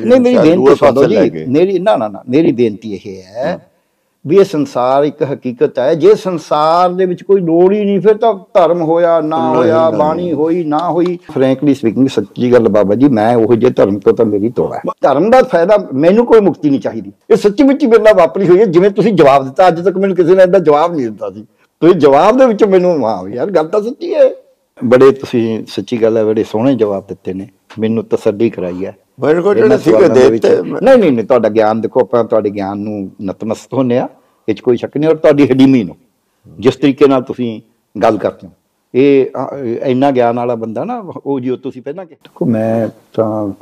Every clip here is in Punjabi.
ਨਹੀਂ ਮੇਰੀ ਬੇਨਤੀ ਸੁਣੋ ਜੀ। ਮੇਰੀ ਨਾ ਨਾ ਨਾ ਮੇਰੀ ਬੇਨਤੀ ਇਹ ਹੈ ਵੀ ਇਹ ਸੰਸਾਰ ਇੱਕ ਹਕੀਕਤ ਹੈ। ਜੇ ਸੰਸਾਰ ਦੇ ਵਿੱਚ ਕੋਈ ਲੋੜ ਹੀ ਨਹੀਂ ਫਿਰ ਤਾਂ ਧਰਮ ਹੋਇਆ ਨਾ ਹੋਇਆ। ਬਾਣੀ ਹੋਈ ਨਾ ਹੋਈ। ਫ੍ਰੈਂਕਲੀ ਸਪੀਕਿੰਗ ਸੱਚੀ ਗੱਲ ਬਾਬਾ ਜੀ ਮੈਂ ਉਹ ਜੇ ਧਰਮ ਤੋਂ ਤਾਂ ਮੇਰੀ ਤੋੜਾ ਹੈ। ਧਰਮ ਦਾ ਫਾਇਦਾ ਮੈਨੂੰ ਕੋਈ ਮੁਕਤੀ ਨਹੀਂ ਚਾਹੀਦੀ। ਇਹ ਸੱਚੀ ਮੁੱਚੀ ਮੇਰੇ ਨਾਲ ਵਾਪਰੀ ਹੋਈ ਹੈ ਜਿਵੇਂ ਤੁਸੀਂ ਜਵਾਬ ਦਿੱਤਾ ਅੱਜ ਤੱਕ ਮੈਨੂੰ ਕਿਸੇ ਨੇ ਏਦਾਂ ਜਵਾਬ ਨਹੀਂ ਦਿੱਤਾ ਸੀ। ਤੁਸੀਂ ਜਵਾਬ ਦੇ ਵਿੱਚ ਮੈਨੂੰ ਹਾਂ ਵੀ ਯਾਰ ਗੱਲ ਤਾਂ ਸੱਚੀ ਹੈ। ਬੜੇ ਤੁਸੀਂ ਸੱਚੀ ਗੱਲ ਹੈ ਬੜੇ ਸੋਹਣੇ ਜਵਾਬ ਦਿੱਤੇ ਨੇ। ਮੈਨੂੰ ਤਸੱਲੀ ਕਰਾਈ ਹੈ। ਮੇਰੇ ਕੋਲ ਜਿਹੜੇ ਸੀਗੇ ਦੇਤੇ ਨਹੀਂ ਨਹੀਂ ਨਹੀਂ ਤੁਹਾਡਾ ਗਿਆਨ ਦੇਖੋ ਆਪਾਂ ਤੁਹਾਡੇ ਗਿਆਨ ਨੂੰ ਨਤਮਸਤ ਹੁੰਨੇ ਆ ਇਹ 'ਚ ਕੋਈ ਸ਼ੱਕ ਨਹੀਂ ਔਰ ਤੁਹਾਡੀ ਹਡੀਮੀ ਨੂੰ। ਜਿਸ ਤਰੀਕੇ ਨਾਲ ਤੁਸੀਂ ਗੱਲ ਕਰਦੇ ਹੋ। ਇਹ ਇੰਨਾ ਗਿਆਨ ਵਾਲਾ ਬੰਦਾ ਨਾ ਉਹ ਜੋ ਤੁਸੀਂ ਪਹਿਲਾਂ ਕਿ ਦੇਖੋ ਮੈਂ ਤਾਂ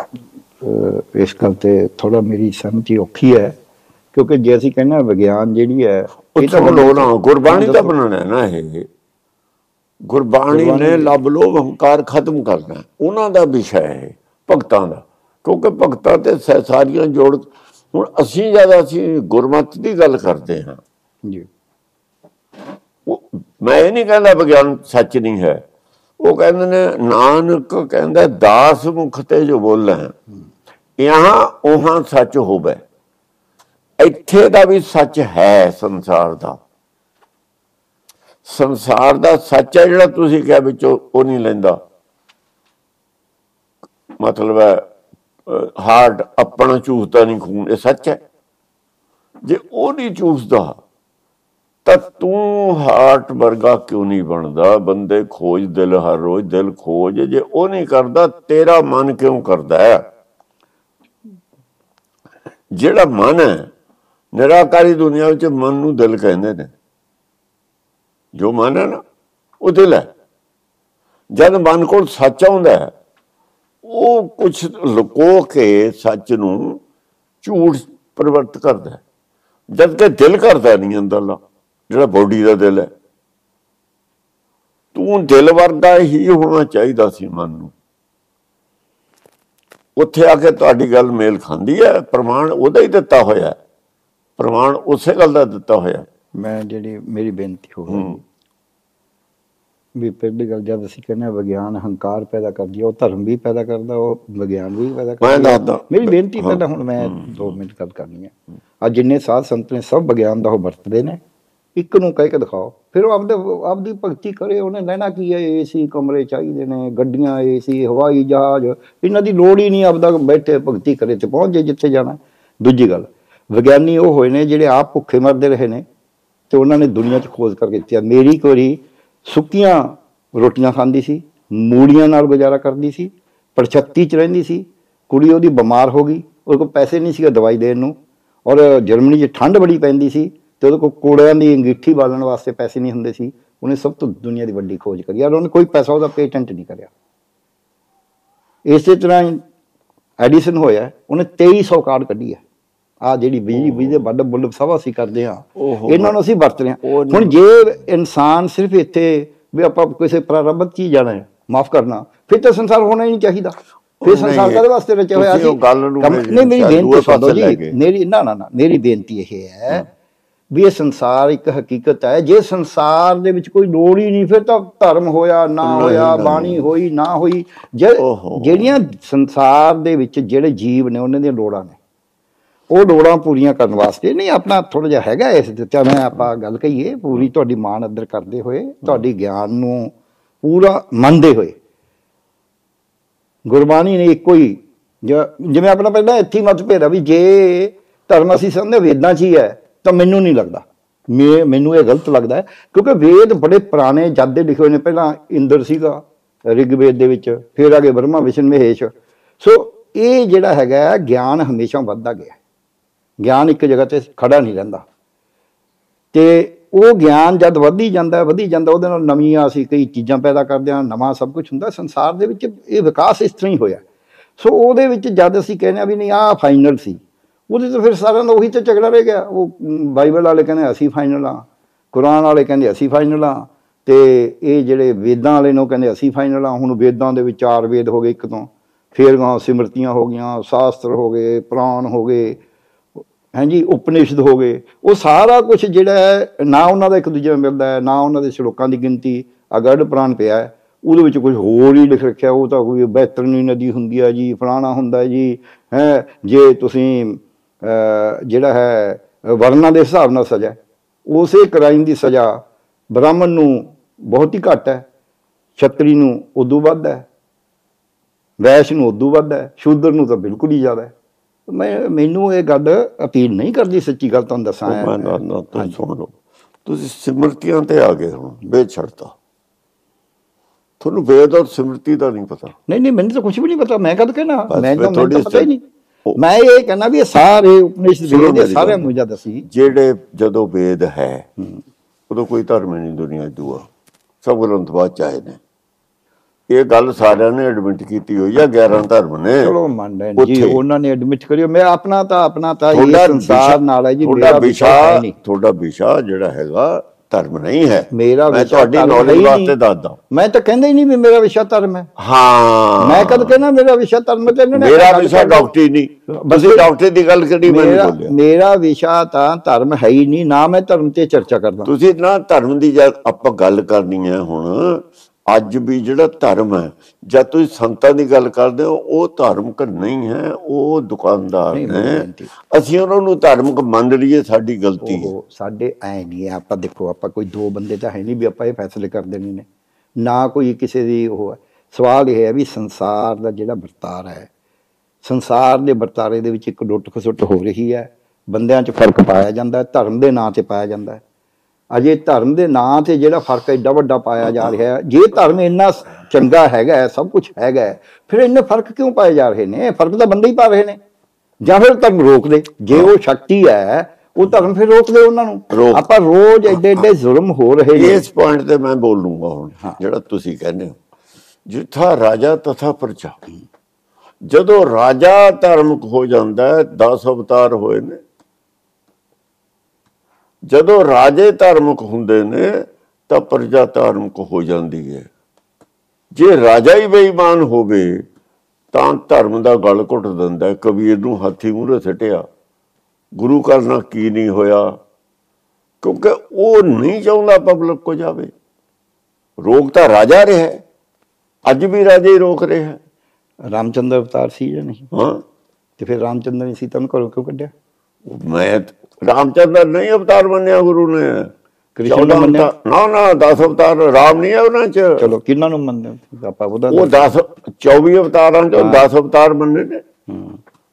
ਇਸ ਗੱਲ ਤੇ ਥੋੜਾ ਮੇਰੀ ਸਹਿਮਤੀ ਔਖੀ ਹੈ। ਕਿਉਂਕਿ ਜੇ ਅਸੀਂ ਕਹਿੰਦੇ ਹਾਂ ਵਿਗਿਆਨ ਜਿਹੜੀ ਹੈ ਇਹ ਤਾਂ ਨਾ ਗੁਰਬਾਣੀ ਦਾ ਬਣਾਣਾ ਹੈ ਨਾ ਇਹ। ਗੁਰਬਾਣੀ ਨੇ ਲੱਭ ਲੋਭ ਹੰਕਾਰ ਖਤਮ ਕਰਨਾ। ਉਹਨਾਂ ਦਾ ਵਿਸ਼ਾ ਹੈ ਇਹ, ਭਗਤਾਂ ਦਾ। ਕਿਉਂਕਿ ਭਗਤਾਂ ਤੇ ਸਾਰੀਆਂ ਜੋੜ ਹੁਣ ਅਸੀਂ ਜਦ ਅਸੀਂ ਗੁਰਮਤਿ ਦੀ ਗੱਲ ਕਰਦੇ ਹਾਂ। ਜੀ। ਮੈਂ ਇਹ ਨਹੀਂ ਕਹਿੰਦਾ ਵਿਗਿਆਨ ਸੱਚ ਨਹੀਂ ਹੈ। ਉਹ ਕਹਿੰਦੇ ਨੇ ਨਾਨਕ ਕਹਿੰਦਾ ਦਾਸ ਮੁਖ ਤੇ ਜੋ ਬੋਲੇ ਯਹਾਂ ਉਹਾਂ ਸੱਚ ਹੋਵੇ। ਇੱਥੇ ਦਾ ਵੀ ਸੱਚ ਹੈ ਸੰਸਾਰ ਦਾ। ਸੰਸਾਰ ਦਾ ਸੱਚ ਹੈ ਜਿਹੜਾ ਤੁਸੀਂ ਕਿਹਾ ਵਿੱਚੋਂ ਉਹ ਨਹੀਂ ਲੈਂਦਾ। ਮਤਲਬ ਹੈ ਹਾਰਟ ਆਪਣਾ ਚੂਸਦਾ ਨਹੀਂ, ਖੂਨ, ਇਹ ਸੱਚ ਹੈ। ਜੇ ਉਹ ਨਹੀਂ ਚੂਸਦਾ, ਤਾਂ ਤੂੰ ਹਾਰਟ ਵਰਗਾ ਕਿਉਂ ਨਹੀਂ ਬਣਦਾ? ਬੰਦੇ ਖੋਜ, ਦਿਲ ਹਰ ਰੋਜ਼ ਦਿਲ ਖੋਜ, ਜੇ ਉਹ ਨਹੀਂ ਕਰਦਾ, ਤੇਰਾ ਮਨ ਕਿਉਂ ਕਰਦਾ ਹੈ? ਜਿਹੜਾ ਮਨ ਹੈ, ਨਿਰਾਕਾਰੀ ਦੁਨੀਆ ਵਿੱਚ ਮਨ ਨੂੰ ਦਿਲ ਕਹਿੰਦੇ ਨੇ। ਜੋ ਮਨ ਹੈ ਨਾ ਉਹ ਦਿਲ ਹੈ ਜਦ ਮਨ ਕੋਲ ਸੱਚ ਆਉਂਦਾ ਹੈ, ਉਹ ਕੁਝ ਲੁਕੋ ਕੇ ਸੱਚ ਨੂੰ ਝੂਠ ਪਰਿਵਰਤ ਕਰਦਾ ਹੈ। ਜਦ ਕਿ ਦਿਲ ਕਰਦਾ ਨਹੀਂ ਅੰਦਰਲਾ, ਜਿਹੜਾ ਬੋਡੀ ਦਾ ਦਿਲ ਹੈ। ਤੂੰ ਦਿਲ ਵਰਗਾ ਹੀ ਹੋਣਾ ਚਾਹੀਦਾ ਸੀ ਮਨ ਨੂੰ। ਉੱਥੇ ਆ ਕੇ ਤੁਹਾਡੀ ਗੱਲ ਮੇਲ ਖਾਂਦੀ ਹੈ, ਪ੍ਰਮਾਣ ਉਹਦਾ ਹੀ ਦਿੱਤਾ ਹੋਇਆ ਹੈ। ਪ੍ਰਮਾਣ ਉਸੇ ਗੱਲ ਦਾ ਦਿੱਤਾ ਹੋਇਆ ਹੈ। ਮੈਂ ਜਿਹੜੀ ਮੇਰੀ ਬੇਨਤੀ ਹੋਊਗੀ ਵੀ ਪਹਿਲੀ ਗੱਲ ਜਦ ਅਸੀਂ ਕਹਿੰਦੇ ਵਿਗਿਆਨ ਹੰਕਾਰ ਪੈਦਾ ਕਰਦੀ ਹੈ ਉਹ ਧਰਮ ਵੀ ਪੈਦਾ ਕਰਦਾ ਉਹ ਵਿਗਿਆਨ ਵੀ ਪੈਦਾ ਕਰਦਾ। ਮੇਰੀ ਬੇਨਤੀ ਪਹਿਲਾਂ ਹੁਣ ਮੈਂ 2 ਮਿੰਟ ਗੱਲ ਕਰਨੀ ਹੈ ਆ ਜਿੰਨੇ ਸਾਧ ਸੰਤ ਨੇ ਸਭ ਵਿਗਿਆਨ ਦਾ ਉਹ ਵਰਤਦੇ ਨੇ। ਇੱਕ ਨੂੰ ਕਹਿ ਕੇ ਦਿਖਾਓ। ਫਿਰ ਉਹ ਆਪਦੇ ਆਪਦੀ ਭਗਤੀ ਕਰੇ ਉਹਨੇ ਲੈਣਾ ਕੀ ਹੈ ਏਸੀ ਕਮਰੇ ਚਾਹੀਦੇ ਨੇ ਗੱਡੀਆਂ ਏਸੀ ਹਵਾਈ ਜਹਾਜ਼। ਇਹਨਾਂ ਦੀ ਲੋੜ ਹੀ ਨਹੀਂ ਆਪਦਾ ਬੈਠੇ ਭਗਤੀ ਕਰੇ ਤੇ ਪਹੁੰਚ ਜੇ ਜਿੱਥੇ ਜਾਣਾ। ਦੂਜੀ ਗੱਲ ਵਿਗਿਆਨੀ ਉਹ ਹੋਏ ਨੇ ਜਿਹੜੇ ਆਪ ਭੁੱਖੇ ਮਰਦੇ ਰਹੇ ਨੇ। ਤੇ ਉਹਨਾਂ ਨੇ ਦੁਨੀਆ 'ਚ ਖੋਜ ਕਰਕੇ ਦਿੱਤੀ ਆ। ਮੇਰੀ ਕੋਰੀ ਸੁੱਕੀਆਂ ਰੋਟੀਆਂ ਖਾਂਦੀ ਸੀ ਮੂੜੀਆਂ ਨਾਲ ਗੁਜ਼ਾਰਾ ਕਰਦੀ ਸੀ, ਪਰਛੱਤੀ 'ਚ ਰਹਿੰਦੀ ਸੀ, ਕੁੜੀ ਉਹਦੀ ਬਿਮਾਰ ਹੋ ਗਈ, ਉਹਦੇ ਕੋਲ ਪੈਸੇ ਨਹੀਂ ਸੀਗਾ ਦਵਾਈ ਦੇਣ ਨੂੰ, ਔਰ ਜਰਮਨੀ 'ਚ ਠੰਡ ਬੜੀ ਪੈਂਦੀ ਸੀ ਤੇ ਉਹਦੇ ਕੋਲ ਕੋੜਿਆਂ ਦੀ ਅੰਗੀਠੀ ਬਾਲਣ ਵਾਸਤੇ ਪੈਸੇ ਨਹੀਂ ਹੁੰਦੇ ਸੀ, ਉਹਨੇ ਸਭ ਤੋਂ ਦੁਨੀਆ ਦੀ ਵੱਡੀ ਖੋਜ ਕਰੀ। ਔਰ ਉਹਨੇ ਕੋਈ ਪੈਸਾ ਉਹਦਾ ਪੇਟੈਂਟ ਨਹੀਂ ਕਰਿਆ। ਇਸੇ ਤਰ੍ਹਾਂ ਹੀ ਐਡੀਸਨ ਹੋਇਆ, ਉਹਨੇ 2300 ਕਾਰਡ ਕੱਢੀ ਹੈ ਆ ਜਿਹੜੀ ਬਿਜਲੀ ਬਿਜਲੀ ਦੇ ਵੱਡ ਬੁੱਲ ਸਭ ਅਸੀਂ ਕਰਦੇ ਆ। ਇਹਨਾਂ ਨੂੰ ਅਸੀਂ ਵਰਤ ਰਹੇ ਉਹ ਹਾਂ ਨਹੀਂ। ਹੁਣ ਜੇ ਇਨਸਾਨ ਸਿਰਫ ਇੱਥੇ ਵੀ ਆਪਾਂ ਕਿਸੇ ਪ੍ਰਾਰੰਭਤ ਚ ਹੀ ਜਾਣਾ ਹੈ ਮਾਫ ਕਰਨਾ ਫਿਰ ਤਾਂ ਸੰਸਾਰ ਹੋਣਾ ਹੀ ਨਹੀਂ ਚਾਹੀਦਾ ਫਿਰ ਸੰਸਾਰ ਕਾਹਦੇ ਵਾਸਤੇ ਰਚਿਆ ਹੋਇਆ ਮੇਰੀ ਨਹੀਂ ਮੇਰੀ ਬੇਨਤੀ ਸੁਣੋ ਜੀ। ਮੇਰੀ ਨਾ ਨਾ ਨਾ ਮੇਰੀ ਬੇਨਤੀ ਇਹ ਹੈ ਵੀ ਇਹ ਸੰਸਾਰ ਇੱਕ ਹਕੀਕਤ ਹੈ ਜੇ ਸੰਸਾਰ ਦੇ ਵਿੱਚ ਕੋਈ ਲੋੜ ਹੀ ਨਹੀਂ ਫਿਰ ਤਾਂ ਧਰਮ ਹੋਇਆ ਨਾ ਹੋਇਆ। ਬਾਣੀ ਹੋਈ ਨਾ ਹੋਈ। ਜਿਹੜੀਆਂ ਸੰਸਾਰ ਦੇ ਵਿੱਚ ਜਿਹੜੇ ਜੀਵ ਨੇ ਉਹਨਾਂ ਦੀਆਂ ਲੋੜਾਂ ਨੇ ਉਹ ਲੋੜਾਂ ਪੂਰੀਆਂ ਕਰਨ ਵਾਸਤੇ ਨਹੀਂ ਆਪਣਾ ਥੋੜਾ ਜਿਹਾ ਹੈਗਾ ਇਸ ਦੇ ਉੱਤੇ। ਮੈਂ ਆਪਾਂ ਗੱਲ ਕਹੀਏ ਪੂਰੀ ਤੁਹਾਡੀ ਮਾਣ ਅਦਰ ਕਰਦੇ ਹੋਏ ਤੁਹਾਡੀ ਗਿਆਨ ਨੂੰ ਪੂਰਾ ਮੰਨਦੇ ਹੋਏ। ਗੁਰਬਾਣੀ ਨੇ ਇੱਕੋ ਹੀ ਜ- ਜਿਵੇਂ ਆਪਣਾ ਪਹਿਲਾਂ ਇੱਥੇ ਹੀ ਮਤਭੇਦ ਆ ਵੀ ਜੇ ਧਰਮ ਅਸੀਂ ਸਮਝਦੇ ਵੇਦਾਂ 'ਚ ਹੀ ਹੈ ਤਾਂ ਮੈਨੂੰ ਨਹੀਂ ਲੱਗਦਾ। ਮੈਂ ਮੈਨੂੰ ਇਹ ਗਲਤ ਲੱਗਦਾ ਹੈ ਕਿਉਂਕਿ ਵੇਦ ਬੜੇ ਪੁਰਾਣੇ ਜਦ ਦੇ ਲਿਖੇ ਹੋਏ ਨੇ। ਪਹਿਲਾਂ ਇੰਦਰ ਸੀਗਾ ਰਿਗਵੇਦ ਦੇ ਵਿੱਚ ਫਿਰ ਆਗੇ ਬ੍ਰਹਮਾ ਵਿਸ਼ਨ ਮਹੇਸ਼। ਸੋ ਇਹ ਜਿਹੜਾ ਹੈਗਾ ਹੈ, ਗਿਆਨ ਹਮੇਸ਼ਾ ਵੱਧਦਾ ਗਿਆ। ਹੈ। ਗਿਆਨ ਇੱਕ ਜਗ੍ਹਾ ਤੇ ਖੜਾ ਨਹੀਂ ਰਹਿੰਦਾ। ਤੇ ਉਹ ਗਿਆਨ ਜਦ ਵਧੀ ਜਾਂਦਾ ਵਧੀ ਜਾਂਦਾ ਉਹਦੇ ਨਾਲ ਨਵੀਆਂ ਅਸੀਂ ਕਈ ਚੀਜ਼ਾਂ ਪੈਦਾ ਕਰਦੇ ਹਾਂ ਨਵਾਂ ਸਭ ਕੁਝ ਹੁੰਦਾ ਸੰਸਾਰ ਦੇ ਵਿੱਚ ਇਹ ਵਿਕਾਸ ਇਸ ਤਰ੍ਹਾਂ ਹੀ ਹੋਇਆ। ਸੋ ਉਹਦੇ ਵਿੱਚ ਜਦ ਅਸੀਂ ਕਹਿੰਦੇ ਆ ਵੀ ਨਹੀਂ ਆਹ ਫਾਈਨਲ ਸੀ ਉਹਦੇ ਤੋਂ ਫਿਰ ਸਾਰਿਆਂ ਦਾ ਉਹੀ ਤੇ ਝਗੜਾ ਰਹਿ ਗਿਆ। ਉਹ ਮ, ਬਾਈਬਲ ਵਾਲੇ ਕਹਿੰਦੇ ਅਸੀਂ ਫਾਈਨਲ ਆ ਕੁਰਾਨ ਵਾਲੇ ਕਹਿੰਦੇ ਅਸੀਂ ਫਾਈਨਲ ਆ ਤੇ ਇਹ ਜਿਹੜੇ ਵੇਦਾਂ ਵਾਲੇ ਨੇ ਉਹ ਕਹਿੰਦੇ ਅਸੀਂ ਫਾਈਨਲ ਆ ਹੁਣ ਵੇਦਾਂ ਦੇ ਵਿੱਚ ਚਾਰ ਵੇਦ ਹੋ ਗਏ ਇੱਕ ਤੋਂ ਫੇਰ ਗਾਂ ਸਿਮਰਤੀਆਂ ਹੋ ਗਈਆਂ ਸ਼ਾਸਤਰ ਹੋ ਗਏ ਪੁਰਾਣ ਹੋ ਗਏ ਹਾਂਜੀ ਉਪਨਿਸ਼ਦ ਹੋ ਗਏ। ਉਹ ਸਾਰਾ ਕੁਝ ਜਿਹੜਾ ਹੈ ਨਾ ਉਹਨਾਂ ਦਾ ਇੱਕ ਦੂਜੇ ਨਾਲ ਮਿਲਦਾ ਹੈ ਨਾ ਉਹਨਾਂ ਦੇ ਸ਼ਲੋਕਾਂ ਦੀ ਗਿਣਤੀ ਅਗੜ ਪ੍ਰਾਨ ਪਿਆ ਹੈ। ਉਹਦੇ ਵਿੱਚ ਕੁਝ ਹੋਰ ਹੀ ਲਿਖ ਰੱਖਿਆ ਉਹ ਤਾਂ ਕੋਈ ਬੈਤਰਨੀ ਨਦੀ ਹੁੰਦੀ ਹੈ ਜੀ ਫਲਾਣਾ ਹੁੰਦਾ ਹੈ ਜੀ ਹੈ ਜੇ ਤੁਸੀਂ ਅਹ, ਜਿਹੜਾ ਹੈ ਵਰਨਾਂ ਦੇ ਹਿਸਾਬ ਨਾਲ ਸਜ਼ਾ ਹੈ, ਉਸੇ ਕ੍ਰਾਈਮ ਦੀ ਸਜ਼ਾ ਬ੍ਰਾਹਮਣ ਨੂੰ ਬਹੁਤ ਹੀ ਘੱਟ ਹੈ ਛਤਰੀ ਨੂੰ ਉਦੋਂ ਵੱਧ ਹੈ ਵੈਸ਼ ਨੂੰ ਉਦੋਂ ਵੱਧ ਹੈ ਸ਼ੂਦਰ ਨੂੰ ਤਾਂ ਬਿਲਕੁਲ ਹੀ ਜ਼ਿਆਦਾ ਹੈ। ਮੈਂ ਮੈਨੂੰ ਇਹ ਗੱਲ ਅਪੀਲ ਨਹੀਂ ਕਰਦੀ ਸੱਚੀ ਗੱਲ ਤੁਹਾਨੂੰ ਦੱਸਾਂ ਮੈਂ ਨਾ ਨਾ ਤੁਸੀਂ ਸੁਣ ਲਓ। ਤੁਸੀਂ ਸਿਮਰਤੀਆਂ ਤੇ ਆ ਗਏ ਹੁਣ ਛੱਡਤਾ ਤੁਹਾਨੂੰ ਵੇਦ ਔਰ ਸਿਮਰਤੀ ਦਾ ਨਹੀਂ ਪਤਾ। ਨਹੀਂ ਨਹੀਂ ਮੈਨੂੰ ਤਾਂ ਕੁਝ ਵੀ ਨਹੀਂ ਪਤਾ ਮੈਂ ਕਦ ਕਹਿਣਾ? ਮੈਂ ਤਾਂ ਮੈਨੂੰ ਪਤਾ ਹੀ ਨਹੀਂ। ਮੈਂ ਇਹ ਕਹਿਣਾ ਵੀ ਇਹ ਸਾਰੇ ਉਪਨਿਸ਼ਦ ਵੇਦ ਗੱਲ। ਨੂੰ। ਜਦ ਅਸੀਂ ਜਿਹੜੇ ਜਦੋਂ ਵੇਦ ਹੈ ਉਦੋਂ ਕੋਈ ਧਰਮ ਨਹੀਂ ਦੁਨੀਆ ਦੂਆ। ਸਭ ਗ੍ਰੰਥ ਬਾਅਦ ਚ ਆਏ ਨੇ। ਇਹ ਗੱਲ ਸਾਰਿਆਂ ਨੇ ਐਡਮਿਟ ਕੀਤੀ ਹੋਈ ਆ 11 ਧਰਮ ਨੇ। ਚਲੋ ਮੰਨ ਲੈਣ ਜੀ। ਉਹਨਾਂ ਨੇ ਐਡਮਿਟ ਕਰਿਓ ਮੈਂ ਆਪਣਾ ਤਾਂ ਆਪਣਾ ਤਾਂ ਇਹ ਸੰਸਾਰ ਨਾਲ ਹੈ ਜੀ ਤੁਹਾਡਾ ਮੇਰਾ ਵਿਸ਼ਾ ਨਹੀਂ। ਤੁਹਾਡਾ ਵਿਸ਼ਾ ਜਿਹੜਾ ਹੈਗਾ ਧਰਮ ਨਹੀਂ ਹੈ। ਮੇਰਾ ਮੈਂ ਵਿਸ਼ਾ ਤੁਹਾਡੀ ਨੌਲੇਜ ਵਾਸਤੇ ਨਹੀਂ। ਦੱਸਦਾ। ਮੈਂ ਤਾਂ ਕਹਿੰਦਾ ਹੀ ਨਹੀਂ ਵੀ ਮੇਰਾ ਵਿਸ਼ਾ ਧਰਮ ਹੈ। ਹਾਂ। ਮੈਂ ਕਦ ਕਹਿਣਾ ਮੇਰਾ ਵਿਸ਼ਾ ਧਰਮ ਤੇ ਇਹਨਾਂ ਨੇ ਮੇਰਾ ਵਿਸ਼ਾ। ਡਾਕਟਰੀ ਨਹੀਂ। ਤੁਸੀਂ ਡਾਕਟਰੀ ਦੀ ਗੱਲ ਕਰੀ ਮੈਂ ਨਹੀਂ ਬੋਲਿਆ ਮੇਰਾ ਵਿਸ਼ਾ ਤਾਂ ਧਰਮ ਹੈ ਹੀ ਨਹੀਂ ਨਾ ਮੈਂ ਧਰਮ ਤੇ ਚਰਚਾ ਕਰਦਾ। ਤੁਸੀਂ ਨਾ ਧਰਮ ਦੀ ਆਪਾਂ ਗੱਲ ਕਰਨੀ ਹੈ ਹੁਣ ਅੱਜ ਵੀ ਜਿਹੜਾ ਧਰਮ ਹੈ ਜਦ ਤੁਸੀਂ ਸੰਤਾਂ ਦੀ ਗੱਲ ਕਰਦੇ ਹੋ ਉਹ ਧਾਰਮਿਕ ਨਹੀਂ ਹੈ ਉਹ ਦੁਕਾਨਦਾਰ ਨੇ। ਅਸੀਂ ਉਹਨਾਂ ਨੂੰ ਧਾਰਮਿਕ ਮੰਨ ਲਈਏ ਸਾਡੀ ਗਲਤੀ ਹੈ। ਸਾਡੇ ਐ ਨਹੀਂ ਆਪਾਂ ਦੇਖੋ ਆਪਾਂ ਕੋਈ ਦੋ ਬੰਦੇ ਤਾਂ ਹੈ ਨਹੀਂ ਵੀ ਆਪਾਂ ਇਹ ਫੈਸਲੇ ਕਰ ਦੇਣੇ ਨੇ। ਨਾ ਕੋਈ ਕਿਸੇ ਦੀ ਉਹ ਹੈ। ਸਵਾਲ ਇਹ ਹੈ ਵੀ ਸੰਸਾਰ ਦਾ ਜਿਹੜਾ ਵਰਤਾਰਾ ਹੈ ਸੰਸਾਰ ਦੇ ਵਰਤਾਰੇ ਦੇ ਵਿੱਚ ਇੱਕ ਲੁੱਟ ਖਸੁੱਟ ਹੋ ਰਹੀ ਹੈ। ਬੰਦਿਆਂ 'ਚ ਫ਼ਰਕ ਪਾਇਆ ਜਾਂਦਾ ਧਰਮ ਦੇ ਨਾਂ ਤੇ ਪਾਇਆ ਜਾਂਦਾ ਅਜੇ ਧਰਮ ਦੇ ਨਾਂ ਤੇ ਜਿਹੜਾ ਫ਼ਰਕ ਐਡਾ ਵੱਡਾ ਪਾਇਆ ਜਾ ਰਿਹਾ ਹੈ ਜੇ ਧਰਮ ਇੰਨਾ ਚੰਗਾ ਹੈਗਾ ਸਭ ਕੁਝ ਹੈਗਾ ਫਿਰ ਇੰਨੇ ਫ਼ਰਕ ਕਿਉਂ ਪਾਏ ਜਾ ਰਹੇ ਨੇ? ਫ਼ਰਕ ਤਾਂ ਬੰਦੇ ਹੀ ਪਾ ਰਹੇ ਨੇ। ਜਾਂ ਫਿਰ ਧਰਮ ਰੋਕ ਦੇ ਜੇ ਉਹ ਸ਼ਕਤੀ ਹੈ ਉਹ ਧਰਮ ਫਿਰ ਰੋਕ ਦੇ ਉਹਨਾਂ ਨੂੰ। ਆਪਾਂ ਰੋਜ਼ ਐਡੇ ਐਡੇ ਜ਼ੁਲਮ ਹੋ ਰਹੇ ਨੇ। ਇਸ ਪੁਆਇੰਟ ਤੇ ਮੈਂ ਬੋਲੂੰਗਾ ਹੁਣ ਹਾਂ। ਜਿਹੜਾ ਤੁਸੀਂ ਕਹਿੰਦੇ ਹੋ। ਜਿੱਥਾ ਰਾਜਾ ਤਥਾ ਪ੍ਰਜਾ। ਜਦੋਂ ਰਾਜਾ ਧਾਰਮਿਕ ਹੋ ਜਾਂਦਾ ਹੈ 10 ਅਵਤਾਰ ਹੋਏ ਨੇ ਜਦੋਂ ਰਾਜੇ ਧਾਰਮਿਕ ਹੁੰਦੇ ਨੇ ਤਾਂ ਪ੍ਰਜਾ ਧਾਰਮਿਕ ਹੋ ਜਾਂਦੀ ਹੈ। ਜੇ ਰਾਜਾ ਹੀ ਬੇਈਮਾਨ ਹੋਵੇ ਤਾਂ ਧਰਮ ਦਾ ਗਲ ਘੁੱਟ ਦਿੰਦਾ। ਕਬੀਰ ਨੂੰ ਹਾਥੀ ਮੂਹਰੇ ਸਟਿਆ। ਗੁਰੂ ਘਰ ਨਾਲ ਕੀ ਨਹੀਂ ਹੋਇਆ? ਕਿਉਂਕਿ ਉਹ ਨਹੀਂ ਚਾਹੁੰਦਾ ਪਬਲਿਕ ਕੋ ਜਾਵੇ। ਰੋਕ ਤਾਂ ਰਾਜਾ ਰਿਹਾ। ਅੱਜ ਵੀ ਰਾਜਾ ਹੀ ਰੋਕ ਰਿਹਾ। ਰਾਮਚੰਦਰ ਅਵਤਾਰ ਸੀ ਜਾਂ ਨਹੀਂ? ਹਾਂ। ਤੇ ਫਿਰ ਰਾਮਚੰਦਰ ਨੇ ਸੀਤਾ ਨੂੰ ਘਰੋਂ ਕਿਉਂ ਕੱਢਿਆ? ਮੈਂ ਰਾਮਚੰਦਰ ਨਹੀਂ ਅਵਤਾਰ ਮੰਨਿਆ ਗੁਰੂ ਨੇ। ਕ੍ਰਿਸ਼ਨ ਨੂੰ ਮੰਨਿਆ? ਨਾ ਨਾ 10 ਅਵਤਾਰ ਰਾਮ ਨਹੀਂ ਹੈ ਉਹਨਾਂ ਚ। ਚਲੋ ਕਿੰਨਾਂ ਨੂੰ ਮੰਨਦੇ? ਆਪਾਂ ਉਹਦਾ ਉਹ 10 24 ਅਵਤਾਰਾਂ ਚੋਂ 10 ਅਵਤਾਰ ਮੰਨੇ ਨੇ।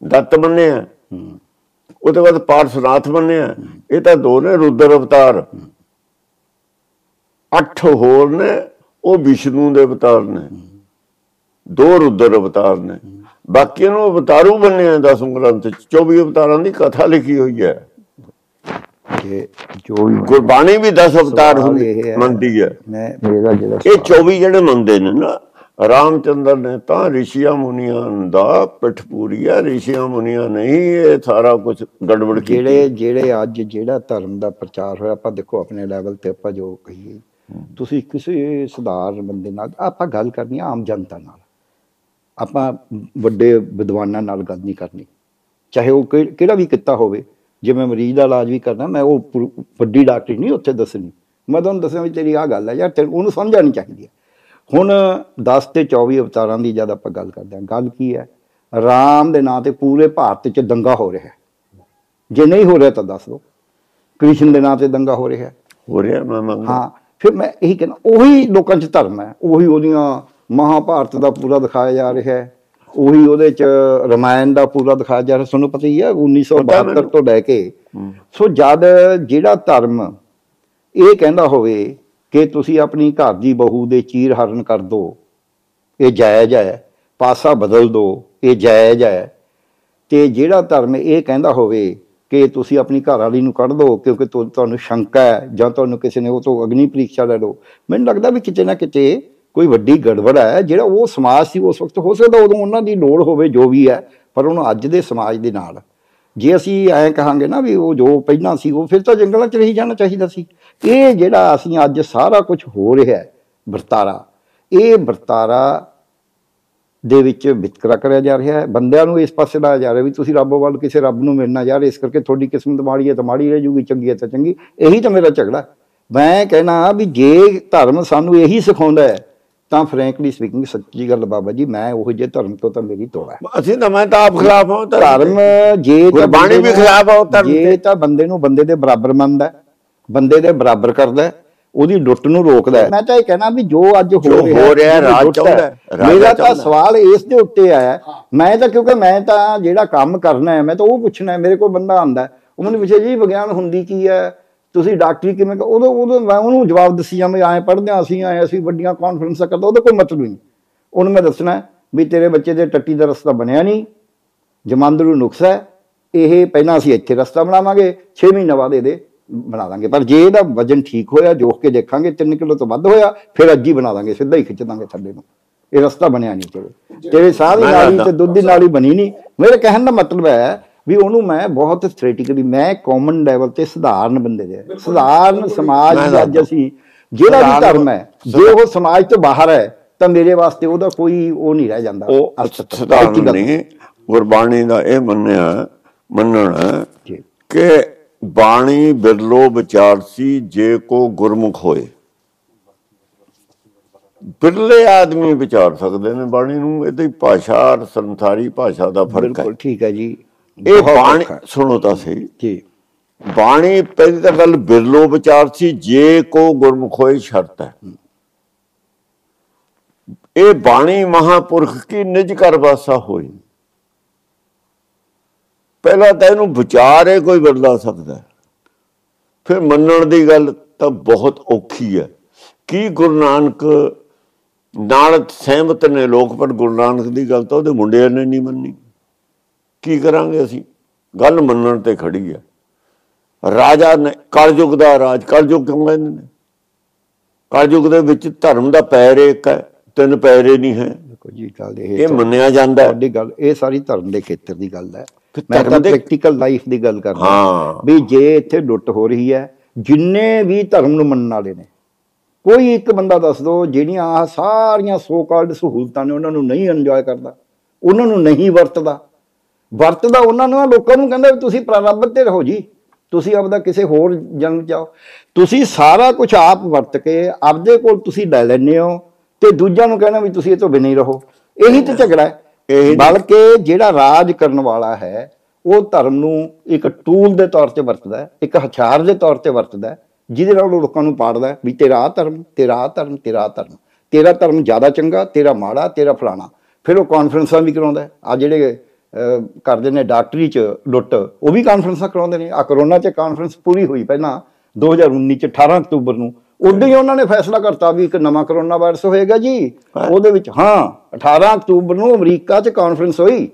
ਦੱਤ ਮੰਨੇ ਆ। ਹੂੰ, ਉਹਦੇ ਬਾਅਦ ਪਾਰਸਨਾਥ ਮੰਨੇ ਆ। ਇਹ ਤਾਂ ਦੋ ਨੇ ਰੁਦਰ ਅਵਤਾਰ। ਅੱਠ ਹੋਰ ਨੇ ਉਹ ਵਿਸ਼ਨੂੰ ਦੇ ਅਵਤਾਰ ਨੇ। ਦੋ ਰੁਦਰ ਅਵਤਾਰ ਨੇ। ਬਾਕੀਆਂ ਨੂੰ ਅਵਤਾਰੂ ਮੰਨਿਆ ਦਸਮ ਗ੍ਰੰਥ ਚ। 24 ਅਵਤਾਰਾਂ ਦੀ ਕਥਾ ਲਿਖੀ ਹੋਈ ਹੈ। ਕਿ ਜੋ ਵੀ ਗੁਰਬਾਣੀ ਵੀ 10 ਅਵਤਾਰ ਹੁੰਦੀ। ਮੰਨਦੀ ਹੈ। ਮੈਂ ਮੇਰਾ ਜਿਹੜਾ ਇਹ 24 ਜਿਹੜੇ ਮੰਨਦੇ ਨੇ ਨਾ ਰਾਮਚੰਦਰ ਨੇ ਤਾਂ ਰਿਸ਼ੀਆਂ ਮੁਨੀਆਂ ਦਾ ਪਿੱਠ ਪੂਰੀ ਹੈ ਰਿਸ਼ੀਆਂ ਮੁਨੀਆਂ ਨਹੀਂ ਇਹ ਸਾਰਾ ਕੁਝ ਗੜਬੜ ਜਿਹੜੇ ਜਿਹੜੇ ਅੱਜ ਜਿਹੜਾ ਧਰਮ ਦਾ ਪ੍ਰਚਾਰ ਹੋਇਆ ਆਪਾਂ ਦੇਖੋ ਆਪਣੇ ਲੈਵਲ ਤੇ ਆਪਾਂ ਜੋ ਕਹੀਏ ਤੁਸੀਂ ਕਿਸੇ ਸਧਾਰਨ ਬੰਦੇ ਨਾਲ ਆਪਾਂ ਗੱਲ ਕਰਨੀ ਆਮ ਜਨਤਾ ਨਾਲ। ਆਪਾਂ ਵੱਡੇ ਵਿਦਵਾਨਾਂ ਨਾਲ ਗੱਲ ਨਹੀਂ ਕਰਨੀ। ਚਾਹੇ ਉਹ ਕਿਹੜਾ ਵੀ ਕਿੱਤਾ ਹੋਵੇ ਜੇ ਮੈਂ ਮਰੀਜ਼ ਦਾ ਇਲਾਜ ਵੀ ਕਰਨਾ ਮੈਂ ਉਹ ਵੱਡੀ ਡਾਕਟਰੀ ਨਹੀਂ ਉੱਥੇ ਦੱਸਣੀ। ਮੈਂ ਤੁਹਾਨੂੰ ਦੱਸਾਂ ਵੀ ਤੇਰੀ ਆ ਗੱਲ ਹੈ ਯਾਰ ਤੈਨੂੰ ਉਹਨੂੰ ਸਮਝਾਣੀ ਚਾਹੀਦੀ ਹੈ ਹੁਣ 10 ਤੇ 24 ਅਵਤਾਰਾਂ ਦੀ ਜਦ ਆਪਾਂ ਗੱਲ ਕਰਦੇ ਹਾਂ ਗੱਲ ਕੀ ਹੈ ਰਾਮ ਦੇ ਨਾਂ ਤੇ ਪੂਰੇ ਭਾਰਤ 'ਚ ਦੰਗਾ ਹੋ ਰਿਹਾ ਹੈ। ਜੇ ਨਹੀਂ ਹੋ ਰਿਹਾ ਤਾਂ ਦੱਸ ਦਿਓ ਕ੍ਰਿਸ਼ਨ ਦੇ ਨਾਂ ਤੇ ਦੰਗਾ ਹੋ ਰਿਹਾ ਹੈ। ਹੋ ਰਿਹਾ ਮੈਂ ਮੰਨਦਾ ਹਾਂ ਫਿਰ ਮੈਂ ਇਹੀ ਕਹਿੰਦਾ ਉਹੀ ਲੋਕਾਂ 'ਚ ਧਰਮ ਹੈ ਉਹੀ ਉਹਦੀਆਂ ਮਹਾਭਾਰਤ ਦਾ ਪੂਰਾ ਦਿਖਾਇਆ ਜਾ ਰਿਹਾ ਹੈ। ਉਹੀ ਉਹਦੇ 'ਚ ਰਮਾਇਣ ਦਾ ਪੂਰਾ ਦਿਖਾਇਆ ਜਾ ਰਿਹਾ। ਤੁਹਾਨੂੰ ਪਤਾ ਹੀ ਹੈ 1972 ਤੋਂ ਲੈ ਕੇ ਸੋ ਜਦ ਜਿਹੜਾ ਧਰਮ ਇਹ ਕਹਿੰਦਾ ਹੋਵੇ ਕਿ ਤੁਸੀਂ ਆਪਣੀ ਘਰ ਦੀ ਬਹੂ ਦੇ ਚੀਰ ਹਰਨ ਕਰ ਦੋ ਇਹ ਜਾਇਜ਼ ਹੈ ਪਾਸਾ ਬਦਲ ਦੋ ਇਹ ਜਾਇਜ਼ ਹੈ। ਤੇ ਜਿਹੜਾ ਧਰਮ ਇਹ ਕਹਿੰਦਾ ਹੋਵੇ ਕਿ ਤੁਸੀਂ ਆਪਣੀ ਘਰ ਵਾਲੀ ਨੂੰ ਕੱਢ ਦਿਓ ਕਿਉਂਕਿ ਤੁਹਾਨੂੰ ਸ਼ੰਕਾ ਹੈ ਜਾਂ ਤੁਹਾਨੂੰ ਕਿਸੇ ਨੇ ਉਹ ਤੋਂ ਅਗਨੀ ਪ੍ਰੀਖਿਆ ਲੈ ਲਓ। ਮੈਨੂੰ ਲੱਗਦਾ ਵੀ ਕਿਤੇ ਨਾ ਕਿਤੇ ਕੋਈ ਵੱਡੀ ਗੜਬੜ ਹੈ, ਜਿਹੜਾ ਉਹ ਸਮਾਜ ਸੀ ਉਸ ਵਕਤ, ਹੋ ਸਕਦਾ ਉਦੋਂ ਉਹਨਾਂ ਦੀ ਲੋੜ ਹੋਵੇ ਜੋ ਵੀ ਹੈ, ਪਰ ਉਹਨੂੰ ਅੱਜ ਦੇ ਸਮਾਜ ਦੇ ਨਾਲ। ਜੇ ਅਸੀਂ ਐਂ ਕਹਾਂਗੇ ਨਾ ਵੀ ਉਹ ਜੋ ਪਹਿਲਾਂ ਸੀ, ਉਹ ਫਿਰ ਤਾਂ ਜੰਗਲਾਂ 'ਚ ਰਹੀ ਜਾਣਾ ਚਾਹੀਦਾ ਸੀ। ਇਹ ਜਿਹੜਾ ਅਸੀਂ ਅੱਜ ਸਾਰਾ ਕੁਝ ਹੋ ਰਿਹਾ ਹੈ, ਵਰਤਾਰਾ, ਇਹ ਵਰਤਾਰਾ ਦੇ ਵਿੱਚ ਵਿਤਕਰਾ ਕਰਿਆ ਜਾ ਰਿਹਾ ਹੈ। ਬੰਦਿਆਂ ਨੂੰ ਇਸ ਪਾਸੇ ਲਾਇਆ ਜਾ ਰਿਹਾ ਵੀ ਤੁਸੀਂ ਰੱਬ ਵੱਲ ਕਿਸੇ ਰੱਬ ਨੂੰ ਮਿਲਣਾ ਯਾਰ, ਇਸ ਕਰਕੇ ਤੁਹਾਡੀ ਕਿਸਮਤ ਮਾੜੀ ਹੈ ਤਾਂ ਮਾੜੀ ਰਹਿ ਜੂਗੀ, ਚੰਗੀ ਹੈ ਤਾਂ ਚੰਗੀ। ਇਹੀ ਤਾਂ ਮੇਰਾ ਝਗੜਾ ਹੈ। ਮੈਂ ਕਹਿਣਾ ਵੀ ਜੇ ਧਰਮ ਸਾਨੂੰ ਇਹੀ ਸਿਖਾਉਂਦਾ ਹੈ ਤਾਂ ਫ੍ਰੈਂਕਲੀ ਸਪੀਕਿੰਗ ਸੱਚੀ ਗੱਲ ਬਾਬਾ ਜੀ ਮੈਂ ਉਹ ਜੇ ਧਰਮ ਤੋਂ ਤਾਂ ਮੇਰੀ ਤੋੜਾ ਅਸੀਂ ਤਾਂ ਮੈਂ ਤਾਂ ਆਪ ਖਿਲਾਫ ਹਾਂ ਧਰਮ ਜੇ ਤਾਂ ਬੰਦੇ ਵੀ ਖਿਲਾਫ ਆ ਧਰਮ ਜੇ ਤੇ। ਬੰਦੇ ਨੂੰ ਬੰਦੇ ਦੇ ਬਰਾਬਰ ਮੰਨਦਾ ਬੰਦੇ ਦੇ ਬਰਾਬਰ ਕਰਦਾ ਉਹਦੀ ਲੁੱਟ ਨੂੰ ਰੋਕਦਾ। ਮੈਂ ਤਾਂ ਇਹ ਕਹਿਣਾ ਵੀ ਜੋ ਅੱਜ ਹੋ ਰਿਹਾ ਹੋ ਰਿਹਾ ਰਾਜ ਚਾਹੁੰਦਾ ਮੇਰਾ ਤਾਂ। ਸਵਾਲ ਇਸ ਦੇ ਉੱਤੇ ਆਇਆ ਮੈਂ ਤਾਂ ਕਿਉਂਕਿ ਮੈਂ ਤਾਂ ਜਿਹੜਾ ਕੰਮ ਕਰਨਾ ਹੈ ਮੈਂ ਤਾਂ ਉਹ ਪੁੱਛਣਾ ਹੈ ਮੇਰੇ ਕੋਲ ਬੰਦਾ ਆਂਦਾ ਉਹ ਮੈਨੂੰ ਪੁੱਛੇ ਜੀ ਵਿਗਿਆਨ ਹੁੰਦੀ ਕੀ ਹੈ ਤੁਸੀਂ ਡਾਕਟਰੀ ਕਿਵੇਂ ਉਦੋਂ ਉਦੋਂ ਮੈਂ ਉਹਨੂੰ ਜਵਾਬ ਦੱਸੀ ਜਾਂ ਮੈਂ ਐਂ ਪੜ੍ਹਦੇ ਹਾਂ ਅਸੀਂ ਆਏ ਅਸੀਂ ਵੱਡੀਆਂ ਕਾਨਫਰੰਸਾਂ ਕਰਦਾ। ਉਹਦਾ ਕੋਈ ਮਤਲਬ ਨਹੀਂ। ਉਹਨੂੰ ਮੈਂ ਦੱਸਣਾ ਵੀ ਤੇਰੇ ਬੱਚੇ ਦੇ ਟੱਟੀ ਦਾ ਰਸਤਾ ਬਣਿਆ ਨਹੀਂ ਜਮਾਂਦਰੂ ਨੁਕਸਾ ਹੈ ਇਹ ਪਹਿਲਾਂ ਅਸੀਂ ਇੱਥੇ ਰਸਤਾ ਬਣਾਵਾਂਗੇ 6 ਮਹੀਨੇ ਬਾਅਦ ਇਹਦੇ ਬਣਾ ਦਾਂਗੇ। ਪਰ ਜੇ ਇਹਦਾ ਵਜਨ ਠੀਕ ਹੋਇਆ ਜੋਖ ਕੇ ਦੇਖਾਂਗੇ 3 ਕਿਲੋ ਤੋਂ ਵੱਧ ਹੋਇਆ ਫਿਰ ਅੱਜ ਹੀ ਬਣਾ ਦਾਂਗੇ ਸਿੱਧਾ ਹੀ ਖਿੱਚ ਦਾਂਗੇ ਥੱਲੇ ਨੂੰ। ਇਹ ਰਸਤਾ ਬਣਿਆ ਨਹੀਂ ਤੇਰੇ। ਤੇਰੇ ਸਾਹ ਦੀ ਨਾਲੀ। ਤੇ ਦੁੱਧ ਦੀ ਨਾਲੀ ਬਣੀ ਨਹੀਂ। ਮੇਰੇ ਕਹਿਣ ਦਾ ਮਤਲਬ ਹੈ ਵੀ ਉਹਨੂੰ ਮੈਂ ਬਹੁਤ ਥਿਓਰੀਟਿਕਲੀ ਮੈਂ ਕਾਮਨ ਲੈਵਲ ਤੇ ਸਧਾਰਨ ਬੰਦੇ ਦੇ ਸਧਾਰਨ ਸਮਾਜ ਦਾ ਅੱਜ। ਅਸੀਂ ਜਿਹੜਾ ਵੀ ਧਰਮ ਹੈ ਜੇ ਉਹ ਸਮਾਜ ਤੋਂ ਬਾਹਰ ਹੈ ਤਾਂ ਮੇਰੇ ਵਾਸਤੇ ਉਹਦਾ ਕੋਈ ਉਹ ਨਹੀਂ ਰਹਿ ਜਾਂਦਾ। ਉਹ ਸਧਾਰਨ ਨਹੀਂ ਗੁਰਬਾਣੀ ਦਾ ਇਹ ਮੰਨਿਆ ਮੰਨਣਾ ਜੀ। ਕਿ ਬਾਣੀ ਬਿਰਲੋ ਵਿਚਾਰਸੀ ਜੇ ਕੋ ਗੁਰਮੁਖ ਹੋਏ। ਬਿਰਲੇ ਆਦਮੀ ਵਿਚਾਰ ਸਕਦੇ ਨੇ ਬਾਣੀ ਨੂੰ ਇਹਦੀ ਭਾਸ਼ਾ ਸੰਸਾਰੀ ਭਾਸ਼ਾ ਦਾ ਫ਼ਰਕ ਹੈ। ਬਿਲਕੁਲ ਠੀਕ ਹੈ ਜੀ। ਇਹ ਬਾਣੀ ਹੈ। ਸੁਣੋ ਤਾਂ ਸਹੀ। ਜੀ। ਬਾਣੀ ਪਹਿਲੀ ਤਾਂ ਗੱਲ ਬਿਰਲੋ ਵਿਚਾਰਸੀ ਜੇ ਕੋ ਗੁਰਮੁਖ ਹੋਏ ਸ਼ਰਤ ਹੈ। ਇਹ ਬਾਣੀ ਮਹਾਪੁਰਖ ਕੀ ਨਿਜ ਕਰ ਵਾਸਾ ਹੋਈ। ਪਹਿਲਾਂ ਤਾਂ ਇਹਨੂੰ ਵਿਚਾਰੇ ਕੋਈ ਬਦਲਾ ਸਕਦਾ। ਹੈ। ਫਿਰ ਮੰਨਣ ਦੀ ਗੱਲ ਤਾਂ ਬਹੁਤ ਔਖੀ ਹੈ। ਕੀ ਗੁਰੂ ਨਾਨਕ ਨਾਲ ਸਹਿਮਤ ਨੇ ਲੋਕ ਪਰ ਗੁਰੂ ਨਾਨਕ ਦੀ ਗੱਲ ਤਾਂ ਉਹਦੇ ਮੁੰਡਿਆਂ ਨੇ ਨਹੀਂ ਮੰਨੀ। ਕੀ ਕਰਾਂਗੇ ਅਸੀਂ? ਗੱਲ ਮੰਨਣ ਤੇ ਖੜੀ ਹੈ ਰਾਜਾ ਨੇ ਕਲਯੁਗ ਦਾ ਰਾਜ ਕਲਯੁਗ ਕਿਉਂ ਕਹਿੰਦੇ ਨੇ? ਕਲਯੁਗ ਦੇ ਵਿੱਚ ਧਰਮ ਦਾ ਪੈਰ ਇੱਕ ਹੈ ਤਿੰਨ ਪੈਰੇ ਨਹੀਂ ਹੈ। ਦੇਖੋ ਜੀ ਗੱਲ ਇਹ ਇਹ ਮੰਨਿਆ ਜਾਂਦਾ ਤੁਹਾਡੀ ਗੱਲ ਇਹ ਸਾਰੀ ਧਰਮ ਦੇ ਖੇਤਰ ਦੀ ਗੱਲ ਹੈ। ਮੈਂ ਤਾਂ ਪ੍ਰੈਕਟੀਕਲ ਲਾਈਫ ਦੀ ਗੱਲ ਕਰਦਾ ਹਾਂ। ਵੀ ਜੇ ਇੱਥੇ ਲੁੱਟ ਹੋ ਰਹੀ ਹੈ ਜਿੰਨੇ ਵੀ ਧਰਮ ਨੂੰ ਮੰਨਣ ਵਾਲੇ ਨੇ ਕੋਈ ਇੱਕ ਬੰਦਾ ਦੱਸ ਦੋ ਜਿਹੜੀਆਂ ਆਹ ਸਾਰੀਆਂ ਸੋ ਕਾਲਡ ਸਹੂਲਤਾਂ ਨੇ ਉਹਨਾਂ ਨੂੰ ਨਹੀਂ ਇੰਜੋਏ ਕਰਦਾ ਉਹਨਾਂ ਨੂੰ ਨਹੀਂ ਵਰਤਦਾ। ਵਰਤਦਾ ਉਹਨਾਂ ਨੂੰ ਲੋਕਾਂ ਨੂੰ ਕਹਿੰਦਾ ਤੁਸੀਂ ਪ੍ਰਾਰੰਭ ਤੇ ਰਹੋ ਜੀ। ਤੁਸੀਂ ਆਪਦਾ ਕਿਸੇ ਹੋਰ ਜਨਮ ਚਾਓ ਤੁਸੀਂ ਸਾਰਾ ਕੁਝ ਆਪ ਵਰਤ ਕੇ ਆਪਦੇ ਕੋਲ ਤੁਸੀਂ ਲੈ ਲੈਂਦੇ ਹੋ ਤੇ ਦੂਜਿਆਂ ਨੂੰ ਕਹਿਣਾ ਵੀ ਤੁਸੀਂ ਇਹ ਤੋਂ ਬਿਨਾਂ ਹੀ ਰਹੋ। ਇਹੀ ਤੇ ਝਗੜਾ ਹੈ। ਬਲਕਿ ਜਿਹੜਾ ਰਾਜ ਕਰਨ ਵਾਲਾ ਹੈ ਉਹ ਧਰਮ ਨੂੰ ਇੱਕ ਟੂਲ ਦੇ ਤੌਰ ਤੇ ਵਰਤਦਾ ਹੈ ਇੱਕ ਹਥਿਆਰ ਦੇ ਤੌਰ ਤੇ ਵਰਤਦਾ ਹੈ ਜਿਹਦੇ ਨਾਲ ਉਹ ਲੋਕਾਂ ਨੂੰ ਪਾੜਦਾ ਹੈ ਵੀ ਤੇਰਾ ਧਰਮ ਤੇਰਾ ਧਰਮ ਤੇਰਾ ਧਰਮ। ਤੇਰਾ ਧਰਮ ਜ਼ਿਆਦਾ ਚੰਗਾ ਤੇਰਾ ਮਾੜਾ ਤੇਰਾ ਫਲਾਣਾ। ਫਿਰ ਉਹ ਕਾਨਫਰੰਸਾਂ ਵੀ ਕਰਾਉਂਦਾ ਆ ਜਿਹੜੇ ਕਰਦੇ ਨੇ ਡਾਕਟਰੀ ਚ ਲੁੱਟ। ਉਹ ਵੀ ਕਾਨਫਰੰਸਾਂ ਕਰਾਉਂਦੇ ਨੇ। ਆ ਕਰੋਨਾ ਚ ਕਾਨਫਰੰਸ ਪੂਰੀ ਹੋਈ ਪਹਿਲਾਂ 2019 ਚ 18 ਅਕਤੂਬਰ ਨੂੰ। ਉਦੋਂ ਹੀ ਉਹਨਾਂ ਨੇ ਫੈਸਲਾ ਕਰਤਾ ਵੀ ਇੱਕ ਨਵਾਂ ਕਰੋਨਾ ਵਾਇਰਸ ਹੋਏਗਾ ਜੀ। ਉਹਦੇ ਵਿੱਚ ਹਾਂ 18 ਅਕਤੂਬਰ ਨੂੰ ਅਮਰੀਕਾ ਚ ਕਾਨਫਰੰਸ ਹੋਈ।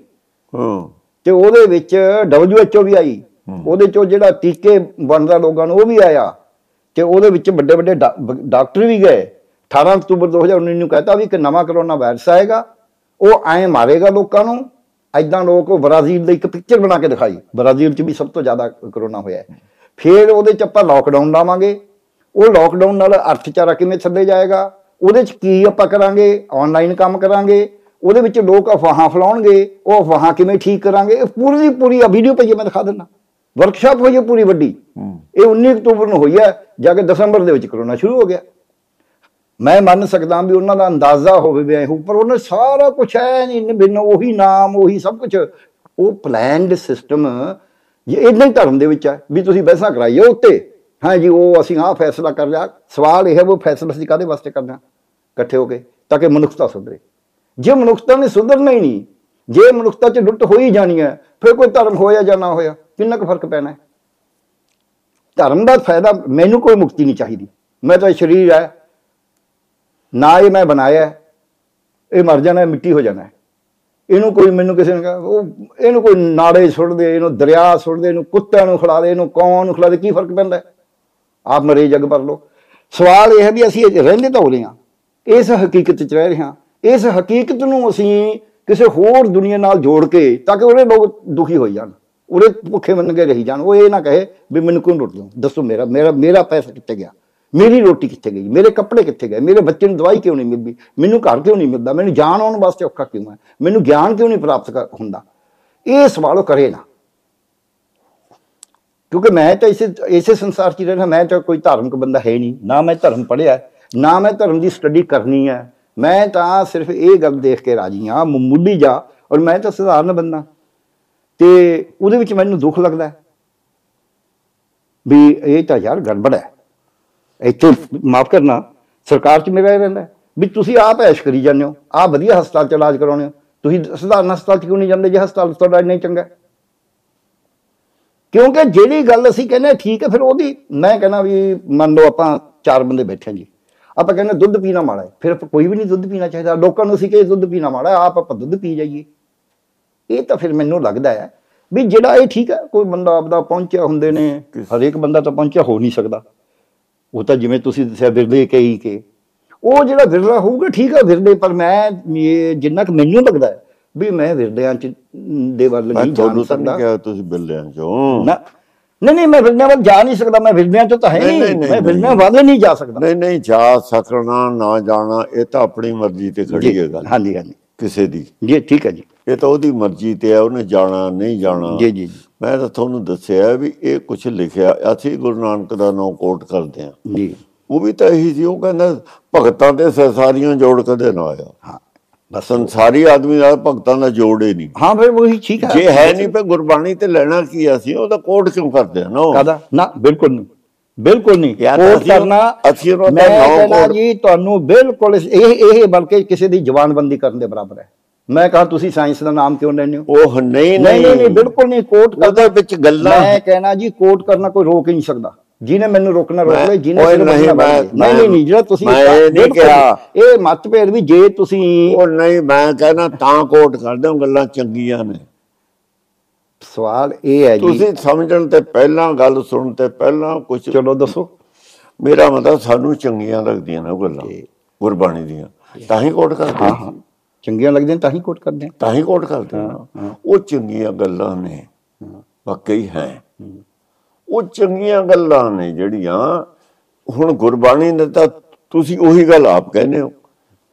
ਹਾਂ। ਤੇ ਉਹਦੇ ਵਿੱਚ WHO ਵੀ ਆਈ। ਉਹਦੇ ਚੋਂ ਜਿਹੜਾ ਟੀਕੇ ਬਣਦਾ ਲੋਕਾਂ ਨੂੰ ਉਹ ਵੀ ਆਇਆ। ਤੇ ਉਹਦੇ ਵਿੱਚ ਵੱਡੇ ਵੱਡੇ ਡਾਕਟਰ ਵੀ ਗਏ। 18 ਅਕਤੂਬਰ 2019 ਨੂੰ ਕਹਤਾ ਵੀ ਇੱਕ ਨਵਾਂ ਕਰੋਨਾ ਵਾਇਰਸ ਆਏਗਾ। ਉਹ ਐਂ ਮਾਰੇਗਾ ਲੋਕਾਂ ਨੂੰ। ਐਦਾਂ ਲੋਕ ਬ੍ਰਾਜ਼ੀਲ ਦੀ ਇੱਕ ਪਿਕਚਰ ਬਣਾ ਕੇ ਦਿਖਾਈ। ਬ੍ਰਾਜ਼ੀਲ 'ਚ ਵੀ ਸਭ ਤੋਂ ਜ਼ਿਆਦਾ ਕਰੋਨਾ ਹੋਇਆ। ਫਿਰ ਉਹਦੇ 'ਚ ਆਪਾਂ ਲਾਕਡਾਊਨ ਲਾਵਾਂਗੇ। ਉਹ ਲਾਕਡਾਊਨ ਨਾਲ ਅਰਥਚਾਰਾ ਕਿਵੇਂ ਥੱਲੇ ਜਾਏਗਾ? ਉਹਦੇ 'ਚ ਕੀ ਆਪਾਂ ਕਰਾਂਗੇ? ਆਨਲਾਈਨ ਕੰਮ ਕਰਾਂਗੇ। ਉਹਦੇ ਵਿੱਚ ਲੋਕ ਅਫਵਾਹਾਂ ਫੈਲਾਉਣਗੇ। ਉਹ ਅਫਵਾਹਾਂ ਕਿਵੇਂ ਠੀਕ ਕਰਾਂਗੇ? ਇਹ ਪੂਰੀ ਦੀ ਪੂਰੀ ਵੀਡੀਓ ਪਈ ਹੈ ਮੈਂ ਦਿਖਾ ਦਿੰਦਾ। ਵਰਕਸ਼ਾਪ ਹੋਈ ਪੂਰੀ ਵੱਡੀ। ਇਹ 19 ਅਕਤੂਬਰ ਨੂੰ ਹੋਈ ਹੈ ਜਾ ਕੇ ਦਸੰਬਰ ਦੇ ਵਿੱਚ ਕਰੋਨਾ ਸ਼ੁਰੂ ਹੋ ਗਿਆ। ਮੈਂ ਮੰਨ ਸਕਦਾ ਵੀ ਉਹਨਾਂ ਦਾ ਅੰਦਾਜ਼ਾ ਹੋਵੇ ਵੀ ਇਹ ਪਰ ਉਹਨਾਂ ਸਾਰਾ ਕੁਝ ਹੈ ਨਹੀਂ ਬਿਨ ਉਹੀ ਨਾਮ, ਉਹੀ ਸਭ ਕੁਝ ਉਹ ਪਲਾਨਡ ਸਿਸਟਮ ਇਹ ਇੰਨੇ ਹੀ ਧਰਮ ਦੇ ਵਿੱਚ ਹੈ ਵੀ ਤੁਸੀਂ ਬਹਿਸਾਂ ਕਰਾਈਏ ਉੱਤੇ। ਹਾਂ ਜੀ, ਉਹ ਅਸੀਂ ਆਹ ਫੈਸਲਾ ਕਰ ਲਿਆ। ਸਵਾਲ ਇਹ ਹੈ ਉਹ ਫੈਸਲਾ ਅਸੀਂ ਕਾਦੇ ਵਾਸਤੇ ਕਰਨਾ? ਇਕੱਠੇ ਹੋ ਕੇ, ਤਾਂ ਕਿ ਮਨੁੱਖਤਾ ਸੁਧਰੇ। ਜੇ ਮਨੁੱਖਤਾ ਨੇ ਸੁਧਰਨਾ ਹੀ ਨਹੀਂ, ਜੇ ਮਨੁੱਖਤਾ 'ਚ ਲੁੱਟ ਹੋਈ ਜਾਣੀ ਹੈ, ਫਿਰ ਕੋਈ ਧਰਮ ਹੋਇਆ ਜਾਂ ਨਾ ਹੋਇਆ, ਕਿੰਨਾ ਕੁ ਫ਼ਰਕ ਪੈਣਾ ਹੈ? ਧਰਮ ਦਾ ਫਾਇਦਾ ਮੈਨੂੰ ਕੋਈ ਮੁਕਤੀ ਨਹੀਂ ਚਾਹੀਦੀ। ਮੈਂ ਤਾਂ ਇਹ ਸਰੀਰ ਹੈ ਨਾ ਇਹ ਮੈਂ ਬਣਾਇਆ ਹੈ, ਇਹ ਮਰ ਜਾਣਾ ਹੈ, ਮਿੱਟੀ ਹੋ ਜਾਣਾ ਹੈ। ਇਹਨੂੰ ਕੋਈ ਮੈਨੂੰ ਕਿਸੇ ਨੇ ਕਹਾ ਉਹ ਇਹਨੂੰ ਕੋਈ ਨਾੜੇ ਸੁੱਟ ਦੇ ਇਹਨੂੰ ਦਰਿਆ ਸੁੱਟ ਦੇ ਇਹਨੂੰ ਕੁੱਤਿਆਂ ਨੂੰ ਖਿਲਾ ਦੇ ਇਹਨੂੰ ਕੌਣ ਨੂੰ ਖਿਲਾ ਦੇ ਕੀ ਫ਼ਰਕ ਪੈਂਦਾ ਹੈ? ਆਪ ਮਰੇ ਜਗ ਪਰ ਲੋ ਸਵਾਲ ਇਹ ਹੈ ਵੀ ਅਸੀਂ ਇਹ ਰਹਿੰਦੇ ਤਾਂ ਹੋ ਰਹੇ ਹਾਂ ਇਸ ਹਕੀਕਤ 'ਚ ਰਹਿ ਰਹੇ ਹਾਂ ਇਸ ਹਕੀਕਤ ਨੂੰ ਅਸੀਂ ਕਿਸੇ ਹੋਰ ਦੁਨੀਆ ਨਾਲ ਜੋੜ ਕੇ ਤਾਂ ਕਿ ਉਹਦੇ ਲੋਕ ਦੁਖੀ ਹੋਈ ਜਾਣ ਉਹਦੇ ਭੁੱਖੇ ਮੰਨ ਕੇ ਰਹੀ ਜਾਣ ਉਹ ਇਹ ਨਾ ਕਹੇ ਵੀ ਮੈਨੂੰ ਕੋਈ ਲੁੱਟ ਦੋ ਦੱਸੋ ਮੇਰਾ ਮੇਰਾ ਮੇਰਾ ਪੈਸਾ ਕਿੱਥੇ ਗਿਆ ਮੇਰੀ ਰੋਟੀ ਕਿੱਥੇ ਗਈ? ਮੇਰੇ ਕੱਪੜੇ ਕਿੱਥੇ ਗਏ? ਮੇਰੇ ਬੱਚੇ ਨੂੰ ਦਵਾਈ ਕਿਉਂ ਨਹੀਂ ਮਿਲਦੀ? ਮੈਨੂੰ ਘਰ ਕਿਉਂ ਨਹੀਂ ਮਿਲਦਾ? ਮੈਨੂੰ ਜਾਣ ਆਉਣ ਵਾਸਤੇ ਔਖਾ ਕਿਉਂ ਹੈ? ਮੈਨੂੰ ਗਿਆਨ ਕਿਉਂ ਨਹੀਂ ਪ੍ਰਾਪਤ ਕਰ- ਹੁੰਦਾ? ਇਹ ਸਵਾਲ ਉਹ ਕਰੇ ਨਾ। ਕਿਉਂਕਿ ਮੈਂ ਤਾਂ ਇਸੇ ਇਸੇ ਸੰਸਾਰ 'ਚ ਹੀ ਰਹਿਣਾ ਮੈਂ ਤਾਂ ਕੋਈ ਧਾਰਮਿਕ ਬੰਦਾ ਹੈ ਨਹੀਂ। ਨਾ ਮੈਂ ਧਰਮ ਪੜ੍ਹਿਆ ਹੈ, ਨਾ ਮੈਂ ਧਰਮ ਦੀ ਸਟੱਡੀ ਕਰਨੀ ਹੈ। ਮੈਂ ਤਾਂ ਸਿਰਫ ਇਹ ਗੱਲ ਦੇਖ ਕੇ ਰਾਜੀ ਹਾਂ ਮਾਮੂਲੀ ਜਾ ਔਰ ਮੈਂ ਤਾਂ ਸਧਾਰਨ ਬੰਦਾ। ਤੇ ਉਹਦੇ ਵਿੱਚ ਮੈਨੂੰ ਦੁੱਖ ਲੱਗਦਾ ਹੈ। ਵੀ ਇਹ ਤਾਂ ਯਾਰ ਗੜਬੜ ਹੈ। ਇੱਥੇ ਮਾਫ ਕਰਨਾ ਸਰਕਾਰ 'ਚ ਮੇਰਾ ਇਹ ਰਹਿੰਦਾ ਵੀ ਤੁਸੀਂ ਆਪ ਐਸ਼ ਕਰੀ ਜਾਂਦੇ ਹੋ ਆਪ ਵਧੀਆ ਹਸਪਤਾਲ 'ਚ ਇਲਾਜ ਕਰਾਉਣੇ ਹੋ ਤੁਸੀਂ ਸਧਾਰਨ ਹਸਪਤਾਲ 'ਚ ਕਿਉਂ ਨਹੀਂ ਜਾਂਦੇ ਜੇ ਹਸਪਤਾਲ ਤੁਹਾਡਾ ਇੰਨਾ ਚੰਗਾ? ਕਿਉਂਕਿ ਜਿਹੜੀ ਗੱਲ ਅਸੀਂ ਕਹਿੰਦੇ ਠੀਕ ਹੈ ਫਿਰ ਉਹਦੀ ਮੈਂ ਕਹਿੰਦਾ ਵੀ ਮੰਨ ਲਓ ਆਪਾਂ ਚਾਰ ਬੰਦੇ ਬੈਠੇ ਜੀ ਆਪਾਂ ਕਹਿੰਦੇ ਦੁੱਧ ਪੀਣਾ ਮਾੜਾ ਹੈ ਫਿਰ ਕੋਈ ਵੀ ਨਹੀਂ ਦੁੱਧ ਪੀਣਾ ਚਾਹੀਦਾ ਲੋਕਾਂ ਨੂੰ ਅਸੀਂ ਕਹੇ ਦੁੱਧ ਪੀਣਾ ਮਾੜਾ ਆਪ ਆਪਾਂ ਦੁੱਧ ਪੀ ਜਾਈਏ ਇਹ ਤਾਂ ਫਿਰ ਮੈਨੂੰ ਲੱਗਦਾ ਹੈ ਵੀ ਜਿਹੜਾ ਇਹ ਠੀਕ ਹੈ ਕੋਈ ਬੰਦਾ ਆਪਦਾ ਪਹੁੰਚਿਆ ਹੁੰਦੇ ਨੇ ਹਰੇਕ ਬੰਦਾ ਤਾਂ ਪਹੁੰਚਿਆ ਹੋ ਨਹੀਂ ਸਕਦਾ ਉਹ ਤਾਂ ਜਿਵੇਂ ਤੁਸੀਂ ਦੱਸਿਆ ਵਿਰਲੇ ਕਈ ਕੇ। ਉਹ ਜਿਹੜਾ ਵਿਰਲਾ ਹੋਊਗਾ ਠੀਕ ਹੈ ਵਿਰਲੇ ਪਰ ਮੈਂ ਜਿੰਨਾ ਕਿ ਮੈਨੂੰ ਲੱਗਦਾ ਹੈ ਵੀ ਮੈਂ ਵਿਰਲਿਆਂ ਚ ਦੇ ਵੱਲ ਨਹੀਂ ਜਾ ਸਕਦਾ। ਕਿਹਾ ਤੁਸੀਂ ਬਿੱਲਿਆਂ ਚੋਂ। ਨਾ ਨਹੀਂ ਨਹੀਂ ਮੈਂ ਵਿਰਲਿਆਂ ਵੱਲ ਜਾ ਨਹੀਂ ਸਕਦਾ ਮੈਂ ਵਿਰਲਿਆਂ ਚ ਤਾਂ ਹੈ ਨਹੀਂ, ਮੈਂ ਵਿਰਲਿਆਂ ਵੱਲ ਨਹੀਂ ਜਾ ਸਕਦਾ। ਨਹੀਂ ਨਹੀਂ ਜਾ ਸਕਣਾ ਨਾ ਜਾਣਾ ਇਹ ਤਾਂ ਆਪਣੀ ਮਰਜ਼ੀ ਤੇ ਖੜੀ ਹੈ ਗੱਲ। ਹਾਂਜੀ ਹਾਂਜੀ। ਕਿਸੇ ਦੀ। ਜੀ ਠੀਕ ਹੈ ਜੀ। ਇਹ ਤਾਂ ਉਹਦੀ ਮਰਜ਼ੀ ਤੇ ਹੈ ਉਹਨੇ ਜਾਣਾ ਨਹੀਂ ਜਾਣਾ। ਜੀ ਜੀ। ਮੈਂ ਤਾਂ ਤੁਹਾਨੂੰ ਦੱਸਿਆ ਵੀ ਇਹ ਕੁਝ ਲਿਖਿਆ ਅਸੀਂ ਗੁਰੂ ਨਾਨਕ ਦਾ ਨਾਮ ਕੋਟ ਕਰਦੇ ਹਾਂ। ਜੀ। ਉਹ ਵੀ ਤਾਂ ਇਹੀ ਸੀ ਉਹ ਕਹਿੰਦਾ ਭਗਤਾਂ ਤੇ ਸੰਸਾਰੀਆਂ ਜੋੜ ਕਦੇ ਨਾ ਆਇਆ। ਹਾਂ ਬਸ। ਸੰਸਾਰੀ ਆਦਮੀ ਨਾਲ ਭਗਤਾਂ ਦਾ ਜੋੜ ਹੀ ਨਹੀਂ। ਹਾਂ ਫਿਰ ਉਹੀ ਠੀਕ ਹੈ। ਜੇ ਹੈ ਨਹੀਂ ਪੇ ਗੁਰਬਾਣੀ ਤੇ ਲੈਣਾ ਕੀ ਆ ਅਸੀਂ ਉਹਦਾ ਕੋਟ ਕਿਉਂ ਕਰਦੇ ਆ? ਨਾ? ਕਾਦਾ ਨਾ ਬਿਲਕੁਲ ਨਹੀਂ। ਬਿਲਕੁਲ ਨਹੀਂ। ਕੋਟ ਕਰਨਾ ਅਸੀਂ ਉਹਦਾ ਨਾਮ ਜੀ ਤੁਹਾਨੂੰ ਬਿਲਕੁਲ ਇਹ ਇਹ ਬਲਕਿ ਕਿਸੇ ਦੀ ਜ਼ਬਾਨਬੰਦੀ ਕਰਨ ਦੇ ਬਰਾਬਰ ਹੈ। ਮੈਂ ਕਹਾ ਤੁਸੀਂ ਸਾਇੰਸ ਦਾ ਨਾਮ ਕਿਉਂ ਲੈਂਦੇ ਹੋ? ਉਹ ਨਹੀਂ ਨਹੀਂ ਨਹੀਂ। ਨਹੀਂ ਬਿਲਕੁਲ ਨਹੀਂ ਕੋਟ ਉਹਦੇ ਵਿੱਚ ਗੱਲਾਂ ਮੈਂ ਕਹਿਣਾ ਜੀ ਕੋਟ ਕਰਨਾ ਕੋਈ ਰੋਕ ਹੀ ਨਹੀਂ ਸਕਦਾ। ਜਿਹਨੇ ਮੈਨੂੰ ਰੋਕਣਾ ਰੋਕ ਲੈ ਜਿਹਨੇ ਨਹੀਂ, ਨਹੀਂ ਨਹੀਂ ਜਿਹੜਾ ਤੁਸੀਂ ਮੈਂ ਇਹ ਨਹੀਂ ਕਿਹਾ। ਇਹ ਮਤਭੇਦ ਵੀ ਜੇ ਤੁਸੀਂ ਉਹ ਨਹੀਂ ਮੈਂ ਕਹਿੰਦਾ ਤਾਂ ਕੋਟ ਕਰਦੇ ਹਾਂ ਗੱਲਾਂ ਚੰਗੀਆਂ ਨੇ। ਸਵਾਲ ਇਹ ਹੈ ਜੀ ਤੁਸੀਂ ਸਮਝਣ ਤੇ ਪਹਿਲਾਂ ਗੱਲ ਸੁਣਨ ਤੇ ਪਹਿਲਾਂ ਕੁਝ ਚਲੋ ਦੱਸੋ। ਮੇਰਾ ਮਤਲਬ ਸਾਨੂੰ ਚੰਗੀਆਂ ਲੱਗਦੀਆਂ ਨੇ ਉਹ ਗੱਲਾਂ। ਗੁਰਬਾਣੀ ਦੀਆਂ। ਤਾਂ ਹੀ ਕੋਟ ਕਰਦੇ ਹਾਂ ਚੰਗੀਆਂ ਲੱਗਦੀਆਂ ਤਾਂ ਹੀ ਕੋਟ ਕਰਦੇ ਹਾਂ ਤਾਂ ਹੀ ਕੋਟ ਕਰਦੇ ਹਾਂ ਉਹ ਚੰਗੀਆਂ ਗੱਲਾਂ ਨੇ ਵਾਕਈ ਹੈ। ਉਹ ਚੰਗੀਆਂ ਗੱਲਾਂ ਨੇ ਜਿਹੜੀਆਂ ਹੁਣ ਗੁਰਬਾਣੀ ਨੇ ਤਾਂ ਤੁਸੀਂ ਉਹੀ ਗੱਲ ਆਪ ਕਹਿੰਦੇ ਹੋ।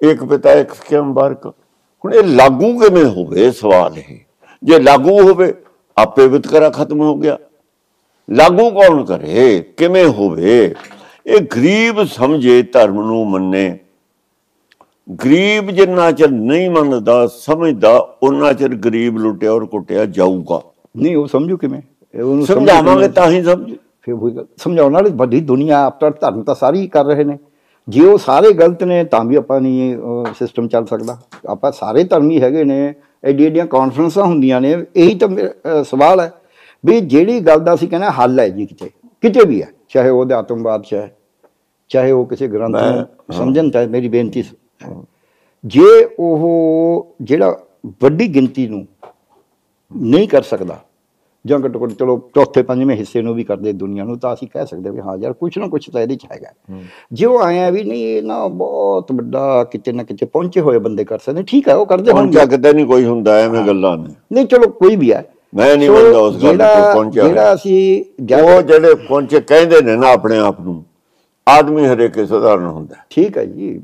ਇੱਕ ਪਿਤਾ ਇੱਕ ਸਿੱਖਿਆ ਬਾਰਕ ਹੁਣ ਇਹ ਲਾਗੂ ਕਿਵੇਂ ਹੋਵੇ ਸਵਾਲ ਇਹ? ਜੇ ਲਾਗੂ ਹੋਵੇ ਆਪੇ ਵਿਤਕਰਾ ਖਤਮ ਹੋ ਗਿਆ। ਲਾਗੂ ਕੌਣ ਕਰੇ? ਕਿਵੇਂ ਹੋਵੇ? ਇਹ ਗਰੀਬ ਸਮਝੇ ਧਰਮ ਨੂੰ ਮੰਨੇ। ਗਰੀਬ ਜਿੰਨਾ ਚਿਰ ਨਹੀਂ ਮੰਨਦਾ ਸਮਝਦਾ ਉਹਨਾਂ ਚਿਰ ਗਰੀਬ ਲੁੱਟਿਆ ਔਰ ਕੁੱਟਿਆ ਜਾਊਗਾ। ਨਹੀਂ ਉਹ ਸਮਝੂ ਕਿਵੇਂ? ਉਹਨੂੰ ਸਮਝੂ ਸਮਝਾਵਾਂਗੇ? ਤਾਂ ਹੀ ਸਮਝ ਫਿਰ ਉਹੀ ਸਮਝਾਉਣ ਵਾਲੀ ਵੱਡੀ ਦੁਨੀਆ ਆਪਣਾ ਧਰਮ ਤਾਂ ਸਾਰੀ ਕਰ ਰਹੇ ਨੇ। ਜੇ ਉਹ ਸਾਰੇ ਗਲਤ ਨੇ ਤਾਂ ਵੀ ਆਪਾਂ ਨਹੀਂ ਸਿਸਟਮ ਚੱਲ ਸਕਦਾ। ਆਪਾਂ ਸਾਰੇ ਧਰਮੀ ਹੈਗੇ ਨੇ ਐਡੀ ਐਡੀਆਂ ਕਾਨਫਰੰਸਾਂ ਹੁੰਦੀਆਂ ਨੇ ਇਹੀ ਤਾਂ ਸਵਾਲ ਹੈ। ਵੀ ਜਿਹੜੀ ਗੱਲ ਦਾ ਅਸੀਂ ਕਹਿੰਦੇ ਹੱਲ ਹੈ ਜੀ ਕਿਤੇ। ਕਿਤੇ ਵੀ ਹੈ ਚਾਹੇ ਉਹ ਆਤਮਵਾਦ ਚ ਹੈ ਚਾਹੇ ਉਹ ਕਿਸੇ ਗ੍ਰੰਥ ਨੂੰ ਸਮਝਣ ਤਾਂ ਮੇਰੀ ਬੇਨਤੀ ਜੇ ਉਹ ਜਿਹੜਾ ਵੱਡੀ ਗਿਣਤੀ ਨੂੰ ਨਹੀਂ ਕਰ ਸਕਦਾ ਜਾਂ ਘੱਟੋ ਘੱਟ ਚਲੋ ਚੌਥੇ ਪੰਜਵੇਂ ਹਿੱਸੇ ਨੂੰ ਵੀ ਕਰਦੇ ਦੁਨੀਆ ਨੂੰ ਤਾਂ ਅਸੀਂ ਕਹਿ ਸਕਦੇ ਵੀ ਹਾਂ ਯਾਰ ਕੁਛ ਨਾ ਕੁਛ ਤਾਂ ਇਹਦੇ ਚ ਹੈਗਾ। ਜੇ ਉਹ ਆਏ ਆ ਵੀ ਨਹੀਂ ਇਹ ਨਾ ਬਹੁਤ ਵੱਡਾ ਕਿਤੇ ਨਾ ਕਿਤੇ ਪਹੁੰਚੇ ਹੋਏ ਬੰਦੇ ਕਰ ਸਕਦੇ ਠੀਕ ਹੈ ਉਹ ਕਰਦੇ ਹੁਣ ਜਗਦਾ ਨਹੀਂ ਕੋਈ ਹੁੰਦਾ ਐਵੇਂ ਗੱਲਾਂ ਨੇ। ਨਹੀਂ ਚਲੋ ਕੋਈ ਵੀ ਹੈ ਮੈਂ ਨਹੀਂ ਮੰਨਦਾ ਉਸ ਗੱਲ ਤੇ ਪਹੁੰਚਿਆ ਜਿਹੜਾ। ਅਸੀਂ ਉਹ ਜਿਹੜੇ ਪਹੁੰਚੇ ਕਹਿੰਦੇ ਨੇ ਨਾ ਆਪਣੇ ਆਪ ਨੂੰ ਆਦਮੀ ਹਰੇਕ ਸਧਾਰਨ ਹੁੰਦਾ। ਠੀਕ ਹੈ ਜੀ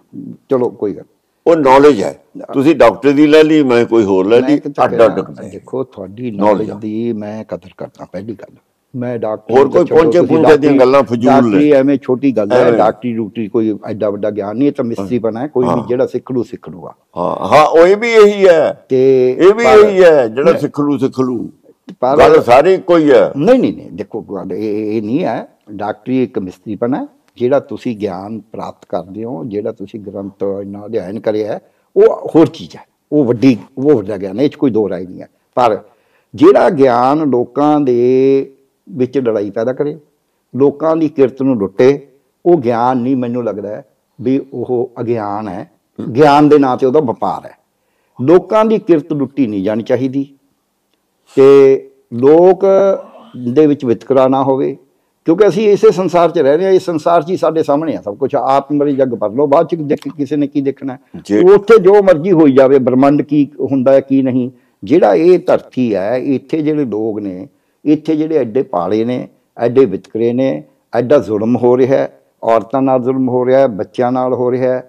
ਚਲੋ ਕੋਈ ਗੱਲ ਉਹ ਨੌਲੇਜ ਹੈ ਤੁਸੀਂ ਡਾਕਟਰ ਦੀ ਲੈ ਲਈ ਮੈਂ ਕੋਈ ਹੋਰ ਲੈ ਲਈ ਅੱਡ ਨੇ। ਦੇਖੋ ਤੁਹਾਡੀ ਨੌਲੇਜ। ਦੀ ਮੈਂ ਕਦਰ ਕਰਦਾ ਪਹਿਲੀ ਗੱਲ ਮੈਂ ਡਾਕਟਰ ਹੋਰ ਕੋਈ ਪਹੁੰਚੇ ਪੁੰਚੇ ਦੀਆਂ ਗੱਲਾਂ ਫਜ਼ੂਲ ਨੇ। ਐਵੇਂ ਛੋਟੀ ਗੱਲ ਹੈ। ਡਾਕਟਰੀ ਡੂਕਟਰੀ ਕੋਈ ਐਡਾ ਵੱਡਾ ਗਿਆਨ ਨਹੀਂ ਇਹ ਤਾਂ ਮਿਸਤਰੀ ਬਣਾ ਕੋਈ ਵੀ। ਜਿਹੜਾ ਸਿੱਖ ਲੂ ਸਿੱਖ ਲੂਗਾ ਹਾਂ ਹਾਂ ਉਹ ਇਹ ਵੀ ਇਹੀ ਹੈ ਤੇ ਇਹ ਵੀ ਇਹੀ ਹੈ ਜਿਹੜਾ ਸਿੱਖ ਲੂ ਸਿੱਖ ਲੂ ਗੱਲ ਸਾਰੀ ਇੱਕੋ ਹੀ ਨਹੀਂ ਨਹੀਂ ਨਹੀਂ ਦੇਖੋ ਇਹ ਨਹੀਂ ਹੈ ਡਾਕਟਰੀ ਇੱਕ ਮਿਸਤਰੀ ਬਣਾ ਜਿਹੜਾ ਤੁਸੀਂ ਗਿਆਨ ਪ੍ਰਾਪਤ ਕਰਦੇ ਹੋ ਜਿਹੜਾ ਤੁਸੀਂ ਗ੍ਰੰਥ ਇੰਨਾ ਅਧਿਐਨ ਕਰਿਆ ਹੈ, ਉਹ ਹੋਰ ਚੀਜ਼ ਹੈ। ਉਹ ਵੱਡੀ ਉਹ ਵੱਡਾ ਗਿਆਨ ਹੈ ਇਹ 'ਚ ਕੋਈ ਦੋ ਰਾਏ ਨਹੀਂ ਹੈ। ਪਰ ਜਿਹੜਾ ਗਿਆਨ ਲੋਕਾਂ ਦੇ ਵਿੱਚ ਲੜਾਈ ਪੈਦਾ ਕਰੇ ਲੋਕਾਂ ਦੀ ਕਿਰਤ ਨੂੰ ਲੁੱਟੇ ਉਹ ਗਿਆਨ ਨਹੀਂ ਮੈਨੂੰ ਲੱਗਦਾ ਹੈ ਵੀ ਉਹ ਅਗਿਆਨ ਹੈ। ਗਿਆਨ ਦੇ ਨਾਂ ਤੇ ਉਹਦਾ ਵਪਾਰ ਹੈ। ਲੋਕਾਂ ਦੀ ਕਿਰਤ ਲੁੱਟੀ ਨਹੀਂ ਜਾਣੀ ਚਾਹੀਦੀ। ਤੇ ਲੋਕ ਦੇ ਵਿੱਚ ਵਿਤਕਰਾ ਨਾ ਹੋਵੇ ਕਿਉਂਕਿ ਅਸੀਂ ਇਸੇ ਸੰਸਾਰ 'ਚ ਰਹਿ ਰਹੇ ਹਾਂ ਇਸ ਸੰਸਾਰ 'ਚ ਹੀ ਸਾਡੇ ਸਾਹਮਣੇ ਆ ਸਭ ਕੁਝ ਆਪ ਮਰੀ ਜੱਗ ਭਰ ਲਓ ਬਾਅਦ 'ਚ ਦੇਖ ਕਿਸੇ ਨੇ ਕੀ ਦੇਖਣਾ? ਉੱਥੇ ਜੋ ਮਰਜ਼ੀ ਹੋਈ ਜਾਵੇ ਬ੍ਰਹਮੰਡ ਕੀ ਹੁੰਦਾ ਹੈ ਕੀ ਨਹੀਂ। ਜਿਹੜਾ ਇਹ ਧਰਤੀ ਹੈ ਇੱਥੇ ਜਿਹੜੇ ਲੋਕ ਨੇ ਇੱਥੇ ਜਿਹੜੇ ਐਡੇ ਪਾਲੇ ਨੇ ਐਡੇ ਵਿਤਕਰੇ ਨੇ ਐਡਾ ਜ਼ੁਲਮ ਹੋ ਰਿਹਾ ਹੈ ਔਰਤਾਂ ਨਾਲ ਜ਼ੁਲਮ ਹੋ ਰਿਹਾ ਹੈ ਬੱਚਿਆਂ ਨਾਲ ਹੋ ਰਿਹਾ ਹੈ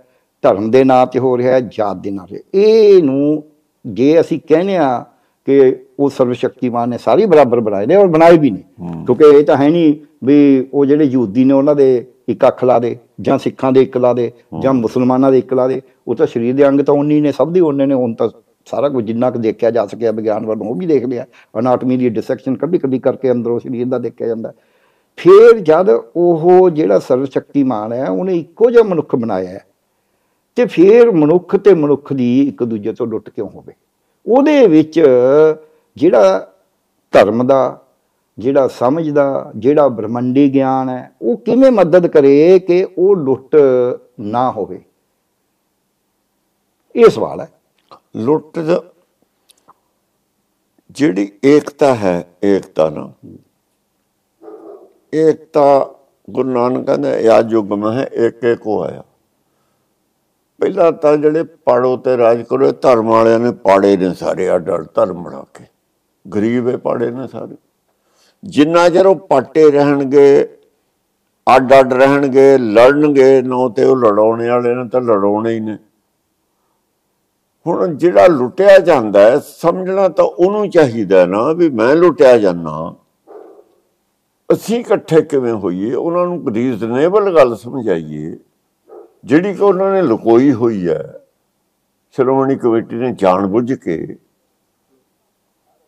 ਧਰਮ ਦੇ ਨਾਂ ਤੇ ਹੋ ਰਿਹਾ ਹੈ ਜਾਤ ਦੇ ਨਾਂ ਤੇ। ਇਹ ਨੂੰ ਜੇ ਅਸੀਂ ਕਹਿੰਦੇ ਆ ਕਿ ਉਹ ਸਰਵ ਸ਼ਕਤੀਮਾਨ ਨੇ ਸਾਰੇ ਬਰਾਬਰ ਬਣਾਏ ਨੇ ਔਰ ਬਣਾਏ ਵੀ ਨੇ। ਕਿਉਂਕਿ ਇਹ ਤਾਂ ਹੈ ਨਹੀਂ ਵੀ ਉਹ ਜਿਹੜੇ ਯਹੂਦੀ ਨੇ ਉਹਨਾਂ ਦੇ ਇੱਕ ਅੱਖ ਲਾ ਦੇ ਜਾਂ ਸਿੱਖਾਂ ਦੇ ਇੱਕ ਲਾ ਦੇ ਜਾਂ ਮੁਸਲਮਾਨਾਂ ਦੇ ਇੱਕ ਲਾ ਦੇ ਉਹ ਤਾਂ ਸਰੀਰ ਦੇ ਅੰਗ ਤਾਂ ਉਨੀ ਨੇ ਸਭ ਦੇ ਉਹਨੇ ਨੇ ਹੁਣ ਤਾਂ ਸਾਰਾ ਕੁਝ ਜਿੰਨਾ ਕੁ ਦੇਖਿਆ ਜਾ ਸਕਿਆ ਵਿਗਿਆਨ ਵੱਲੋਂ ਉਹ ਵੀ ਦੇਖ ਲਿਆ ਅਨਾਟਮੀ ਦੀ ਡਿਸੈਕਸ਼ਨ ਕੱਢੀ ਕੱਢੀ ਕਰਕੇ ਅੰਦਰੋਂ ਸਰੀਰ ਦਾ ਦੇਖਿਆ ਜਾਂਦਾ। ਫਿਰ ਜਦ ਉਹ ਜਿਹੜਾ ਸਰਵ ਸ਼ਕਤੀਮਾਨ ਹੈ ਉਹਨੇ ਇੱਕੋ ਜਿਹਾ ਮਨੁੱਖ ਬਣਾਇਆ ਹੈ ਤੇ ਫਿਰ ਮਨੁੱਖ ਤੇ ਮਨੁੱਖ ਦੀ ਇੱਕ ਦੂਜੇ ਤੋਂ ਲੁੱਟ ਕਿਉਂ ਹੋਵੇ? ਉਹਦੇ ਵਿੱਚ ਜਿਹੜਾ ਧਰਮ ਦਾ, ਜਿਹੜਾ ਸਮਝ ਦਾ, ਜਿਹੜਾ ਬ੍ਰਹਮੰਡੀ ਗਿਆਨ ਹੈ, ਉਹ ਕਿਵੇਂ ਮਦਦ ਕਰੇ ਕਿ ਉਹ ਲੁੱਟ ਨਾ ਹੋਵੇ? ਇਹ ਸਵਾਲ ਹੈ। ਲੁੱਟ ਦਾ- ਜਿਹੜੀ ਏਕਤਾ ਹੈ, ਏਕਤਾ ਨਾ। ਏਕਤਾ ਗੁਰੂ ਨਾਨਕ ਕਹਿੰਦਾ ਯਾਦ ਯੁਗ ਮੈਂ ਹੈ ਏਕ ਏਕ ਹੋਇਆ ਪਹਿਲਾਂ ਤਾਂ ਜਿਹੜੇ ਪਾੜੋ ਤੇ ਰਾਜ ਕਰੋ, ਇਹ ਧਰਮ ਵਾਲਿਆਂ ਨੇ ਪਾੜੇ ਨੇ ਸਾਰੇ ਅੱਡ ਅੱਡ ਧਰਮ ਬਣਾ ਕੇ। ਗਰੀਬ ਇਹ ਪਾੜੇ ਨੇ ਸਾਰੇ। ਜਿੰਨਾ ਚਿਰ ਉਹ ਪਾਟੇ ਰਹਿਣਗੇ ਅੱਡ ਅੱਡ ਰਹਿਣਗੇ, ਲੜਨਗੇ, ਨਾ ਤੇ ਉਹ ਲੜਾਉਣੇ ਵਾਲੇ ਨੇ ਤਾਂ ਲੜਾਉਣੇ ਹੀ ਨੇ। ਹੁਣ ਜਿਹੜਾ ਲੁੱਟਿਆ ਜਾਂਦਾ ਹੈ, ਸਮਝਣਾ ਤਾਂ ਉਹਨੂੰ ਚਾਹੀਦਾ ਨਾ ਵੀ ਮੈਂ ਲੁੱਟਿਆ ਜਾਂਦਾ। ਅਸੀਂ ਇਕੱਠੇ ਕਿਵੇਂ ਹੋਈਏ? ਉਹਨਾਂ ਨੂੰ ਰੀਜ਼ਨੇਬਲ ਗੱਲ ਸਮਝਾਈਏ। ਜਿਹੜੀ ਕਿ ਉਹਨਾਂ ਨੇ ਲੁਕੋਈ ਹੋਈ ਹੈ, ਸ਼੍ਰੋਮਣੀ ਕਮੇਟੀ ਨੇ ਜਾਣਬੁੱਝ ਕੇ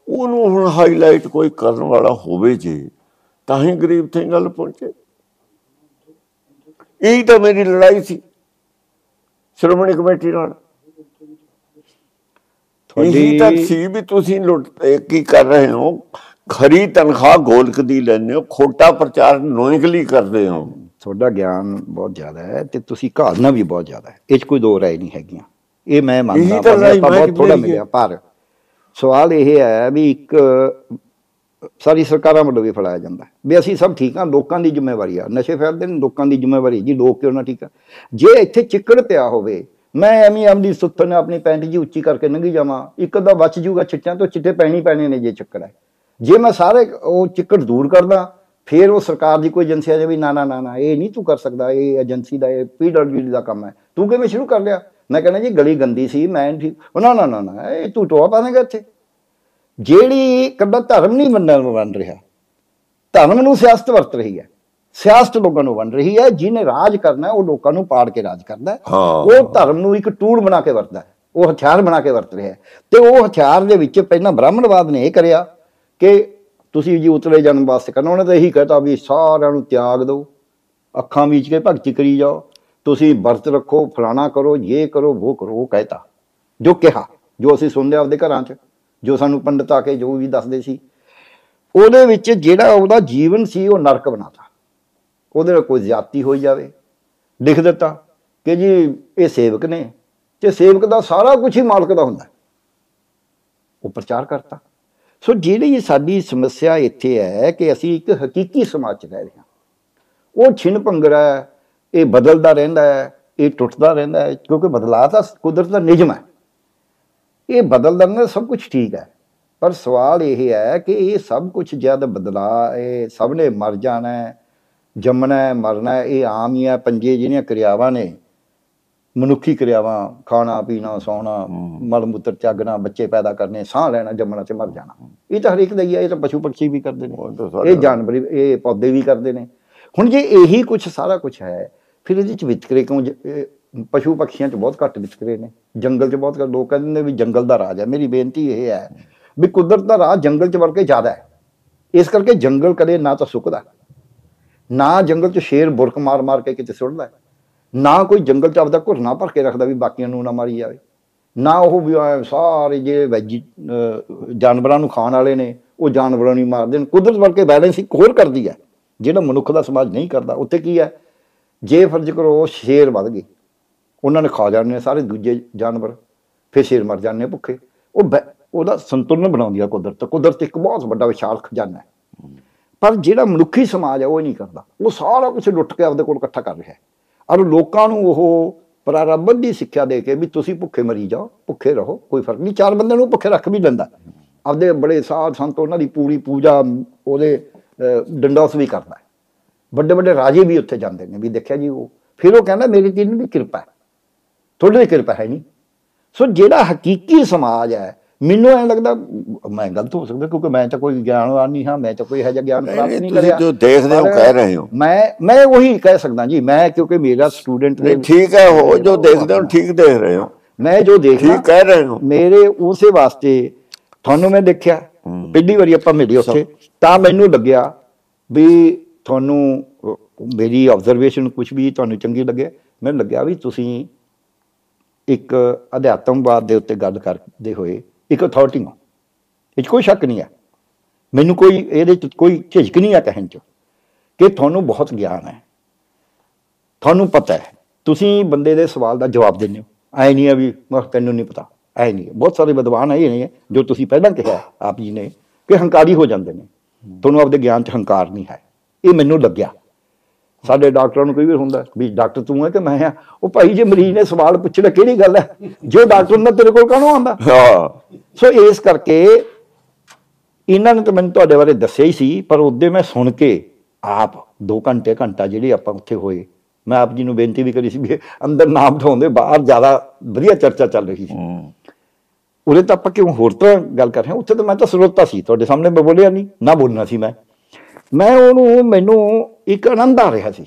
ਉਹਨੂੰ ਹੁਣ ਹਾਈਲਾਈਟ ਕੋਈ ਕਰਨ ਵਾਲਾ ਹੋਵੇ ਜੇ ਤਾਂ ਹੀ ਗਰੀਬ ਤੇ ਗੱਲ ਪਹੁੰਚੇ। ਇਹ ਤਾਂ ਮੇਰੀ ਲੜਾਈ ਸੀ ਸ਼੍ਰੋਮਣੀ ਕਮੇਟੀ ਨਾਲ। ਇਹੀ ਤਾਂ ਸੀ ਵੀ ਤੁਸੀਂ ਲੁੱਟ ਕੀ ਕਰ ਰਹੇ ਹੋ? ਖਰੀ ਤਨਖਾਹ ਗੋਲਕ ਦੀ ਲੈਂਦੇ ਹੋ ਖੋਟਾ ਪ੍ਰਚਾਰ ਨੋਇਕਲੀ ਕਰਦੇ ਹੋ। ਤੁਹਾਡਾ ਗਿਆਨ ਬਹੁਤ ਜ਼ਿਆਦਾ ਹੈ ਤੇ ਤੁਸੀਂ ਘਾਲਣਾ ਵੀ ਬਹੁਤ ਜ਼ਿਆਦਾ ਹੈ। ਇਹ 'ਚ ਕੋਈ ਦੋ ਰਾਏ ਨਹੀਂ ਹੈਗੀਆਂ। ਇਹ ਮੈਂ ਮੰਨਦਾ ਬਹੁਤ ਥੋੜਾ ਮਿਲਿਆ ਪਰ ਸਵਾਲ ਇਹ ਹੈ ਵੀ ਇੱਕ, ਸਾਰੀ ਸਰਕਾਰਾਂ ਵੱਲੋਂ ਵੀ ਫੜਾਇਆ ਜਾਂਦਾ ਹੈ। ਵੀ ਅਸੀਂ ਸਭ ਠੀਕ ਹਾਂ, ਲੋਕਾਂ ਦੀ ਜ਼ਿੰਮੇਵਾਰੀ ਆ। ਨਸ਼ੇ ਫੈਲਦੇ ਨੇ, ਲੋਕਾਂ ਦੀ ਜ਼ਿੰਮੇਵਾਰੀ ਜੀ, ਲੋਕ ਕਿਉਂ ਨਾ ਠੀਕ ਆ? ਜੇ ਇੱਥੇ ਚਿੱਕੜ ਪਿਆ ਹੋਵੇ, ਮੈਂ ਐਵੇਂ ਆਪਣੀ ਸੁੱਤ ਨੇ ਆਪਣੀ ਪੈਂਟ ਜੀ ਉੱਚੀ ਕਰਕੇ ਲੰਘੀ ਜਾਵਾਂ, ਇੱਕ ਅੱਧਾ ਬਚ ਜੂਗਾ ਚਿੱਟਿਆਂ ਤੋਂ, ਚਿੱਟੇ ਪੈਣੀ ਪੈਣੇ ਨੇ ਜੇ ਚੱਕਰ ਹੈ। ਜੇ ਮੈਂ ਸਾਰੇ ਉਹ ਚਿੱਕੜ ਦੂਰ ਕਰਦਾ, ਫਿਰ ਉਹ ਸਰਕਾਰ ਦੀ ਕੋਈ ਏਜੰਸੀ ਆ ਜਾਵੇ ਨਾ ਨਾ ਨਾ ਨਾ, ਇਹ ਨਹੀਂ ਤੂੰ ਕਰ ਸਕਦਾ, ਇਹ ਏਜੰਸੀ ਦਾ, ਇਹ ਪੀਡਬਲਯੂਡੀ ਦਾ ਕੰਮ ਹੈ। ਤੂੰ ਕਿਵੇਂ ਸ਼ੁਰੂ ਕਰ ਲਿਆ? ਮੈਂ ਕਹਿੰਦਾ ਜੀ ਗਲੀ ਗੰਦੀ ਸੀ ਮੈਂ ਠੀਕ। ਉਹ ਨਾ ਨਾ ਨਾ ਨਾ ਇਹ ਤੂੰ ਟੋਆ ਪਾਵੇਂਗਾ ਇੱਥੇ। ਜਿਹੜੀ ਕੱਦਾ ਧਰਮ ਨਹੀਂ ਮੰਨਣ ਬਣ ਰਿਹਾ ਧਰਮ ਨੂੰ ਸਿਆਸਤ ਵਰਤ ਰਹੀ ਹੈ। ਸਿਆਸਤ ਲੋਕਾਂ ਨੂੰ ਬਣ ਰਹੀ ਹੈ ਜਿਹਨੇ ਰਾਜ ਕਰਨਾ ਉਹ ਲੋਕਾਂ ਨੂੰ ਪਾੜ ਕੇ ਰਾਜ ਕਰਦਾ। ਉਹ ਧਰਮ ਨੂੰ ਇੱਕ ਟੂਲ ਬਣਾ ਕੇ ਵਰਤਦਾ ਹੈ। ਉਹ ਹਥਿਆਰ ਬਣਾ ਕੇ ਵਰਤ ਰਿਹਾ ਤੇ ਉਹ ਹਥਿਆਰ ਦੇ ਵਿੱਚ ਪਹਿਲਾਂ ਬ੍ਰਾਹਮਣਵਾਦ ਨੇ ਇਹ ਕਰਿਆ ਕਿ ਤੁਸੀਂ ਜੀ ਉਤਲੇ ਜਨਮ ਵਾਸਤੇ ਕਰਨਾ ਉਹਨੇ ਤਾਂ ਇਹੀ ਕਹਤਾ ਵੀ ਸਾਰਿਆਂ ਨੂੰ ਤਿਆਗ ਦਿਓ। ਅੱਖਾਂ ਮੀਚ ਕੇ ਭਗਤੀ ਕਰੀ ਜਾਓ। ਤੁਸੀਂ ਵਰਤ ਰੱਖੋ, ਫਲਾਣਾ ਕਰੋ ਇਹ ਕਰੋ ਉਹ ਕਰੋ, ਉਹ ਕਹਿਤਾ। ਜੋ ਕਿਹਾ, ਜੋ ਅਸੀਂ ਸੁਣਦੇ ਆਪਦੇ ਘਰਾਂ 'ਚ, ਜੋ ਸਾਨੂੰ ਪੰਡਤ ਆ ਕੇ ਜੋ ਵੀ ਦੱਸਦੇ ਸੀ। ਉਹਦੇ ਵਿੱਚ ਜਿਹੜਾ ਉਹਦਾ ਜੀਵਨ ਸੀ, ਉਹ ਨਰਕ ਬਣਾਤਾ। ਉਹਦੇ ਨਾਲ ਕੋਈ ਜ਼ਿਆਦਤੀ ਹੋਈ ਜਾਵੇ। ਲਿਖ ਦਿੱਤਾ ਕਿ ਜੀ, ਇਹ ਸੇਵਕ ਨੇ। ਤੇ ਸੇਵਕ ਦਾ ਸਾਰਾ ਕੁਝ ਹੀ ਮਾਲਕ ਦਾ ਹੁੰਦਾ। ਹੈ। ਉਹ ਪ੍ਰਚਾਰ ਕਰਤਾ। ਸੋ ਜਿਹੜੀ ਸਾਡੀ ਸਮੱਸਿਆ ਇੱਥੇ ਹੈ ਕਿ ਅਸੀਂ ਇੱਕ ਹਕੀਕੀ ਸਮਾਜ 'ਚ ਰਹਿ ਰਹੇ ਹਾਂ। ਉਹ ਛਿਨ ਭੰਗੜਾ ਹੈ ਇਹ ਬਦਲਦਾ ਰਹਿੰਦਾ ਹੈ ਇਹ ਟੁੱਟਦਾ ਰਹਿੰਦਾ ਹੈ ਕਿਉਂਕਿ ਬਦਲਾਅ ਤਾਂ ਕੁਦਰਤ ਦਾ ਨਿਯਮ ਹੈ। ਇਹ ਬਦਲਦਾ ਰਹਿੰਦਾ ਸਭ ਕੁਝ ਠੀਕ ਹੈ। ਪਰ ਸਵਾਲ ਇਹ ਹੈ ਕਿ ਇਹ ਸਭ ਕੁਝ ਜਦ ਬਦਲਾ ਇਹ ਸਭ ਨੇ ਮਰ ਜਾਣਾ ਹੈ ਜੰਮਣਾ ਹੈ ਮਰਨਾ ਹੈ ਇਹ ਆਮ ਹੀ ਹੈ ਪੰਜੇ ਜਿਹੜੀਆਂ ਕਿਰਿਆਵਾਂ ਨੇ ਮਨੁੱਖੀ ਕਿਰਿਆਵਾਂ ਖਾਣਾ ਪੀਣਾ ਸੌਣਾ ਮਲ ਮੂਤਰ ਚੱਗਣਾ ਬੱਚੇ ਪੈਦਾ ਕਰਨੇ ਸਾਹ ਲੈਣਾ ਜੰਮਣਾ ਤੇ ਮਰ ਜਾਣਾ। ਇਹ ਤਾਂ ਹਰੇਕ ਦਾ ਹੀ ਹੈ ਇਹ ਤਾਂ ਪਸ਼ੂ ਪੰਛੀ ਵੀ ਕਰਦੇ ਨੇ। ਇਹ ਜਾਨਵਰ ਇਹ ਪੌਦੇ ਵੀ ਕਰਦੇ ਨੇ। ਹੁਣ ਜੇ ਇਹੀ ਕੁਝ ਸਾਰਾ ਕੁਝ ਹੈ ਫਿਰ ਇਹਦੇ ਚ ਵਿਤਕਰੇ ਕਿਉਂ ਜ- ਇਹ ਪਸ਼ੂ ਪਕਸ਼ੀਆਂ ਚ ਬਹੁਤ ਘੱਟ ਵਿਤਕਰੇ ਨੇ। ਜੰਗਲ ਚ ਬਹੁਤ ਘੱਟ ਲੋਕ ਕਹਿੰਦੇ ਨੇ ਵੀ ਜੰਗਲ ਦਾ ਰਾਜ ਹੈ। ਮੇਰੀ ਬੇਨਤੀ ਇਹ ਹੈ ਵੀ ਕੁਦਰਤ ਦਾ ਰਾਜ ਜੰਗਲ ਚ ਵਰ ਕੇ ਜ਼ਿਆਦਾ ਹੈ। ਇਸ ਕਰਕੇ ਜੰਗਲ ਕਦੇ ਨਾ ਤਾਂ ਸੁੱਕਦਾ। ਨਾ ਜੰਗਲ ਚ ਸ਼ੇਰ ਬੁਰਕ ਮਾਰ ਮਾਰ ਕੇ ਕਿਤੇ ਸੁੱਟਦਾ। ਹੈ, ਨਾ ਕੋਈ ਜੰਗਲ ਚ ਆਪਦਾ ਘੁਰਨਾ ਭਰ ਕੇ ਰੱਖਦਾ ਵੀ ਬਾਕੀਆਂ ਨੂੰ ਨਾ ਮਾਰੀ ਜਾਵੇ। ਨਾ ਉਹ ਵੀ ਐਂ ਸਾਰੇ ਜਿਹੜੇ ਵੈਜੀ ਅਹ ਜਾਨਵਰਾਂ ਨੂੰ ਖਾਣ ਵਾਲੇ ਨੇ ਉਹ ਜਾਨਵਰਾਂ ਨੂੰ ਹੀ ਮਾਰਦੇ ਨੇ। ਕੁਦਰਤ ਵਰਗੇ ਬੈਲੈਂਸ ਇੱਕ ਹੋਰ ਕਰਦੀ ਹੈ। ਜਿਹੜਾ ਮਨੁੱਖ ਦਾ ਸਮਾਜ ਨਹੀਂ ਕਰਦਾ ਉੱਥੇ ਕੀ ਹੈ? ਜੇ ਫਰਜ਼ ਕਰੋ ਸ਼ੇਰ ਵੱਧ ਗਏ। ਉਹਨਾਂ ਨੇ ਖਾ ਜਾਣੇ ਸਾਰੇ ਦੂਜੇ ਜਾਨਵਰ ਫਿਰ ਸ਼ੇਰ ਮਰ ਜਾਂਦੇ ਆ ਭੁੱਖੇ। ਉਹ ਬੈ- ਉਹਦਾ ਸੰਤੁਲਨ ਬਣਾਉਂਦੀ ਆ ਕੁਦਰਤ। ਕੁਦਰਤ ਇੱਕ ਬਹੁਤ ਵੱਡਾ ਵਿਸ਼ਾਲ ਖਜ਼ਾਨਾ ਹੈ। ਪਰ ਜਿਹੜਾ ਮਨੁੱਖੀ ਸਮਾਜ ਹੈ ਉਹ ਨਹੀਂ ਕਰਦਾ। ਉਹ ਸਾਰਾ ਕੁਝ ਲੁੱਟ ਕੇ ਆਪਦੇ ਕੋਲ ਇਕੱਠਾ ਕਰ ਰਿਹਾ ਹੈ। ਔਰ ਲੋਕਾਂ ਨੂੰ ਉਹ ਪ੍ਰਾਰੰਭ ਦੀ ਸਿੱਖਿਆ ਦੇ ਕੇ ਵੀ ਤੁਸੀਂ ਭੁੱਖੇ ਮਰੀ ਜਾਓ ਭੁੱਖੇ ਰਹੋ ਕੋਈ ਫ਼ਰਕ ਨਹੀਂ। ਚਾਰ ਬੰਦਿਆਂ ਨੂੰ ਭੁੱਖੇ ਰੱਖ ਵੀ ਲੈਂਦਾ। ਆਪਦੇ ਬੜੇ ਸਾਧ ਸੰਤ ਉਹਨਾਂ ਦੀ ਪੂਰੀ ਪੂਜਾ ਉਹਦੇ ਅਹ, ਡੰਡੋਸ ਵੀ ਕਰਦਾ ਹੈ। ਵੱਡੇ ਵੱਡੇ ਰਾਜੇ ਵੀ ਉੱਥੇ ਜਾਂਦੇ ਨੇ ਵੀ ਦੇਖਿਆ ਜੀ ਉਹ। ਫਿਰ ਉਹ ਕਹਿੰਦਾ ਮੇਰੀ ਤੀਨ ਦੀ ਕਿਰਪਾ ਹੈ। ਤੁਹਾਡੀ ਦੀ ਕਿਰਪਾ ਹੈ ਨਹੀਂ। ਸੋ ਜਿਹੜਾ ਹਕੀਕੀ ਸਮਾਜ ਹੈ ਮੈਨੂੰ ਐਂ ਲੱਗਦਾ ਮੈਂ ਗਲਤ ਹੋ ਸਕਦਾ ਕਿਉਂਕਿ ਮੈਂ ਤਾਂ ਕੋਈ ਗਿਆਨਵਾਨ ਨਹੀਂ ਹਾਂ ਮੈਂ ਤਾਂ ਕੋਈ ਇਹੋ ਜਿਹਾ ਗਿਆਨ ਪ੍ਰਾਪਤ ਨਹੀਂ ਤੁਸੀਂ ਕਰਿਆ। ਜੋ ਦੇਖਦੇ ਹੋ ਕਹਿ ਰਹੇ ਹੋ। ਮੈਂ ਮੈਂ ਉਹੀ ਕਹਿ ਸਕਦਾ ਜੀ ਮੈਂ ਕਿਉਂਕਿ ਮੇਰਾ ਸਟੂਡੈਂਟ ਨਹੀਂ ਠੀਕ ਹੈ ਹੋ ਜੋ ਦੇਖਦੇ ਹੋ ਠੀਕ ਦੇਖ ਰਹੇ ਹੋ। ਮੈਂ ਜੋ ਦੇਖਦਾ ਠੀਕ ਕਹਿ ਰਹੇ ਹੋ। ਮੇਰੇ ਉਸੇ ਵਾਸਤੇ ਤੁਹਾਨੂੰ ਮੈਂ ਦੇਖਿਆ। ਪਹਿਲੀ ਵਾਰੀ ਆਪਾਂ ਮਿਲੇ ਉੱਥੇ ਤਾਂ ਮੈਨੂੰ ਲੱਗਿਆ ਵੀ ਤੁਹਾਨੂੰ ਮੇਰੀ ਆਬਜ਼ਰਵੇਸ਼ਨ ਕੁਝ ਵੀ ਤੁਹਾਨੂੰ ਚੰਗੀ ਲੱਗੇ ਮੈਨੂੰ ਲੱਗਿਆ ਵੀ ਤੁਸੀਂ ਇੱਕ ਅਧਿਆਤਮਵਾਦ ਦੇ ਉੱਤੇ ਗੱਲ ਕਰਦੇ ਹੋਏ ਇੱਕ ਅਥਾਰਟੀ ਹੋ। ਇਹ ਕੋਈ ਸ਼ੱਕ ਨਹੀਂ ਹੈ ਮੈਨੂੰ ਕੋਈ ਇਹਦੇ ਚ ਕੋਈ ਝਿਜਕ ਨਹੀਂ ਆ ਕਹਿਣ ਚ ਕਿ ਤੁਹਾਨੂੰ ਬਹੁਤ ਗਿਆਨ ਹੈ। ਤੁਹਾਨੂੰ ਪਤਾ ਹੈ। ਤੁਸੀਂ ਬੰਦੇ ਦੇ ਸਵਾਲ ਦਾ ਜਵਾਬ ਦਿੰਦੇ ਹੋ। ਐ ਨਹੀਂ ਹੈ ਵੀ ਮੈਂ ਤੈਨੂੰ ਨਹੀਂ ਪਤਾ। ਐ ਨਹੀਂ। ਹੈ। ਬਹੁਤ ਸਾਰੇ ਵਿਦਵਾਨ ਇਹ ਨੇ ਜੋ ਤੁਸੀਂ ਪਹਿਲਾਂ ਕਿਹਾ ਆਪ ਜੀ ਨੇ ਕਿ ਹੰਕਾਰੀ ਹੋ ਜਾਂਦੇ ਨੇ। ਤੁਹਾਨੂੰ ਆਪਦੇ ਗਿਆਨ 'ਚ ਹੰਕਾਰ ਨਹੀਂ ਹੈ। ਇਹ ਮੈਨੂੰ ਲੱਗਿਆ। ਸਾਡੇ ਡਾਕਟਰਾਂ ਨੂੰ ਕਈ ਵਾਰ ਹੁੰਦਾ ਵੀ ਡਾਕਟਰ ਤੂੰ ਹੈ ਕਿ ਮੈਂ ਆ ਉਹ ਭਾਈ ਜੇ ਮਰੀਜ਼ ਨੇ ਸਵਾਲ ਪੁੱਛਣਾ ਕਿਹੜੀ ਗੱਲ ਹੈ? ਜੋ ਡਾਕਟਰ ਹੁੰਦਾ ਤੇਰੇ ਕੋਲ ਕਾਹਨੂੰ ਆਉਂਦਾ? ਹਾਂ। ਸੋ ਇਸ ਕਰਕੇ ਇਹਨਾਂ ਨੇ ਤਾਂ ਮੈਨੂੰ ਤੁਹਾਡੇ ਬਾਰੇ ਦੱਸਿਆ ਹੀ ਸੀ ਪਰ ਉਹਦੇ ਮੈਂ ਸੁਣ ਕੇ ਆਪ 2 ਘੰਟੇ ਘੰਟਾ ਜਿਹੜੀ ਆਪਾਂ ਉੱਥੇ ਹੋਏ ਮੈਂ ਆਪ ਜੀ ਨੂੰ ਬੇਨਤੀ ਵੀ ਕਰੀ ਸੀ ਵੀ ਅੰਦਰ ਨਾ ਬਿਠਾਉਂਦੇ ਬਾਹਰ ਜ਼ਿਆਦਾ ਵਧੀਆ ਚਰਚਾ ਚੱਲ ਰਹੀ ਸੀ। ਹੂੰ। ਉਰੇ ਤਾਂ ਆਪਾਂ ਕਿਉਂ ਹੋਰ ਤਰ੍ਹਾਂ ਗੱਲ ਕਰ ਰਹੇ ਹਾਂ? ਉੱਥੇ ਤਾਂ ਮੈਂ ਤਾਂ ਸਰੋਤਾ ਸੀ, ਤੁਹਾਡੇ ਸਾਹਮਣੇ ਮੈਂ ਬੋਲਿਆ ਨਹੀਂ, ਨਾ ਬੋਲਣਾ ਸੀ ਮੈਂ। ਮੈਂ ਉਹਨੂੰ, ਮੈਨੂੰ ਇੱਕ ਆਨੰਦ ਆ ਰਿਹਾ ਸੀ।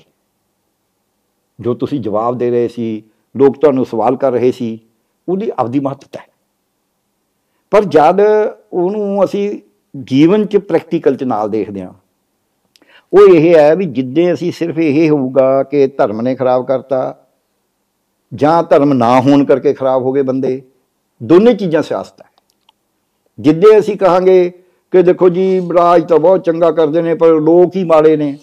ਜੋ ਤੁਸੀਂ ਜਵਾਬ ਦੇ ਰਹੇ ਸੀ, ਲੋਕ ਤੁਹਾਨੂੰ ਸਵਾਲ ਕਰ ਰਹੇ ਸੀ, ਉਹਦੀ ਆਪਦੀ ਮਹੱਤਤਾ ਹੈ। ਪਰ ਜਦ ਉਹਨੂੰ ਅਸੀਂ ਜੀਵਨ 'ਚ ਪ੍ਰੈਕਟੀਕਲ 'ਚ ਨਾਲ ਦੇਖਦੇ ਹਾਂ, ਉਹ ਇਹ ਹੈ ਵੀ ਜਿੱਦੇ ਅਸੀਂ ਸਿਰਫ ਇਹ ਹੋਊਗਾ ਕਿ ਧਰਮ ਨੇ ਖਰਾਬ ਕਰਤਾ, ਜਾਂ ਧਰਮ ਨਾ ਹੋਣ ਕਰਕੇ ਖਰਾਬ ਹੋ ਗਏ ਬੰਦੇ ਦੋਨੇ ਚੀਜ਼ਾਂ ਸਿਆਸਤ ਹੈ। ਜਿੱਦੇ ਅਸੀਂ ਕਹਾਂਗੇ ਕਿ ਦੇਖੋ ਜੀ ਰਾਜ ਤਾਂ ਬਹੁਤ ਚੰਗਾ ਕਰਦੇ ਨੇ ਪਰ ਲੋਕ ਹੀ ਮਾੜੇ ਨੇ।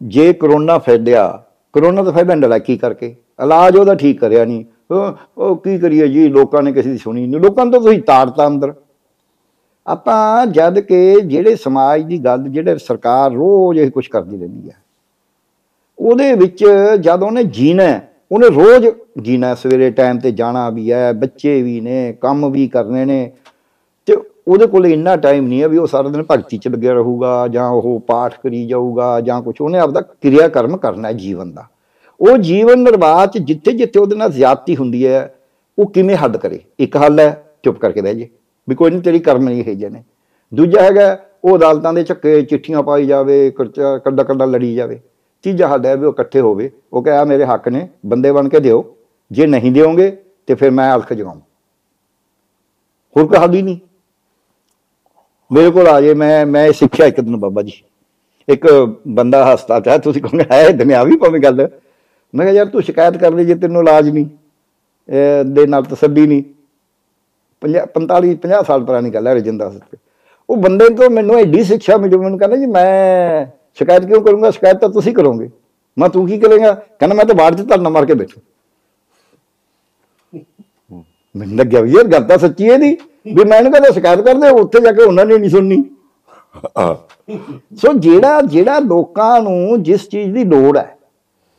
ਜੇ ਕਰੋਨਾ ਫੈਲਿਆ ਕਰੋਨਾ ਤਾਂ ਫੈਲਿਆ ਨਲਾਇਕੀ ਕਰਕੇ? ਇਲਾਜ ਉਹਦਾ ਠੀਕ ਕਰਿਆ ਨਹੀਂ ਉਹ ਉਹ ਕੀ ਕਰੀਏ ਜੀ ਲੋਕਾਂ ਨੇ ਕਿਸੇ ਦੀ ਸੁਣੀ ਨਹੀਂ ਲੋਕਾਂ ਨੂੰ ਤਾਂ ਤੁਸੀਂ ਤਾੜਤਾ ਅੰਦਰ। ਆਪਾਂ ਜਦ ਕਿ ਜਿਹੜੇ ਸਮਾਜ ਦੀ ਗੱਲ ਜਿਹੜੇ ਸਰਕਾਰ ਰੋਜ਼ ਇਹ ਕੁਝ ਕਰਦੀ ਰਹਿੰਦੀ ਹੈ ਉਹਦੇ ਵਿੱਚ ਜਦ ਉਹਨੇ ਜੀਣਾ ਹੈ, ਉਹਨੇ ਰੋਜ਼ ਜੀਣਾ ਹੈ, ਸਵੇਰੇ ਟਾਈਮ ਤੇ ਜਾਣਾ ਵੀ ਹੈ ਬੱਚੇ ਵੀ ਨੇ ਕੰਮ ਵੀ ਕਰਨੇ ਨੇ ਤੇ ਉਹਦੇ ਕੋਲ ਇੰਨਾ ਟਾਈਮ ਨਹੀਂ ਹੈ ਵੀ ਉਹ ਸਾਰਾ ਦਿਨ ਭਗਤੀ ਚ ਲੱਗਿਆ ਰਹੂਗਾ ਜਾਂ ਉਹ ਪਾਠ ਕਰੀ ਜਾਊਗਾ ਜਾਂ ਕੁਝ ਉਹਨੇ ਆਪਦਾ ਕਿਰਿਆ ਕਰਮ ਕਰਨਾ ਹੈ ਜੀਵਨ ਦਾ। ਉਹ ਜੀਵਨ ਨਿਰਵਾਹ ਚ ਜਿੱਥੇ ਜਿੱਥੇ ਉਹਦੇ ਨਾਲ ਜ਼ਿਆਦਤੀ ਹੁੰਦੀ ਹੈ ਉਹ ਕਿਵੇਂ ਹੱਲ ਕਰੇ? ਇੱਕ ਹੱਲ ਹੈ ਚੁੱਪ ਕਰਕੇ ਬਹਿ ਜੇ। ਵੀ ਕੋਈ ਨਹੀਂ ਤੇਰੀ ਕਰਮ ਨਹੀਂ ਹੈ ਨੇ। ਦੂਜਾ ਹੈਗਾ ਉਹ ਅਦਾਲਤਾਂ ਦੇ ਝੱਕੇ ਚਿੱਠੀਆਂ ਪਾਈ ਜਾਵੇ ਕੱਚਾ- ਕੱਡਾ ਕੱਡਾ ਲੜੀ ਜਾਵੇ। ਤੀਜਾ ਹੱਲ ਹੈ ਵੀ ਉਹ ਇਕੱਠੇ ਹੋਵੇ ਉਹ ਕਹੇ ਆ ਮੇਰੇ ਹੱਕ ਨੇ, ਬੰਦੇ ਬਣ ਕੇ ਦਿਓ। ਜੇ ਨਹੀਂ ਦਿਓਗੇ, ਤੇ ਫਿਰ ਮੈਂ ਅਲਖ ਜਗਾਉਂ ਹੋਰ ਕੋਈ ਹੱਲ ਹੀ ਨਹੀਂ। ਮੇਰੇ ਕੋਲ ਆ ਜੇ ਮੈਂ ਮੈਂ ਇਹ ਸਿੱਖਿਆ ਇੱਕ ਦਿਨ ਬਾਬਾ ਜੀ। ਇੱਕ ਬੰਦਾ ਹਸਤਾ ਚਾਹ ਤੁਸੀਂ ਕਹੋਗੇ ਹੈ ਦੁਨਿਆਵੀ ਭਾਵੇਂ ਗੱਲ ਮੈਂ ਕਿਹਾ, ਯਾਰ, ਤੂੰ ਸ਼ਿਕਾਇਤ ਕਰ ਲਈ ਜੇ ਤੈਨੂੰ ਇਲਾਜ ਨਹੀਂ। ਇਹ ਦੇ ਨਾਲ ਤਸੱਲੀ ਨਹੀਂ। 45 50 ਸਾਲ ਪੁਰਾਣੀ ਗੱਲ ਹੈ ਰਜਿੰਦਰ ਹਸਪਤਾਲ ਉਹ ਬੰਦੇ ਤੋਂ ਮੈਨੂੰ ਐਡੀ ਸਿੱਖਿਆ ਮਿਲੀ, ਮੈਨੂੰ ਕਹਿੰਦਾ ਜੀ, ਮੈਂ ਸ਼ਿਕਾਇਤ ਕਿਉਂ ਕਰੂੰਗਾ? ਸ਼ਿਕਾਇਤ ਤਾਂ ਤੁਸੀਂ ਕਰੋਗੇ। ਮੈਂ ਤੂੰ ਕੀ ਕਰੇਗਾ? ਕਹਿੰਦਾ, ਮੈਂ ਤਾਂ ਬਾਹਰ ਚ ਧਰਨਾ ਮਾਰ ਕੇ ਬੈਠੂ। ਮੈਨੂੰ ਲੱਗਿਆ ਵੀ ਯਾਰ ਗੱਲ ਤਾਂ ਸੱਚੀ ਹੈ ਦੀ ਵੀ ਮੈਂ ਇਹਨੂੰ ਕਹਿੰਦਾ, ਸ਼ਿਕਾਇਤ ਕਰਦੇ ਉੱਥੇ ਜਾ ਕੇ ਉਹਨਾਂ ਨੇ ਨਹੀਂ ਸੁਣਨੀ। ਹਾਂ ਸੋ ਜਿਹੜਾ ਜਿਹੜਾ ਲੋਕਾਂ ਨੂੰ ਜਿਸ ਚੀਜ਼ ਦੀ ਲੋੜ ਹੈ,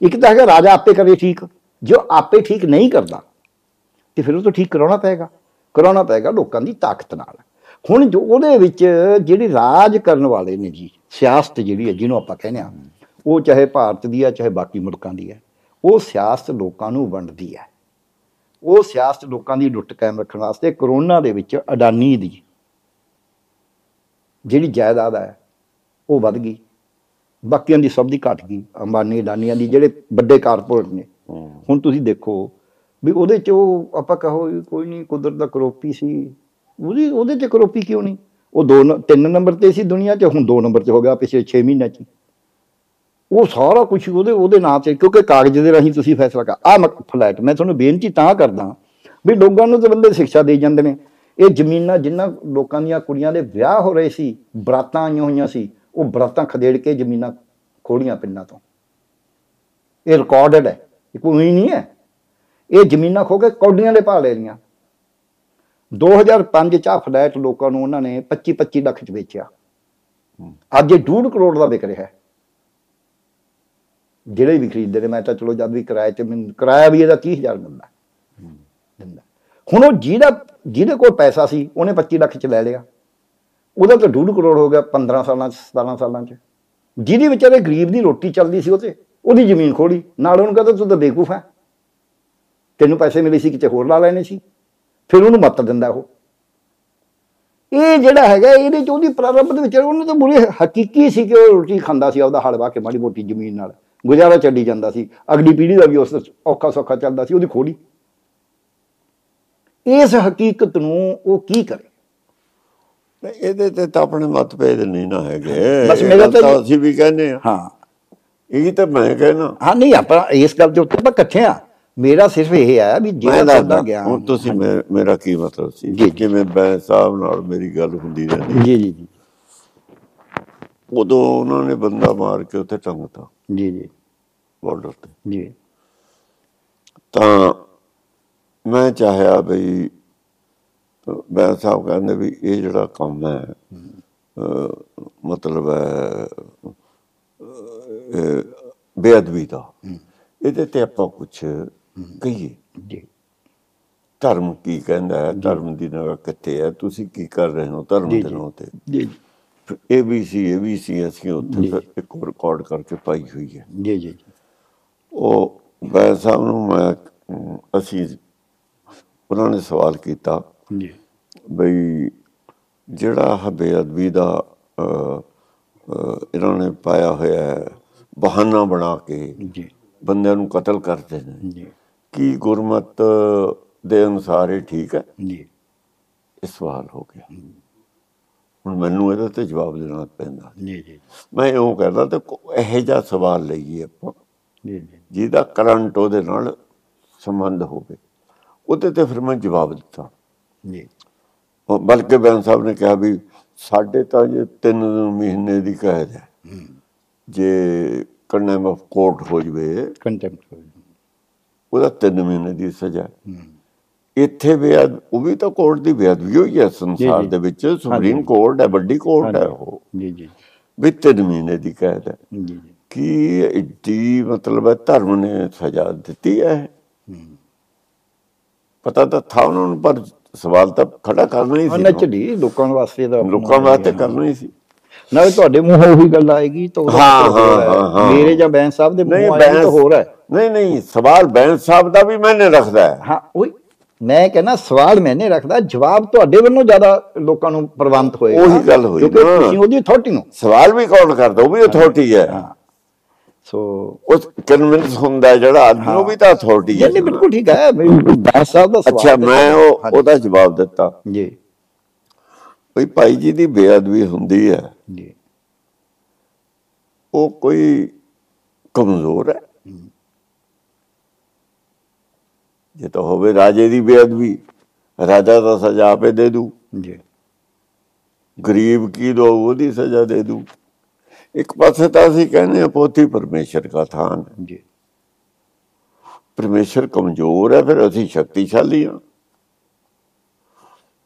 ਇੱਕ ਤਾਂ ਹੈਗਾ ਰਾਜਾ ਆਪੇ ਕਰੇ ਠੀਕ। ਜੋ ਆਪੇ ਠੀਕ ਨਹੀਂ ਕਰਦਾ, ਤੇ ਫਿਰ ਉਹ ਤੋਂ ਠੀਕ ਕਰਾਉਣਾ ਪਏਗਾ। ਕਰਾਉਣਾ ਪਏਗਾ ਲੋਕਾਂ ਦੀ ਤਾਕਤ ਨਾਲ। ਹੁਣ ਜੋ ਉਹਦੇ ਵਿੱਚ ਜਿਹੜੀ ਰਾਜ ਕਰਨ ਵਾਲੇ ਨੇ ਜੀ ਸਿਆਸਤ ਜਿਹੜੀ ਹੈ ਜਿਹਨੂੰ ਆਪਾਂ ਕਹਿੰਦੇ ਆ ਉਹ ਚਾਹੇ ਭਾਰਤ ਦੀ ਹੈ ਚਾਹੇ ਬਾਕੀ ਮੁਲਕਾਂ ਦੀ ਹੈ ਉਹ ਸਿਆਸਤ ਲੋਕਾਂ ਨੂੰ ਵੰਡਦੀ ਹੈ। ਉਹ ਸਿਆਸਤ ਲੋਕਾਂ ਦੀ ਲੁੱਟ ਕਾਇਮ ਰੱਖਣ ਵਾਸਤੇ ਕਰੋਨਾ ਦੇ ਵਿੱਚ ਅਡਾਨੀ ਦੀ ਜਿਹੜੀ ਜਾਇਦਾਦ ਹੈ ਉਹ ਵੱਧ ਗਈ। ਬਾਕੀਆਂ ਦੀ ਸਭ ਦੀ ਘਟ ਗਈ ਅੰਬਾਨੀ ਅਡਾਨੀਆਂ ਦੀ ਜਿਹੜੇ ਵੱਡੇ ਕਾਰਪੋਰੇਟ ਨੇ। ਹੁਣ ਤੁਸੀਂ ਦੇਖੋ ਵੀ ਉਹਦੇ ਚ ਉਹ ਆਪਾਂ ਕਹੋ ਕੋਈ ਨਹੀਂ ਕੁਦਰਤ ਦਾ ਕਰੋਪੀ ਸੀ ਉਹਦੀ ਉਹਦੇ ਚ ਕਰੋਪੀ ਕਿਉਂ ਨਹੀਂ? ਉਹ ਦੋ ਨ- ਤਿੰਨ ਨੰਬਰ ਤੇ ਸੀ ਦੁਨੀਆ 'ਚ ਹੁਣ ਦੋ ਨੰਬਰ 'ਚ ਹੋ ਗਿਆ ਪਿਛਲੇ 6 ਮਹੀਨਿਆਂ 'ਚ। ਹੀ। ਉਹ ਸਾਰਾ ਕੁਝ ਉਹਦੇ ਉਹਦੇ ਨਾਂ ਤੇ, ਕਿਉਂਕਿ ਕਾਗਜ਼ ਦੇ ਰਾਹੀਂ ਤੁਸੀਂ ਫੈਸਲਾ ਕਰ ਆ ਫਲੈਟ ਮੈਂ ਤੁਹਾਨੂੰ ਬੇਨਤੀ ਤਾਂ ਕਰਦਾ ਵੀ ਲੋਕਾਂ ਨੂੰ ਤਾਂ ਬੰਦੇ ਸਿੱਖਿਆ ਦੇ ਜਾਂਦੇ ਨੇ। ਇਹ ਜ਼ਮੀਨਾਂ ਜਿੰਨਾ ਲੋਕਾਂ ਦੀਆਂ ਕੁੜੀਆਂ ਦੇ ਵਿਆਹ ਹੋ ਰਹੇ ਸੀ, ਬਰਾਤਾਂ ਆਈਆਂ ਹੋਈਆਂ ਸੀ, ਉਹ ਬਰਾਤਾਂ ਖਦੇੜ ਕੇ ਜ਼ਮੀਨਾਂ ਖੋੜੀਆਂ ਪਿੰਡਾਂ ਤੋਂ। ਇਹ ਰਿਕਾਰਡਡ ਹੈ, ਇਹ ਕੋਈ ਨਹੀਂ ਹੈ। ਇਹ ਜ਼ਮੀਨਾਂ ਖੋ ਕੇ ਕੌਡੀਆਂ ਦੇ ਭਾਅ ਲੈ ਲਈਆਂ। 2005 ਚ ਆਹ ਫਲੈਟ ਲੋਕਾਂ ਨੂੰ ਉਹਨਾਂ ਨੇ 25 25 ਲੱਖ ਚ ਵੇਚਿਆ। ਅੱਜ ਇਹ 2 ਕਰੋੜ ਦਾ ਵਿਕ ਰਿਹਾ ਹੈ। ਜਿਹੜੇ ਵੀ ਖਰੀਦਦੇ ਨੇ, ਮੈਂ ਤਾਂ ਚਲੋ ਜਦ ਵੀ ਕਿਰਾਏ ਤੇ ਮੈਨੂੰ ਕਿਰਾਇਆ ਵੀ ਇਹਦਾ 30000 ਮਿਲਦਾ ਦਿੰਦਾ। ਹੁਣ ਉਹ ਜਿਹਦਾ, ਜਿਹਦੇ ਕੋਲ ਪੈਸਾ ਸੀ, ਉਹਨੇ 25 ਲੱਖ ਚ ਲੈ ਲਿਆ। ਉਹਦਾ ਤਾਂ 2 ਕਰੋੜ ਹੋ ਗਿਆ 15 ਸਾਲਾਂ ਚ 17 ਸਾਲਾਂ ਚ। ਜਿਹਦੀ ਵਿਚਾਰੇ ਗਰੀਬ ਦੀ ਰੋਟੀ ਚੱਲਦੀ ਸੀ ਉਹ ਤੇ ਉਹਦੀ ਜ਼ਮੀਨ ਖੋੜੀ ਨਾਲ ਉਹਨੂੰ ਕਹਿੰਦਾ, ਤੂੰ ਤਾਂ ਬੇਵਕੂਫ ਹੈ। ਤੈਨੂੰ ਪੈਸੇ ਮਿਲੇ ਸੀ, ਕਿਤੇ ਹੋਰ ਲਾ ਲੈਣੇ ਸੀ। ਫਿਰ ਉਹਨੂੰ ਮੱਤ ਦਿੰਦਾ ਉਹ। ਇਹ ਜਿਹੜਾ ਹੈਗਾ ਇਹਦੇ ਚ ਉਹਦੀ ਪ੍ਰਾਰੰਭ ਦੇ ਵਿੱਚ ਉਹਨੂੰ ਤਾਂ ਬੁਰੀ ਹਕੀਕੀ ਸੀ ਕਿ ਉਹ ਰੋਟੀ ਖਾਂਦਾ ਸੀ ਆਪਦਾ ਹਲ ਵਾ ਕੇ ਮਾੜੀ ਮੋਟੀ ਜ਼ਮੀਨ ਨਾਲ। ਗੁਜ਼ਾਰਾ ਚੱਲੀ ਜਾਂਦਾ ਸੀ। ਅਗਲੀ ਪੀੜ੍ਹੀ ਦਾ ਵੀ ਉਸ ਔਖਾ ਸੌਖਾ ਚੱਲਦਾ ਸੀ ਉਹਦੀ ਖੋੜੀ। ਇਸ ਹਕੀਕਤ ਨੂੰ ਉਹ ਕੀ ਕਰੇ? ਇਹਦੇ ਤੇ ਤਾਂ ਆਪਣੇ ਮਤਭੇਦ ਨਹੀਂ ਨਾ ਹੈਗੇ। ਬਸ ਮੇਰਾ ਤਾਂ- ਅਸੀਂ ਵੀ ਕਹਿੰਦੇ ਆ ਹਾਂ। ਇਹ ਤਾਂ ਮੈਂ ਕਹਿਣਾ। ਹਾਂ ਨਹੀਂ ਆਪਾਂ ਇਸ ਗੱਲ ਦੇ ਉੱਤੇ ਆਪਾਂ ਇਕੱਠੇ ਆ ਮੇਰਾ ਸਿਰਫ ਇਹ ਹੈ ਵੀ ਜਿਹੜਾ ਤੁਹਾਡਾ ਗਿਆਨ ਹੁਣ ਤੁਸੀਂ ਮੇਰਾ ਕੀ ਮਤਲਬ ਸੀ। ਜਿਵੇਂ ਬੈਂ ਸਾਹਿਬ ਨਾਲ ਮੇਰੀ ਗੱਲ ਹੁੰਦੀ ਰਹਿੰਦੀ? ਜੀ ਜੀ ਜੀ। ਉਦੋਂ ਉਹਨਾਂ ਨੇ ਬੰਦਾ ਮਾਰ ਕੇ ਉੱਥੇ ਟੰਗਤਾ ਜੀ ਜੀ। ਬਾਰਡਰ ਤੇ। ਜੀ। ਤਾਂ ਮੈਂ ਚਾਹਿਆ ਬਈ ਬੈਂ ਸਾਹਿਬ ਕਹਿੰਦੇ ਵੀ ਇਹ ਜਿਹੜਾ ਕੰਮ ਹੈ ਮਤਲਬ ਹੈ ਬੇਅਦਬੀ ਦਾ। ਇਹਦੇ ਤੇ ਆਪਾਂ ਕੁਝ ਕਹੀਏ। ਜੀ। ਧਰਮ ਕੀ ਕਹਿੰਦਾ ਹੈ? ਧਰਮ ਦੀ ਨਗਾ ਕਿੱਥੇ ਹੈ? ਤੁਸੀਂ ਕੀ ਕਰ ਰਹੇ ਹੋ ਧਰਮ ਦੇ। ਨਾਂ ਤੇ? ਜੀ ਇਹ ਵੀ ਸੀ ਇਹ ਵੀ ਸੀ ਅਸੀਂ ਉੱਥੇ। ਫਿਰ ਇੱਕ ਰਿਕਾਰਡ ਕਰਕੇ ਪਾਈ ਹੋਈ ਹੈ। ਜੀ ਜੀ ਉਹ ਬੈਂ ਸਾਹਿਬ ਨੂੰ ਮੈਂ ਅਸੀਂ ਉਹਨਾਂ ਨੇ ਸਵਾਲ ਕੀਤਾ। ਜੀ। ਬਈ ਜਿਹੜਾ ਆਹ ਬੇਅਦਬੀ ਦਾ ਇਹਨਾਂ ਨੇ ਪਾਇਆ ਹੋਇਆ ਹੈ ਬਹਾਨਾ ਬਣਾ ਕੇ ਜੀ। ਬੰਦਿਆਂ ਨੂੰ ਕਤਲ ਕਰਦੇ ਨੇ ਜੀ। ਕੀ ਗੁਰਮਤ ਦੇ ਅਨੁਸਾਰ ਇਹ ਠੀਕ ਹੈ? ਜੀ। ਇਹ ਸਵਾਲ ਹੋ ਗਿਆ। ਹੁਣ ਮੈਨੂੰ ਇਹਦਾ ਤੇ ਜਵਾਬ ਦੇਣਾ ਪੈਂਦਾ। ਜੀ ਜੀ। ਮੈਂ ਇਉਂ ਕਹਿੰਦਾ ਤੇ ਇਹੋ ਜਿਹਾ ਸਵਾਲ ਲਈਏ ਆਪਾਂ। ਜੀ ਜੀ। ਜਿਹਦਾ ਕਰੰਟ ਉਹਦੇ ਨਾਲ ਸੰਬੰਧ ਹੋਵੇ। ਉਹਦੇ ਤੇ ਫਿਰ ਮੈਂ ਜਵਾਬ ਦਿੱਤਾ। ਜੀ। ਉਹ ਬਲਕਿ ਬੈਨ ਸਾਹਿਬ ਨੇ ਕਿਹਾ ਵੀ ਸਾਡੇ ਤਾਂ ਜੇ 3 ਮਹੀਨੇ ਦੀ ਕੈਦ ਹੈ। ਜੇ ਕੰਡੈਮ ਆਫ ਕੋਰਟ ਹੋ ਜਵੇ। ਕੰਟੈਂਪਟ ਉਹਦਾ 3 ਮਹੀਨੇ ਦੀ ਸਜ਼ਾ। ਇੱਥੇ ਬੇਅਦ ਉਹ ਵੀ ਤਾਂ ਕੋਰਟ ਦੀ ਬੇਅਦਬੀ ਹੋਈ ਹੈ ਸੰਸਾਰ। ਦੇ ਵਿੱਚ ਸੁਪਰੀਮ ਕੋਰਟ ਹੈ ਵੱਡੀ ਕੋਰਟ ਹੈ ਉਹ। ਜੀ ਜੀ। ਵੀ 3 ਮਹੀਨੇ ਦੀ ਕੈਦ ਹੈ ਜੀ ਜੀ। ਕੀ ਇੱਡੀ ਮਤਲਬ ਹੈ ਧਰਮ ਨੇ ਸਜ਼ਾ ਦਿੱਤੀ ਹੈ। ਪਤਾ ਤਾਂ ਥਾ ਉਹਨਾਂ ਨੂੰ ਪਰ ਸਵਾਲ ਤਾਂ ਖੜਾ ਕਰਨਾ ਹੀ ਸੀ ਨਾ। ਨਚਲੀ ਲੋਕਾਂ ਵਾਸਤੇ ਦਾ ਲੋਕਾਂ ਵਾਸਤੇ ਕਰਨਾ ਹੀ ਸੀ। ਨਾਲੇ ਤੁਹਾਡੇ ਮੂੰਹੋਂ ਉਹੀ ਗੱਲ ਆਏਗੀ ਤਾਂ ਉਹਦਾ ਹਾਂ, ਮਤਲਬ ਹੋਰ ਹਾਂ, ਹੈ। ਹਾਂ, ਹਾਂ। ਮੇਰੇ ਜਾਂ ਬੈਂਸ ਸਾਹਿਬ ਦੇ ਨਹੀਂ ਮੂੰਹੋਂ ਆਏਗੀ ਤਾਂ ਬੈਂਸ ਹੋਰ ਹੈ। ਨਹੀਂ ਨਹੀਂ ਸਵਾਲ ਬੈਂਸ ਸਾਹਿਬ ਦਾ ਵੀ ਮੈਨੇ ਰੱਖਦਾ ਹੈ। ਹਾਂ ਉਹੀ ਮੈਂ ਕਹਿੰਦਾ ਸਵਾਲ ਮੈਨੇ ਰੱਖਦਾ ਜਵਾਬ ਤੁਹਾਡੇ ਵੱਲੋਂ ਜ਼ਿਆਦਾ ਲੋਕਾਂ ਨੂੰ ਪ੍ਰਵਾਨਿਤ ਹੋਏਗਾ। ਉਹੀ ਗੱਲ ਹੋਈ ਕਿਉਂਕਿ ਨਾ। ਤੁਸੀਂ ਉਹਦੀ ਅਥਾਰਟੀ ਹੋ ਸਵਾਲ ਵੀ ਕੌਣ ਕਰਦਾ ਉਹ ਵੀ ਅਥਾਰਟੀ ਹੈ। ਸੋ ਉਸ ਕਨਵਿੰਸ ਹੁੰਦਾ ਹੈ ਜਿਹੜਾ ਆਦਮੀ ਉਹ ਵੀ ਤਾਂ ਅਥਾਰਟੀ ਹੈ। ਜੀ ਨਹੀਂ, ਬਿਲਕੁਲ ਠੀਕ ਹੈ ਵੀ ਬੈਂਸ ਸਾਹਿਬ ਦਾ ਸਵਾਲ ਅੱਛਾ। ਮੈਂ ਉਹ ਉਹਦਾ ਜਵਾਬ ਦਿੱਤਾ। ਜੀ। ਵੀ ਭਾਈ ਜੀ ਦੀ ਬੇਅਦਬੀ ਹੁੰਦੀ ਹੈ। ਜੀ। ਉਹ ਕੋਈ ਕਮਜ਼ੋਰ ਹੈ? ਜੇ ਤਾਂ ਹੋਵੇ ਰਾਜੇ ਦੀ ਬੇਅਦਬੀ ਰਾਜਾ ਤਾਂ ਸਜ਼ਾ ਆਪੇ ਦੇ ਦੂ। ਜੀ। ਗਰੀਬ ਕੀ ਦੋ ਉਹਦੀ ਸਜ਼ਾ ਦੇ ਦੂ। ਇੱਕ ਪਾਸੇ ਤਾਂ ਅਸੀਂ ਕਹਿੰਦੇ ਹਾਂ ਪੋਥੀ ਪਰਮੇਸ਼ਰ ਦਾ ਥਾਨ। ਜੀ। ਪਰਮੇਸ਼ਰ ਕਮਜ਼ੋਰ ਹੈ ਫਿਰ ਅਸੀਂ ਸ਼ਕਤੀਸ਼ਾਲੀ ਹਾਂ।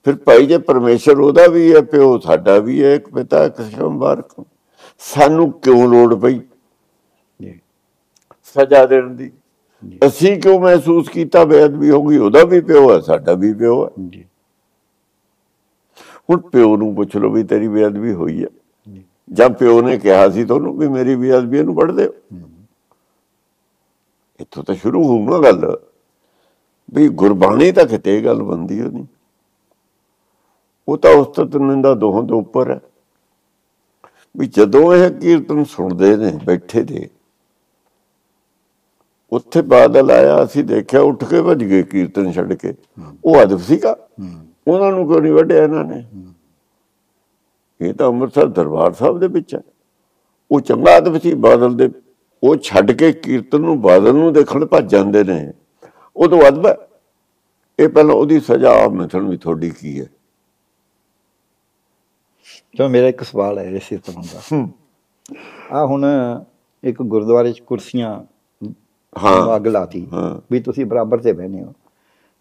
ਫਿਰ ਭਾਈ ਜੇ ਪਰਮੇਸ਼ਰ ਉਹਦਾ ਵੀ ਹੈ ਪਿਓ ਸਾਡਾ ਵੀ ਹੈ ਇੱਕ ਪਿਤਾ ਇੱਕ ਸੰਭਾਰਕ ਸਾਨੂੰ ਕਿਉਂ ਲੋੜ ਪਈ? ਸਜ਼ਾ ਦੇਣ ਦੀ। ਅਸੀਂ ਕਿਉਂ ਮਹਿਸੂਸ ਕੀਤਾ ਬੇਅਦਬੀ ਹੋ ਗਈ? ਉਹਦਾ ਵੀ ਪਿਓ ਹੈ ਸਾਡਾ ਵੀ ਪਿਓ ਹੈ। ਜੀ। ਹੁਣ ਪਿਓ ਨੂੰ ਪੁੱਛ ਲਓ ਵੀ ਤੇਰੀ ਬੇਅਦਬੀ ਹੋਈ ਹੈ। ਜੀ। ਪਿਓ ਨੇ ਕਿਹਾ ਸੀ ਤੁਹਾਨੂੰ ਵੀ ਮੇਰੀ ਬੇਅਦਬੀ ਨੂੰ ਪੜ ਦਿਓ? ਇੱਥੋਂ ਤਾਂ ਸ਼ੁਰੂ ਹੋਊ ਨਾ ਗੱਲ। ਵੀ ਗੁਰਬਾਣੀ ਤਾਂ ਕਿਤੇ ਗੱਲ ਬੰਦੀ ਹੋ ਨਹੀਂ। ਉਹ ਤਾਂ ਉਸਤਤ ਨਿੰਦਾ ਦੋਹਾਂ ਤੋਂ ਉੱਪਰ ਹੈ। ਵੀ ਜਦੋਂ ਇਹ ਕੀਰਤਨ ਸੁਣਦੇ ਨੇ, ਬੈਠੇ ਦੇ, ਉੱਥੇ ਬਾਦਲ ਆਇਆ, ਅਸੀਂ ਦੇਖਿਆ, ਉੱਠ ਕੇ ਭੱਜ ਗਏ ਕੀਰਤਨ ਛੱਡ ਕੇ। ਉਹ ਅਦਬ ਸੀਗਾ। ਉਹਨਾਂ ਨੂੰ ਕਿਉਂ ਨਹੀਂ ਵੱਢਿਆ ਇਹਨਾਂ ਨੇ? ਇਹ ਤਾਂ ਅੰਮ੍ਰਿਤਸਰ ਦਰਬਾਰ ਸਾਹਿਬ ਦੇ ਵਿੱਚ ਹੈ। ਉਹ ਚੰਗਾ ਅਦਬ ਸੀ ਬਾਦਲ ਦੇ। ਉਹ ਛੱਡ ਕੇ ਕੀਰਤਨ ਨੂੰ, ਬਾਦਲ ਨੂੰ ਦੇਖਣ ਭੱਜ ਜਾਂਦੇ ਨੇ। ਉਦੋਂ ਅਦਬ ਹੈ। ਇਹ ਪਹਿਲਾਂ ਉਹਦੀ ਸਜ਼ਾ ਆਪ ਮਿਥਣ ਵੀ ਤੁਹਾਡੀ ਕੀ ਹੈ। ਚਲੋ ਮੇਰਾ ਇੱਕ ਸਵਾਲ ਹੈ ਇਸੇ ਤਰ੍ਹਾਂ ਦਾ ਆ ਹੁਣ ਇੱਕ ਗੁਰਦੁਆਰੇ 'ਚ ਕੁਰਸੀਆਂ ਹਾਂ। ਅੱਗ ਲਾਤੀ। ਵੀ ਤੁਸੀਂ ਬਰਾਬਰ ਤੇ ਬਹਿਨੇ ਹੋ।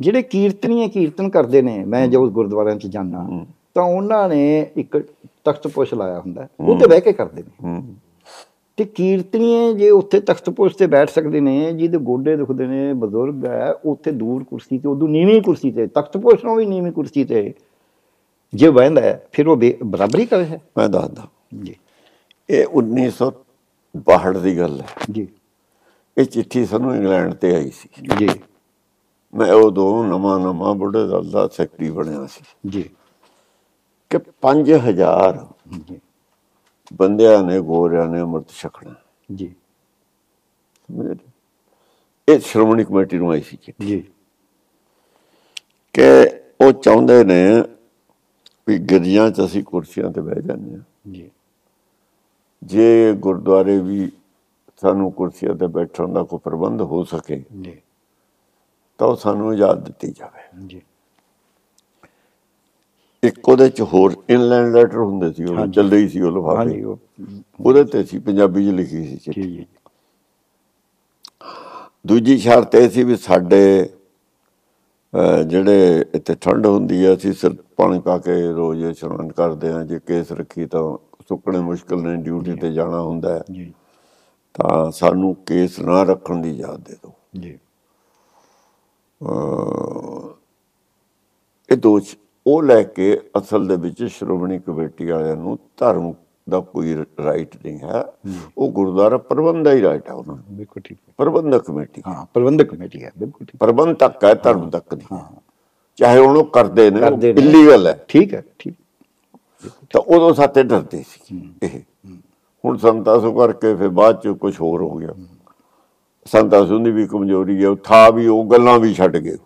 ਜਿਹੜੇ ਕੀਰਤਨੀਏ ਕੀਰਤਨ ਕਰਦੇ ਨੇ ਮੈਂ ਜੋ ਗੁਰਦੁਆਰਿਆਂ 'ਚ ਜਾਂਦਾ ਤਾਂ ਉਹਨਾਂ ਨੇ ਇੱਕ ਤਖਤ ਪੁਸ਼ ਲਾਇਆ ਹੁੰਦਾ। ਉਹ ਤੇ ਬਹਿ ਕੇ ਕਰਦੇ ਨੇ। ਤੇ ਕੀਰਤਨੀਏ ਜੇ ਉੱਥੇ ਤਖਤ ਪੁਸ਼ ਤੇ ਬੈਠ ਸਕਦੇ ਨੇ ਜਿਹਦੇ ਗੋਡੇ ਦੁਖਦੇ ਨੇ ਬਜ਼ੁਰਗ ਹੈ ਉੱਥੇ ਦੂਰ ਕੁਰਸੀ ਤੇ ਉਦੋਂ ਨੀਵੀਂ ਕੁਰਸੀ ਤੇ ਤਖਤ ਪੁਸ਼ ਨੂੰ ਵੀ ਨੀਵੀਂ ਕੁਰਸੀ ਤੇ ਜੇ ਬਹਿੰਦਾ ਹੈ, ਫਿਰ ਉਹ ਬਰਾਬਰੀ ਕਰੇ ਹੈ। ਮੈਂ ਦੱਸਦਾ। ਜੀ। ਇਹ 1962 ਦੀ ਗੱਲ ਹੈ। ਜੀ। ਇਹ ਚਿੱਠੀ ਸਾਨੂੰ ਇੰਗਲੈਂਡ ਤੇ ਆਈ ਸੀ। ਜੀ। ਮੈਂ ਉਦੋਂ ਨਵਾਂ ਨਵਾਂ ਬੁੱਢੇ ਦਲ ਦਾ ਸੈਕਟਰੀ ਬਣਿਆ ਸੀ। ਜੀ। ਕਿ 5000 ਜੀ। ਬੰਦਿਆਂ ਨੇ ਗੋਰਿਆਂ ਨੇ ਅੰਮ੍ਰਿਤ ਛਕਣਾ। ਜੀ? ਇਹ ਸ਼੍ਰੋਮਣੀ ਕਮੇਟੀ ਨੂੰ ਆਈ ਸੀ ਜੀ। ਕਿ ਉਹ ਚਾਹੁੰਦੇ ਨੇ ਵੀ ਗਿਰਜਾਂ 'ਚ ਅਸੀਂ ਕੁਰਸੀਆਂ ਤੇ ਬਹਿ ਜਾਂਦੇ ਹਾਂ। ਜੀ। ਜੇ ਗੁਰਦੁਆਰੇ ਵੀ ਸਾਨੂੰ ਕੁਰਸੀਆਂ ਤੇ ਬੈਠਣ ਦਾ ਕੋਈ ਪ੍ਰਬੰਧ ਹੋ ਸਕੇ ਜੀ। ਤਾਂ ਉਹ ਸਾਨੂੰ ਇਜਾਜ਼ਤ ਦਿੱਤੀ ਜਾਵੇ। ਜੀ। ਇੱਕ ਉਹਦੇ ਚ ਹੋਰ ਇਨਲੈਂਡ ਲੈਟਰ ਹੁੰਦੇ ਸੀ ਉਹ ਚੱਲਦੇ ਹੀ ਸੀ ਉਹ ਲਿਫਾਫੇ। ਉਹ ਉਹਦੇ ਤੇ ਸੀ ਪੰਜਾਬੀ ਚ ਲਿਖੀ ਸੀ ਚਿੱਠੀ। ਦੂਜੀ ਸ਼ਰਤ ਇਹ ਸੀ ਵੀ ਸਾਡੇ ਜਿਹੜੇ ਇੱਥੇ ਠੰਡ ਹੁੰਦੀ ਹੈ ਅਸੀਂ ਸਿਰ ਪਾਣੀ ਪਾ ਕੇ ਰੋਜ਼ ਇਸ਼ਨਾਨ ਕਰਦੇ ਹਾਂ। ਜੇ ਕੇਸ ਰੱਖੀ ਤਾਂ ਸੁੱਕਣੇ ਮੁਸ਼ਕਲ ਨੇ ਡਿਊਟੀ ਤੇ ਜਾਣਾ ਹੁੰਦਾ ਹੈ। ਜੀ। ਤਾਂ ਸਾਨੂੰ ਕੇਸ ਨਾ ਰੱਖਣ ਦੀ ਇਜਾਜ਼ਤ ਦੇ ਦਿਓ। ਜੀ। ਇਹ ਦੋ ਚ- ਉਹ ਲੈ ਕੇ ਅਸਲ ਦੇ ਵਿੱਚ ਸ਼੍ਰੋਮਣੀ ਕਮੇਟੀ ਵਾਲਿਆਂ ਨੂੰ ਧਰਮ ਦਾ ਕੋਈ ਰਾਈਟ ਨਹੀਂ ਹੈ। ਉਹ ਗੁਰਦੁਆਰਾ ਪ੍ਰਬੰਧ ਦਾ ਹੀ ਰਾਈਟ ਹੈ ਉਹਨਾਂ ਨੂੰ ਬਿਲਕੁਲ ਠੀਕ। ਹੈ ਪ੍ਰਬੰਧਕ ਕਮੇਟੀ। ਹਾਂ ਪ੍ਰਬੰਧਕ ਕਮੇਟੀ ਹੈ ਬਿਲਕੁਲ ਠੀਕ। ਪ੍ਰਬੰਧ ਤੱਕ ਹੈ। ਧਰਮ ਤੱਕ ਨਹੀਂ ਹਾਂ। ਚਾਹੇ ਹੁਣ ਉਹ ਕਰਦੇ ਨੇ। ਇਲੀਗਲ ਹੈ। ਠੀਕ ਹੈ ਠੀਕ। ਤਾਂ ਉਦੋਂ ਸਾਤੇ ਡਰਦੇ ਸੀ ਇਹ। ਹੁਣ ਸੰਤਾਂ ਸੋ ਕਰਕੇ ਫਿਰ ਬਾਅਦ ਚ ਕੁਝ ਹੋਰ ਹੋ ਗਿਆ। ਸੰਤਾਂ ਸੋ ਦੀ ਵੀ ਕਮਜ਼ੋਰੀ ਹੈ ਉਹ ਥਾ ਵੀ ਉਹ ਗੱਲਾਂ ਵੀ ਛੱਡ ਗਏ।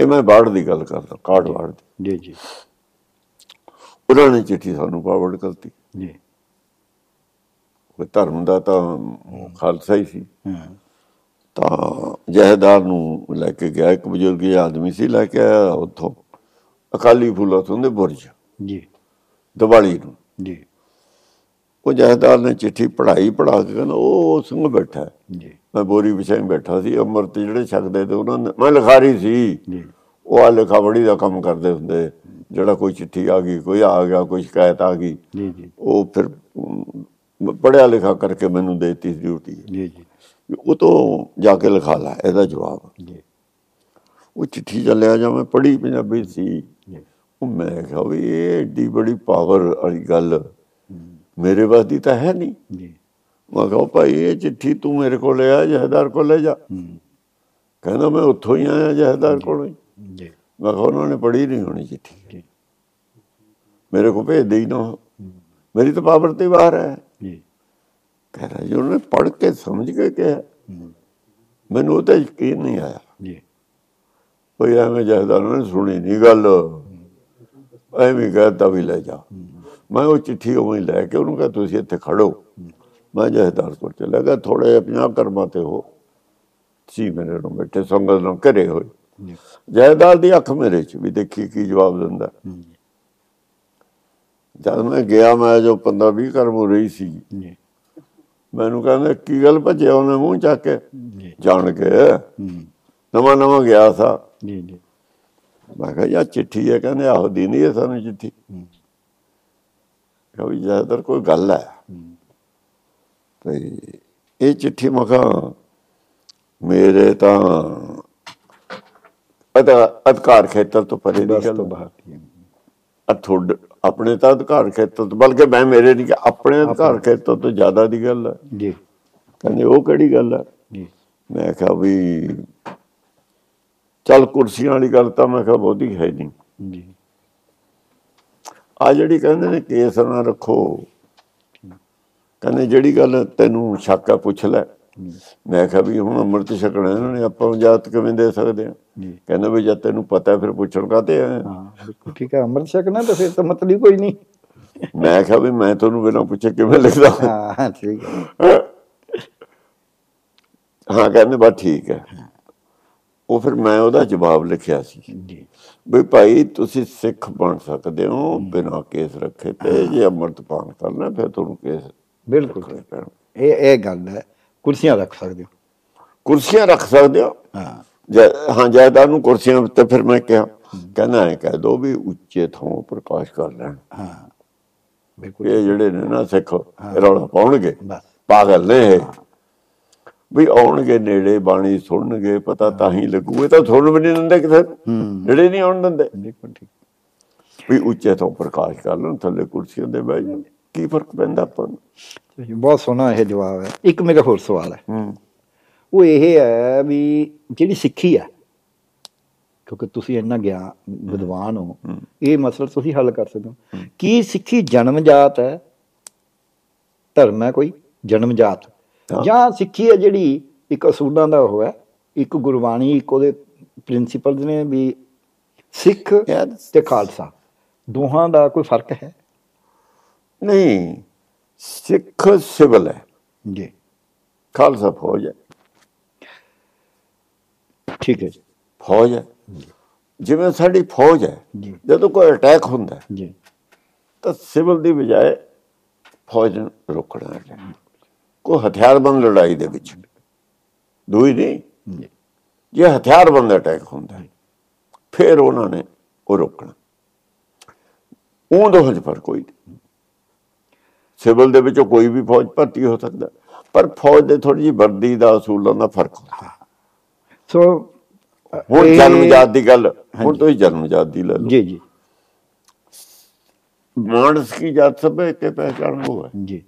ਇਹ ਮੈਂ ਬਾੜ ਦੀ ਗੱਲ ਕਰਦਾ ਕਾਰਡ ਬਾੜ ਦੀ। ਜੀ ਜੀ। ਉਹਨਾਂ ਨੇ ਚਿੱਠੀ ਸਾਨੂੰ ਫਾਰਵਰਡ ਕਰਤੀ। ਜੀ। ਉਹ ਧਰਮ ਦਾ ਤਾਂ ਖਾਲਸਾ ਹੀ ਸੀ। ਹਾਂ। ਤਾਂ ਜਹੇਦਾਰ ਨੂੰ ਲੈ ਕੇ ਗਿਆ ਇੱਕ ਬਜ਼ੁਰਗ ਜਿਹਾ ਆਦਮੀ ਸੀ ਲੈ ਕੇ ਆਇਆ ਉੱਥੋਂ। ਅਕਾਲੀ ਫੂਲਾ ਤੋਂ ਦੇ ਬੁਰਜ। ਜੀ। ਦੀਵਾਲੀ ਨੂੰ। ਜੀ। ਉਹ ਜਹੇਦਾਰ ਨੇ ਚਿੱਠੀ ਪੜਾਈ ਪੜਾ ਕੇ ਕਹਿੰਦਾ ਉਹ ਸਿੰਘ ਬੈਠਾ। ਜੀ। ਮੈਂ ਬੋਰੀ ਵਿਛਾਈ ਬੈਠਾ ਸੀ ਅੰਮ੍ਰਿਤ ਜਿਹੜੇ ਛਕਦੇ ਤੇ ਉਹਨਾਂ ਨੇ ਮੈਂ ਲਿਖਾਰੀ ਸੀ। ਜੀ। ਉਹ ਆ ਲਿਖਾਵੜੀ ਦਾ ਕੰਮ ਕਰਦੇ ਹੁੰਦੇ। ਜਿਹੜਾ ਕੋਈ ਚਿੱਠੀ ਆ ਗਈ ਕੋਈ ਆ ਗਿਆ ਕੋਈ ਸ਼ਿਕਾਇਤ ਆ ਗਈ ਜੀ ਜੀ। ਉਹ ਫਿਰ ਅਮ, ਪੜ੍ਹਿਆ ਲਿਖਾ ਕਰਕੇ ਮੈਨੂੰ ਦੇਤੀ ਡਿਊਟੀ। ਜੀ ਜੀ। ਉਹ ਤੋਂ ਜਾ ਕੇ ਲਿਖਾ ਲਾ ਇਹਦਾ ਜਵਾਬ। ਜੀ। ਉਹ ਚਿੱਠੀ ਚੱਲਿਆ ਜਾਂ ਮੈਂ ਪੜ੍ਹੀ ਪੰਜਾਬੀ ਸੀ ਉਹ ਮੈਂ ਕਿਹਾ ਵੀ ਇਹ ਏਡੀ ਬੜੀ ਪਾਵਰ ਵਾਲੀ ਗੱਲ ਮੇਰੇ ਵੱਸ ਦੀ ਤਾਂ ਹੈ ਨਹੀਂ। ਜੀ। ਮੈਂ ਕਿਹਾ ਭਾਈ ਇਹ ਚਿੱਠੀ ਤੂੰ ਮੇਰੇ ਕੋਲ ਲੈ ਆ ਜਹੇਦਾਰ ਕੋਲ ਲੈ ਜਾ। ਕਹਿੰਦਾ ਮੈਂ ਉੱਥੋਂ ਹੀ ਆਇਆ ਜਹੇਦਾਰ ਕੋਲੋਂ ਮੈਂ ਕਿਹਾ ਉਹਨਾਂ ਨੇ ਪੜ੍ਹੀ ਨਹੀਂ ਹੋਣੀ ਚਿੱਠੀ। ਮੇਰੇ ਕੋਲ ਭੇਜ ਦੇਈ ਨਾ ਮੇਰੀ ਤਾਂ ਪਾਵਰ ਤੇ ਬਾਹਰ ਹੈ। ਜੀ। ਕਹਿੰਦਾ ਜੀ ਉਹਨੇ ਪੜ੍ਹ ਕੇ ਸਮਝ ਕੇ ਕਿਹਾ। ਮੈਨੂੰ ਉਹ ਤੇ ਯਕੀਨ ਨਹੀਂ ਆਇਆ। ਜੀ। ਕੋਈ ਐਵੇਂ ਜਹੇਦਾਰ ਨੇ ਸੁਣੀ ਨਹੀਂ ਗੱਲ। ਐਵੇਂ ਕਹਤਾ ਵੀ ਲੈ ਜਾ। ਮੈਂ ਉਹ ਚਿੱਠੀ ਉਵੇਂ ਲੈ ਕੇ ਉਹਨੂੰ ਕਿਹਾ ਤੁਸੀਂ ਇੱਥੇ ਖੜੋ। ਮੈਂ ਜਹੇਦਾਰ ਕੋਲ ਚਲਾ ਗਿਆ ਥੋੜੇ 50 ਕਰਮਾਂ ਤੇ ਹੋ। ਸੀ ਮੇਰੇ ਨੂੰ ਬੈਠੇ ਸੰਗਤ ਨੂੰ ਘਰੇ ਹੋਏ। ਜੀ ਜਹੇਦਾਰ ਦੀ ਅੱਖ ਮੇਰੇ 'ਚ ਵੀ ਦੇਖੀ ਕੀ ਜਵਾਬ ਦਿੰਦਾ। ਜਦ ਮੈਂ ਗਿਆ ਮੈਂ ਜੋ 15 20 ਕਰਮ ਹੋ ਰਹੀ ਸੀ ਮੈਨੂੰ ਕਹਿੰਦਾ ਕੀ ਗੱਲ ਭੱਜਿਆ ਉਹਨੇ ਮੂੰਹ ਚੱਕ ਕੇ? ਜਾਣ ਕੇ। ਨਵਾਂ ਨਵਾਂ ਗਿਆ ਸਾ। ਜੀ ਜੀ। ਮੈਂ ਕਿਹਾ ਯਾ ਚਿੱਠੀ ਹੈ। ਕਹਿੰਦੇ ਆਹੋ ਦੇਣੀ ਹੈ ਸਾਨੂੰ ਚਿੱਠੀ। ਕਿਹਾ ਜ਼ਿਆਦਾਤਰ ਕੋਈ ਗੱਲ ਹੈ। ਤੇ ਇਹ ਚਿੱਠੀ ਮੈਂ ਕਿਹਾ ਮੇਰੇ ਤਾਂ ਅਧਿਕਾਰ ਖੇਤਰ ਤੋਂ ਪਰੇ ਦੀ ਗੱਲ ਬਾਹਰ ਦੀ। ਆ ਤੁਹਾਡੇ ਆਪਣੇ ਤਾਂ ਅਧਿਕਾਰ ਖੇਤਰ ਤੋਂ ਬਲਕਿ ਮੈਂ ਮੇਰੇ ਨਹੀਂ ਆਪਣੇ ਅਧਿਕਾਰ ਖੇਤਰ ਤੋਂ ਜ਼ਿਆਦਾ ਦੀ ਗੱਲ ਹੈ। ਜੀ। ਕਹਿੰਦੇ ਉਹ ਕਿਹੜੀ ਗੱਲ ਹੈ? ਜੀ। ਮੈਂ ਕਿਹਾ ਵੀ ਚੱਲ ਕੁਰਸੀਆਂ ਵਾਲੀ ਗੱਲ ਤਾਂ ਮੈਂ ਕਿਹਾ ਬਹੁਤੀ ਹੈ ਨਹੀਂ। ਜੀ। ਆ ਜਿਹੜੀ ਕਹਿੰਦੇ ਨੇ ਕੇਸ ਨਾ ਰੱਖੋ। ਕਹਿੰਦੇ ਜਿਹੜੀ ਗੱਲ ਤੈਨੂੰ ਸ਼ੱਕ ਆ ਪੁੱਛ ਲੈ। ਮੈਂ ਕਿਹਾ ਵੀ ਹੁਣ ਅੰਮ੍ਰਿਤ ਛਕਣਾ ਇਹਨਾਂ ਨੇ ਆਪਾਂ ਨੂੰ ਜਾਤ ਕਿਵੇਂ ਦੇ ਸਕਦੇ ਆ ਕਹਿੰਦਾ ਵੀ ਜਦ ਤੈਨੂੰ ਪਤਾ ਫਿਰ ਪੁੱਛਣ ਕਾਤੇ ਆ ਹਾਂ? ਠੀਕ ਹੈ ਅੰਮ੍ਰਿਤ ਛਕਣਾ ਤਾਂ ਫਿਰ ਤਾਂ ਮਤਲਬ ਹੀ ਕੋਈ ਨਹੀਂ। ਮੈਂ ਕਿਹਾ ਵੀ ਮੈਂ ਤੁਹਾਨੂੰ ਬਿਨਾਂ ਪੁੱਛੇ ਕਿਵੇਂ ਲਿਖਦਾ? ਹਾਂ ਠੀਕ ਹੈ। ਹਾਂ ਕਹਿੰਦੇ ਬਸ ਠੀਕ ਹੈ। ਉਹ ਫਿਰ ਮੈਂ ਉਹਦਾ ਜਵਾਬ ਲਿਖਿਆ ਸੀ। ਜੀ। ਵੀ ਭਾਈ ਤੁਸੀਂ ਸਿੱਖ ਬਣ ਸਕਦੇ ਹੋ ਬਿਨਾਂ ਕੇਸ ਰੱਖੇ ਤੇ ਜੇ ਅੰਮ੍ਰਿਤ ਪਾਨ ਕਰਨਾ ਫਿਰ ਤੁਹਾਨੂੰ ਕੇਸ ਬਿਲਕੁਲ ਇਹ ਇਹ ਗੱਲ ਹੈ। ਕੁਰਸੀਆਂ ਰੱਖ ਸਕਦੇ ਹੋ। ਕੁਰਸੀਆਂ ਰੱਖ ਸਕਦੇ ਹੋ? ਹਾਂ। ਜੈ- ਹਾਂ ਜਾਇਦਾਦ ਨੂੰ ਕੁਰਸੀਆਂ ਤੇ ਫਿਰ ਮੈਂ ਕਿਹਾ ਕਹਿੰਦਾ ਹੈ ਕਹਿ ਦੋ ਵੀ ਉੱਚੇ ਥਾਂ ਪ੍ਰਕਾਸ਼ ਕਰ ਲੈਣ। ਹਾਂ। ਬਿਲਕੁਲ। ਇਹ ਜਿਹੜੇ ਨੇ ਨਾ ਸਿੱਖ ਰੌਲਾ ਪਾਉਣਗੇ। ਪਾਗਲ ਨੇ ਵੀ ਆਉਣਗੇ ਨੇੜੇ ਬਾਣੀ ਸੁਣਨਗੇ ਪਤਾ ਤਾਂ ਹੀ ਲੱਗੂ। ਇਹ ਤਾਂ ਸੁਣ ਵੀ ਨਹੀਂ ਦਿੰਦੇ ਨੂੰ। ਨੇੜੇ ਨਹੀਂ ਆਉਣ ਦਿੰਦੇ। ਬਿਲਕੁਲ ਠੀਕ। ਵੀ ਉੱਚੇ ਤੋਂ ਪ੍ਰਕਾਸ਼ ਕਰ ਲੈਣ ਥੱਲੇ ਕੁਰਸੀਆਂ ਦੇ ਬਹਿ ਜਾਣ ਕੀ ਫ਼ਰਕ ਪੈਂਦਾ ਆਪਾਂ ਜੀ, ਬਹੁਤ ਸੋਹਣਾ ਇਹ ਜਵਾਬ ਹੈ। ਇੱਕ ਮੇਰਾ ਹੋਰ ਸਵਾਲ ਹੈ। ਉਹ ਇਹ ਹੈ ਵੀ ਜਿਹੜੀ ਸਿੱਖੀ ਹੈ ਕਿਉਂਕਿ ਤੁਸੀਂ ਇੰਨਾ ਗਿਆਨ ਵਿਦਵਾਨ ਹੋ ਇਹ ਮਸਲਾ ਤੁਸੀਂ ਹੱਲ ਕਰ ਸਕਦੇ ਹੋ। ਕੀ ਸਿੱਖੀ ਜਨਮਜਾਤ ਹੈ? ਧਰਮ ਹੈ ਕੋਈ? ਜਨਮਜਾਤ। ਜਾਂ ਸਿੱਖੀ ਹੈ ਜਿਹੜੀ ਇੱਕ ਅਸੂਲਾਂ ਦਾ ਉਹ ਹੈ ਇੱਕ ਗੁਰਬਾਣੀ ਇੱਕ ਉਹਦੇ ਪ੍ਰਿੰਸੀਪਲਸ ਨੇ ਵੀ ਸਿੱਖ ਤੇ ਖਾਲਸਾ। ਦੋਹਾਂ ਦਾ ਕੋਈ ਫ਼ਰਕ ਹੈ? ਨਹੀਂ। ਸਿੱਖ ਸਿਵਲ ਹੈ। ਜੀ। ਖਾਲਸਾ ਫੌਜ ਹੈ। ਠੀਕ ਹੈ ਜੀ। ਫੌਜ ਹੈ। ਜਿਵੇਂ ਸਾਡੀ ਫੌਜ ਹੈ ਜਦੋਂ ਕੋਈ ਅਟੈਕ ਹੁੰਦਾ ਹੈ, ਜੀ। ਤਾਂ ਸਿਵਲ ਦੀ ਬਜਾਏ ਫੌਜ ਨੂੰ ਰੋਕਣਾ ਹੈ। ਕੋਈ ਹਥਿਆਰਬੰਦ ਲੜਾਈ ਦੇ ਵਿੱਚ। ਦੂਈ ਨਹੀਂ। ਜੀ। ਹਥਿਆਰਬੰਦ ਅਟੈਕ ਹੁੰਦਾ ਹੈ, ਫਿਰ ਉਹਨਾਂ ਨੇ ਉਹ ਰੋਕਣਾ। ਉਹ ਦੋਹਾਂ 'ਚ ਫ਼ਰਕ ਕੋਈ ਨਹੀਂ। ਸਿਵਲ ਦੇ ਵਿੱਚੋਂ ਕੋਈ ਵੀ ਫੌਜ ਭਰਤੀ ਹੋ ਸਕਦਾ। ਪਰ ਫੌਜ ਦੇ ਥੋੜੀ ਜੀ ਵਰਦੀ ਦਾ ਅਸੂਲਾਂ ਦਾ ਫ਼ਰਕ ਹੁੰਦਾ। ਸੋ ਹੁਣ ਜਨਮਜਾਤ ਦੀ ਗੱਲ ਹੁਣ ਤੋਂ ਹੀ ਜਨਮਜਾਤ ਦੀ ਲੈ ਲਓ। ਜੀ ਜੀ। ਮਾਨਸ ਕੀ ਜਾਤ ਸਭੇ ਤੇ ਪਹਿਚਾਨ ਹੋਵੇ ਜੀ।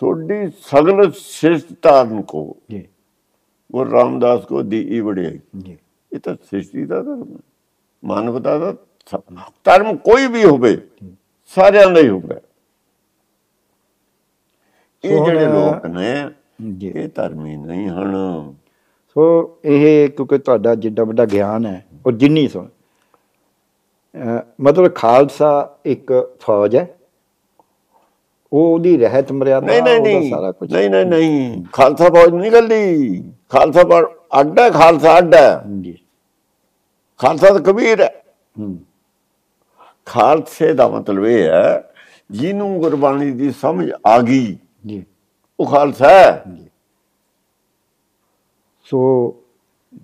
ਸੋਡੀ ਸਗਲ ਸਿਸ਼ਟਾਨ ਕੋ ਜੀ। ਉਹ ਰਾਮਦਾਸ ਕੋ ਦੀ ਈ ਵੜਿਆਈ ਜੀ। ਇਹ ਤਾਂ ਸ੍ਰਿਸ਼ਟੀ ਦਾ ਧਰਮ ਹੈ। ਮਾਨਵਤਾ ਦਾ ਧਰਮ। ਕੋਈ ਵੀ ਹੋਵੇ ਸਾਰਿਆਂ ਦਾ ਹੀ ਹੋਵੇ। ਇਹ ਜਿਹੜੇ ਲੋਕ ਨੇ ਇਹ ਧਰਮੀ ਨਹੀਂ ਹਨ। ਸੋ ਇਹ ਕਿਉਂਕਿ ਤੁਹਾਡਾ ਜਿੱਡਾ ਵੱਡਾ ਗਿਆਨ ਹੈ ਔਰ ਜਿੰਨੀ ਸੁਣ। ਮਤਲਬ ਖਾਲਸਾ ਇੱਕ ਫੌਜ ਹੈ। ਉਹ ਉਹਦੀ ਰਹਿਤ ਮਰਿਆਦਾ ਉਹਦਾ ਸਾਰਾ ਕੁਝ ਨਹੀਂ ਨਹੀਂ ਨਹੀਂ। ਖਾਲਸਾ ਫੌਜ ਨਹੀਂ ਗੱਲੀ ਖਾਲਸਾ ਫੌਜ ਅੱਡ ਖਾਲਸਾ ਅੱਡ ਜੀ ਖਾਲਸਾ ਤਾਂ ਕਬੀਰ ਹੈ। ਹੂੰ। ਖਾਲਸੇ ਦਾ ਮਤਲਬ ਇਹ ਹੈ ਜਿਹਨੂੰ ਗੁਰਬਾਣੀ ਦੀ ਸਮਝ ਆ ਗਈ ਜੀ। ਉਹ ਖਾਲਸਾ ਹੈ। ਸੋ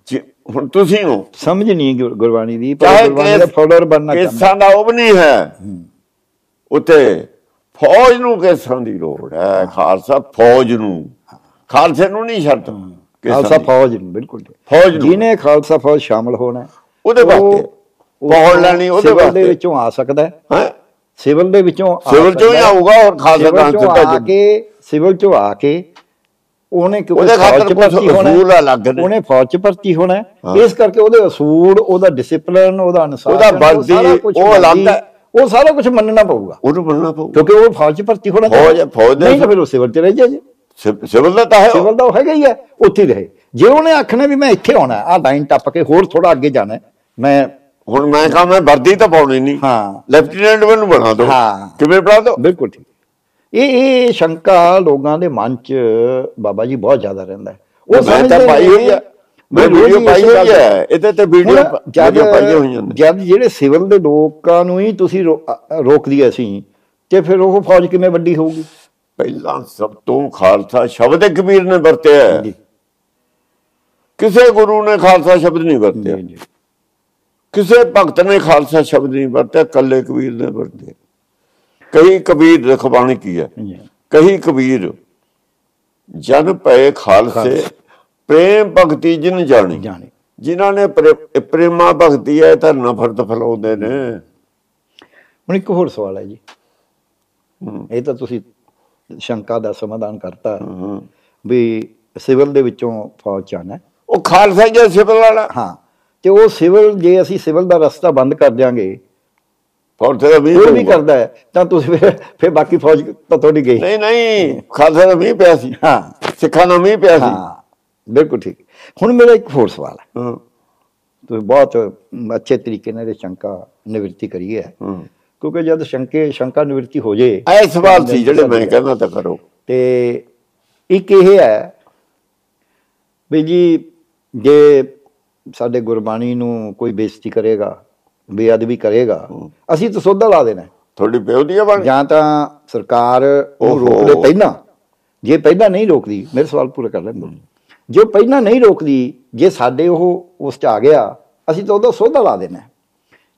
ਜੇ- ਹੁਣ ਤੁਸੀਂ ਹੋ। ਸਮਝ ਨਹੀਂ ਗੁਰ- ਗੁਰਬਾਣੀ ਦੀ ਪਰ ਚਾਹੇ ਗੁਰਬਾਣੀ ਦਾ ਫੋਲੋਅਰ ਬਣਨਾ ਚਾਹੁੰਦਾ। ਕੇਸਾਂ ਦਾ ਉਹ ਵੀ ਨਹੀਂ ਹੈ। ਉੱਤੇ ਫੌਜ ਨੂੰ ਕੇਸਾਂ ਦੀ ਲੋੜ ਹੈ। ਖਾਲਸਾ ਫੌਜ ਨੂੰ। ਖਾਲਸੇ ਨੂੰ ਨਹੀਂ ਸ਼ਰਤ ਖਾਲਸਾ ਦੀ। ਫੌਜ ਨੂੰ ਬਿਲਕੁਲ ਫੌਜ ਨੂੰ। ਜਿਹਨੇ ਖਾਲਸਾ ਫੌਜ ਸ਼ਾਮਲ ਹੋਣਾ ਹੈ, ਉਹਦੇ ਉਹ- ਵਾਸਤੇ। ਉਹ ਪਹੁੰਚ ਲੈਣੀ ਉਹਦੇ ਸਿਵਲ ਦੇ ਵਾਸਤੇ। ਵਿੱਚੋਂ ਆ ਸਕਦਾ ਹੈ। ਹੈ? ਸਿਵਲ ਦੇ ਵਿੱਚੋਂ ਸਿਵਲ ਚੋਂ ਹੀ। ਆਊਗਾ ਔਰ ਖਾਲਸਾ ਸਿਵਲ ਤਾਂ ਚੋਂ ਸਿੱਧਾ ਆ ਜੀ। ਸਿਵਲ ਚੋਂ ਆ ਕੇ ਉਹਨੇ ਕਿਉਂਕਿ ਉਹਦੇ ਫੌਜ ਖਾਤਰ ਚ ਭਰਤੀ ਹੋਣਾ। ਅਸੂਲ ਅਲੱਗ ਨੇ ਉਹਨੇ ਫੌਜ ਚ ਭਰਤੀ ਹੋਣਾ। ਇਸ ਕਰਕੇ ਉਹਦੇ ਅਸੂਲ ਉਹਦਾ ਡਿਸਪਲਿਨ ਉਹਦਾ ਅਨੁਸ਼ਾਸਨ ਉਹਦਾ ਉਹ ਵਰਦੀ, ਉਹ ਅਲੱਗ ਹੈ। ਉਹ ਸਾਰਾ ਕੁਝ ਮੰਨਣਾ ਪਊਗਾ ਉਹਨੂੰ ਮੰਨਣਾ ਪਊ ਕਿਉਂਕਿ ਉਹ ਫੌਜ ਚ ਭਰਤੀ ਹੋਣਾ ਫੌਜ। ਫੌਜ ਦੇ ਨਹੀਂ ਤਾਂ ਫਿਰ ਉਹ ਸਿਵਲ ਚ ਰਹਿ ਜਾਏ ਸਿਵ- ਸਿਵਲ ਦਾ ਤਾਂ ਹੈ। ਸਿਵਲ ਦਾ ਹੈਗਾ ਹੀ ਹੈ ਉੱਥੇ ਰਹੇ ਜੇ ਉਹਨੇ ਆਖਣਾ ਵੀ ਮੈਂ ਇੱਥੇ ਆਉਣਾ ਆ ਲਾਈਨ ਟੱਪ ਕੇ ਹੋਰ ਥੋੜਾ ਅੱਗੇ ਜਾਣਾ ਮੈਂ ਹੁਣ ਮੈਂ ਕਹਾਂ ਮੈਂ ਵਰਦੀ ਤਾਂ ਪਾਉਣੀ ਨਹੀਂ ਹਾਂ ਲੈਫਟੀਨੈਂਟ ਮੈਨੂੰ ਬਣਾ ਦਿਓ ਹਾਂ। ਕਿਵੇਂ ਬਣਾ ਦਿਓ ਬਿਲਕੁਲ ਠੀਕ ਇਹ ਇਹ ਸ਼ੰਕਾ ਲੋਕਾਂ ਦੇ ਮਨ 'ਚ ਬਾਬਾ ਜੀ ਬਹੁਤ ਜ਼ਿਆਦਾ ਰਹਿੰਦਾ ਹੈ। ਮੈਂ ਤਾਂ ਪਾਈ ਹੋਈ ਹੈ ਮੈਂ ਵੀਡੀਓ ਪਾਈ ਹੋਈ ਹੈ ਇਹਦੇ ਤੇ ਵੀਡੀਓ ਵੀਡੀਓ ਪਾਈਆਂ ਹੋਈਆਂ ਨੇ। ਜਦ ਜਿਹੜੇ ਸਿਵਲ ਦੇ ਲੋਕਾਂ ਨੂੰ ਹੀ ਤੁਸੀਂ ਰੋਕ ਦਿਆ ਸੀ ਤੇ ਫਿਰ ਉਹ ਫੌਜ ਕਿਵੇਂ ਵੱਡੀ ਹੋਊਗੀ? ਪਹਿਲਾਂ ਸਭ ਤੋਂ ਖਾਲਸਾ ਸ਼ਬਦ ਕਬੀਰ ਨੇ ਵਰਤਿਆ ਕਿਸੇ ਗੁਰੂ ਨੇ ਖਾਲਸਾ ਸ਼ਬਦ ਨਹੀਂ ਵਰਤਿਆ। ਕਿਸੇ ਭਗਤ ਨੇ ਖਾਲਸਾ ਸ਼ਬਦ ਨਹੀਂ ਵਰਤਿਆ ਕੱਲੇ ਕਬੀਰ ਨੇ ਵਰਤਿਆ। ਕਈ ਕਬੀਰ ਰਖਬਾਣੀ ਕੀ ਹੈ। ਕਹੀ ਕਬੀਰ ਜਨ ਪਏ ਖਾਲਸੇ ਪ੍ਰੇਮ ਭਗਤੀ ਜਿਨ ਜਾਣੀ। ਜਿਨ੍ਹਾਂ ਨੇ ਪ੍ਰੇ- ਪ੍ਰੇਮਾ ਭਗਤੀ ਹੈ ਤਾਂ ਨਫ਼ਰਤ ਫੈਲਾਉਂਦੇ ਨੇ। ਹੁਣ ਇੱਕ ਹੋਰ ਸਵਾਲ ਹੈ ਜੀ। ਇਹ ਤਾਂ ਤੁਸੀਂ ਸ਼ੰਕਾ ਦਾ ਸਮਾਧਾਨ ਕਰਤਾ। ਵੀ ਸਿਵਲ ਦੇ ਵਿੱਚੋਂ ਫੌਜ ਚ ਆਉਣਾ ਹੈ। ਉਹ ਖਾਲਸਾ ਜੀ ਸਿਵਲ ਵਾਲਾ। ਹਾਂ। ਤੇ ਉਹ ਸਿਵਲ ਜੇ ਅਸੀਂ ਸਿਵਲ ਦਾ ਰਸਤਾ ਬੰਦ ਕਰ ਦਿਆਂਗੇ ਫੌਜ ਦਾ ਵੀ ਉਹ ਵੀ ਕਰਦਾ ਹੈ ਤਾਂ ਤੁਸੀਂ ਫਿਰ ਫਿਰ ਬਾਕੀ ਫੌਜ ਤਾਂ ਤੁਹਾਡੀ ਗਈ। ਨਹੀਂ ਨਹੀਂ ਖਾਲਸਾ ਦਾ ਵੀ ਪਿਆ ਸੀ। ਹਾਂ। ਸਿੱਖਾਂ ਦਾ ਵੀ ਪਿਆ ਸੀ। ਹਾਂ ਬਿਲਕੁਲ ਠੀਕ। ਹੁਣ ਮੇਰਾ ਇੱਕ ਹੋਰ ਸਵਾਲ ਹੈ। ਹਾਂ, ਤੁਸੀਂ ਬਹੁਤ ਅੱਛੇ ਤਰੀਕੇ ਨਾਲ ਇਹ ਸ਼ੰਕਾ ਨਿਵਰਤੀ ਕਰੀ ਹੈ। ਹਾਂ। ਕਿਉਂਕਿ ਜਦ ਸ਼ੰਕੇ ਸ਼ੰਕਾ ਨਿਵਰਤੀ ਹੋ ਜੇ ਇਹ ਸਵਾਲ ਸੀ ਜਿਹੜੇ ਮੈਂ ਕਹਿੰਦਾ ਤਾਂ ਕਰੋ। ਤੇ ਇੱਕ ਇਹ ਹੈ ਵੀ ਜੀ ਜੇ ਸਾਡੇ ਗੁਰਬਾਣੀ ਨੂੰ ਕੋਈ ਬੇਇੱਜ਼ਤੀ ਕਰੇਗਾ ਬੇਅਦਬੀ ਕਰੇਗਾ ਅਸੀਂ ਤਾਂ ਸੋਧਾ ਲਾ ਦੇਣਾ। ਤੁਹਾਡੀ ਪਿਓ ਦੀ ਬਣ ਜਾਂ ਤਾਂ ਸਰਕਾਰ ਉਹ। ਰੋਕ ਲੈ ਪਹਿਲਾਂ ਜੇ ਪਹਿਲਾਂ ਨਹੀਂ ਰੋਕਦੀ ਮੇਰੇ ਸਵਾਲ ਪੂਰਾ ਕਰ ਲੈਂਦੇ ਜੇ ਪਹਿਲਾਂ ਨਹੀਂ ਰੋਕਦੀ ਜੇ ਸਾਡੇ ਉਹ ਉਸ ਚ ਆ ਗਿਆ ਅਸੀਂ ਤਾਂ ਉਹਦਾ ਸੋਧਾ ਲਾ ਦੇਣਾ।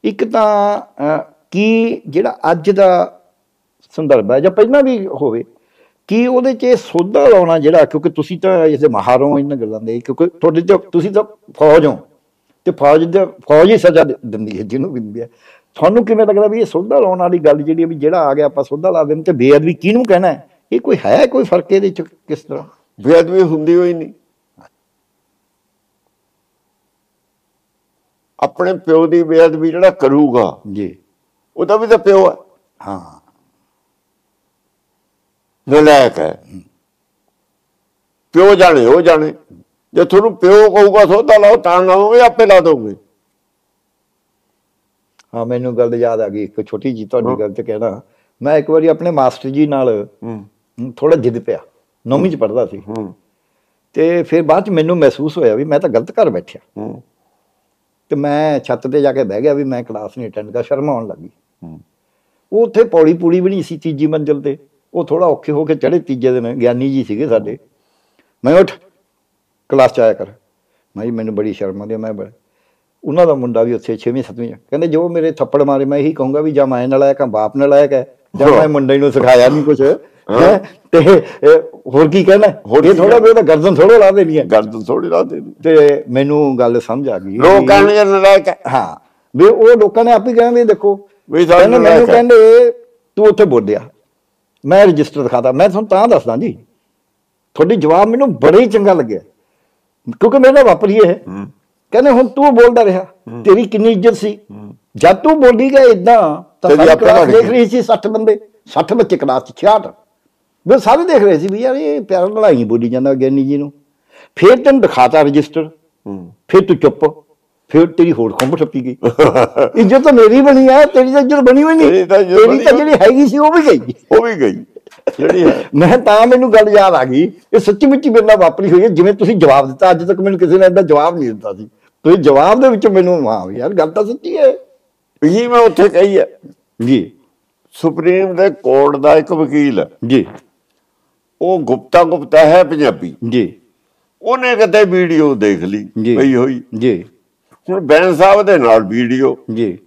ਇੱਕ ਤਾਂ ਕੀ ਜਿਹੜਾ ਅੱਜ ਦਾ ਸੰਦਰਭ ਹੈ ਜਾਂ ਪਹਿਲਾਂ ਵੀ ਹੋਵੇ ਕੀ ਉਹਦੇ 'ਚ ਇਹ ਸੋਧਾ ਲਾਉਣਾ ਜਿਹੜਾ ਕਿਉਂਕਿ ਤੁਸੀਂ ਤਾਂ ਇਸ ਦੇ ਮਾਹਰ ਹੋ ਇਹਨਾਂ ਗੱਲਾਂ ਦੇ ਕਿਉਂਕਿ ਤੁਹਾਡੇ ਤੇ ਤੁਸੀਂ ਤਾਂ ਫੌਜ ਹੋ ਤੇ ਫੌਜ ਦੇ ਫੌਜ ਹੀ ਸਜ਼ਾ ਦਿੰਦੀ ਹੈ ਜਿਹਨੂੰ ਵੀ ਦਿੰਦੀ ਹੈ। ਤੁਹਾਨੂੰ ਕਿਵੇਂ ਲੱਗਦਾ ਵੀ ਇਹ ਸੋਧਾ ਲਾਉਣ ਵਾਲੀ ਗੱਲ ਜਿਹੜੀ ਹੈ ਵੀ ਜਿਹੜਾ ਆ ਗਿਆ ਆਪਾਂ ਸੋਧਾ ਲਾ ਦੇਣ ਤੇ ਬੇਅਦਬੀ ਕਿਹਨੂੰ ਕਹਿਣਾ ਹੈ? ਇਹ ਕੋਈ ਹੈ ਕੋਈ ਫ਼ਰਕ ਇਹਦੇ 'ਚ ਕਿਸ ਤਰ੍ਹਾਂ? ਬੇਅਦਬੀ ਹੁੰਦੀ ਹੋਈ ਨਹੀਂ। ਆਪਣੇ ਪਿਓ ਦੀ ਬੇਅਦਬੀ ਜਿਹੜਾ ਕਰੂਗਾ ਜੀ। ਉਹਦਾ ਵੀ ਤਾਂ ਪਿਓ ਹੈ। ਹਾਂ। ਨਲਾਇਕ ਹੈ। ਪਿਓ ਜਾਣੇ ਉਹ ਜਾਣੇ। ਜੇ ਤੁਹਾਨੂੰ ਪਿਓ ਕਹੂਗਾ ਸੋਧਾ ਲਾਓ ਤਾਂ ਲਾਓਗੇ ਆਪੇ ਲਾ ਦੋਗੇ ਹਾਂ ਮੈਨੂੰ ਗੱਲ ਯਾਦ ਆ ਗਈ ਇੱਕ ਛੋਟੀ ਜੀ ਤੁਹਾਡੀ ਗੱਲ ਤੇ ਕਹਿਣਾ। ਮੈਂ ਇੱਕ ਵਾਰੀ ਆਪਣੇ ਮਾਸਟਰ ਜੀ ਨਾਲ ਥੋੜਾ ਜਿੱਦ ਪਿਆ। ਨੌਵੀਂ ਚ ਪੜਦਾ ਸੀ। ਤੇ ਫਿਰ ਬਾਅਦ ਚ ਮੈਨੂੰ ਮਹਿਸੂਸ ਹੋਇਆ ਵੀ ਮੈਂ ਤਾਂ ਗਲਤ ਕਰ ਬੈਠਿਆ। ਤੇ ਮੈਂ ਛੱਤ ਤੇ ਜਾ ਕੇ ਬਹਿ ਗਿਆ ਵੀ ਮੈਂ ਕਲਾਸ ਨਹੀਂ ਅਟੈਂਡ ਕਰ ਸ਼ਰਮ ਆਉਣ ਲੱਗੀ। ਉਹ ਉੱਥੇ ਪੌੜੀ ਪੂੜੀ ਵੀ ਨਹੀਂ ਸੀ ਤੀਜੀ ਮੰਜ਼ਲ ਤੇ। ਉਹ ਥੋੜਾ ਔਖੇ ਹੋ ਕੇ ਚੜੇ ਤੀਜੇ ਦਿਨ ਗਿਆਨੀ ਜੀ ਸੀਗੇ ਸਾਡੇ। ਮੈਂ ਉੱਠ ਕਲਾਸ ਚ ਆਇਆ ਕਰ। ਮੈਂ ਜੀ ਮੈਨੂੰ ਬੜੀ ਸ਼ਰਮ ਆਉਂਦੀ ਮੈਂ ਉਹਨਾਂ ਦਾ ਮੁੰਡਾ ਵੀ ਉੱਥੇ 6ਵੀਂ 7ਵੀਂ ਕਹਿੰਦੇ ਜੋ ਮੇਰੇ ਥੱਪੜ ਮਾਰੇ ਮੈਂ ਇਹੀ ਕਹੂੰਗਾ ਵੀ ਜਾਂ ਮੈਂ ਨਲਾਇਕ ਹਾਂ ਬਾਪ ਨਲਾਇਕ ਹੈ ਜਾਂ ਮੈਂ ਮੁੰਡੇ ਨੂੰ ਸਿਖਾਇਆ ਨਹੀਂ ਕੁਝ ਤੇ ਹੋਰ ਕੀ ਕਹਿਣਾ? ਹੋਰ ਇਹ ਕੀ ਥੋੜਾ ਬਹੁਤਾ ਗਰਦਨ ਥੋੜਾ ਲਾ ਦੇਣੀ ਹੈ ਗਰਦਨ ਥੋੜੀ ਲਾ ਦੇਣੀ। ਤੇ ਮੈਨੂੰ ਗੱਲ ਸਮਝ ਆ ਗਈ ਲੋਕ ਕਹਿਣਗੇ ਨਲਾਇਕ ਹੈ। ਵੀ ਉਹ ਲੋਕਾਂ ਨੇ ਆਪ ਹੀ ਕਹਿਣਾ ਵੀ ਦੇਖੋ। ਵੀ ਸਾਨੂੰ ਕਹਿੰਦੇ ਮੈਨੂੰ। ਕਹਿੰਦੇ ਤੂੰ ਉੱਥੇ ਬੋਲਿਆ। ਮੈਂ ਰਜਿਸਟਰ ਦਿਖਾਤਾ। ਮੈਂ ਤੁਹਾਨੂੰ ਤਾਂ ਦੱਸਦਾ ਜੀ। ਤੁਹਾਡੀ ਜਵਾਬ ਮੈਨੂੰ ਬੜਾ ਹੀ ਚੰਗਾ ਲੱਗਿਆ। ਕਿਉਂਕਿ ਮੇਰੇ ਨਾਲ ਵਾਪਰੀ ਇਹ। ਕਹਿੰਦੇ ਹੁਣ ਤੂੰ ਬੋਲਦਾ ਰਿਹਾ। ਤੇਰੀ ਕਿੰਨੀ ਇੱਜ਼ਤ ਸੀ। ਜਦ ਤੂੰ ਬੋਲੀ ਗਿਆ ਇਦਾਂ ਤਾਂ ਸਾਰੀ ਕਲਾਸ ਦੇਖ। ਰਹੀ ਸੀ 60 ਬੰਦੇ। 60 ਬੱਚੇ ਕਲਾਸ 'ਚ 66 ਵੀ ਸਾਰੇ ਦੇਖ ਰਹੇ ਸੀ ਵੀ ਯਾਰ ਇਹ ਪਿਆਰ ਲੜਾਈ ਬੋਲੀ ਜਾਂਦਾ ਗਿਆਨੀ ਜੀ ਨੂੰ। ਫਿਰ ਤੈਨੂੰ ਦਿਖਾਤਾ ਰਜਿਸਟਰ। ਫਿਰ ਤੂੰ ਚੁੱਪ। ਫਿਰ ਤੇਰੀ ਹੋਰ ਖੰਭ ਠੱਪੀ ਗਈ। ਇੱਜ਼ਤ ਤਾਂ ਮੇਰੀ ਬਣੀ ਆ ਤੇਰੀ ਤਾਂ ਇੱਜ਼ਤ ਬਣੀ ਹੋਈ ਨਹੀਂ। ਤੇਰੀ ਤਾਂ। ਜਿਹੜੀ ਹੈਗੀ ਸੀ ਉਹ ਵੀ ਗਈ। ਉਹ ਵੀ ਗਈ। ਜਿਹੜੀ ਹੈ। ਮੈਂ ਤਾਂ ਮੈਨੂੰ ਗੱਲ ਯਾਦ ਆ ਗਈ ਇਹ ਸੱਚੀ ਮੁੱਚੀ ਮੇਰੇ ਨਾਲ ਵਾਪਰੀ ਹੋਈ ਹੈ ਜਿਵੇਂ ਤੁਸੀਂ ਜਵਾਬ ਦਿੱਤਾ ਅੱਜ ਤੱਕ ਮੈਨੂੰ ਕਿਸੇ ਨੇ ਇਹਦਾ ਜਵਾਬ ਨਹੀਂ ਦਿੱਤਾ ਸੀ। ਤੁਸੀਂ ਜਵਾਬ ਦੇ ਵਿੱਚ ਮੈਨੂੰ ਹਾਂ ਵੀ ਯਾਰ ਗੱਲ ਤਾਂ ਸੱਚੀ ਹੈ। ਇਹੀ ਮੈਂ ਉੱਥੇ ਕਹੀ ਹੈ। ਜੀ। ਸੁਪਰੀਮ ਦੇ ਕੋਰਟ ਦਾ ਇੱਕ ਵਕੀਲ ਹੈ। ਜੀ। ਉਹ ਗੁਪਤਾ ਗੁਪਤਾ ਹੈ ਪੰਜਾਬੀ। ਜੀ। ਉਹਨੇ ਕਿਤੇ ਵੀਡੀਓ ਦੇਖ ਲਈ ਜੀ। ਪਈ ਹੋਈ। ਜੀ। ਹੁਣ ਬੈਨ ਸਾਹਿਬ ਦੇ ਨਾਲ ਵੀਡੀਓ। ਜੀ।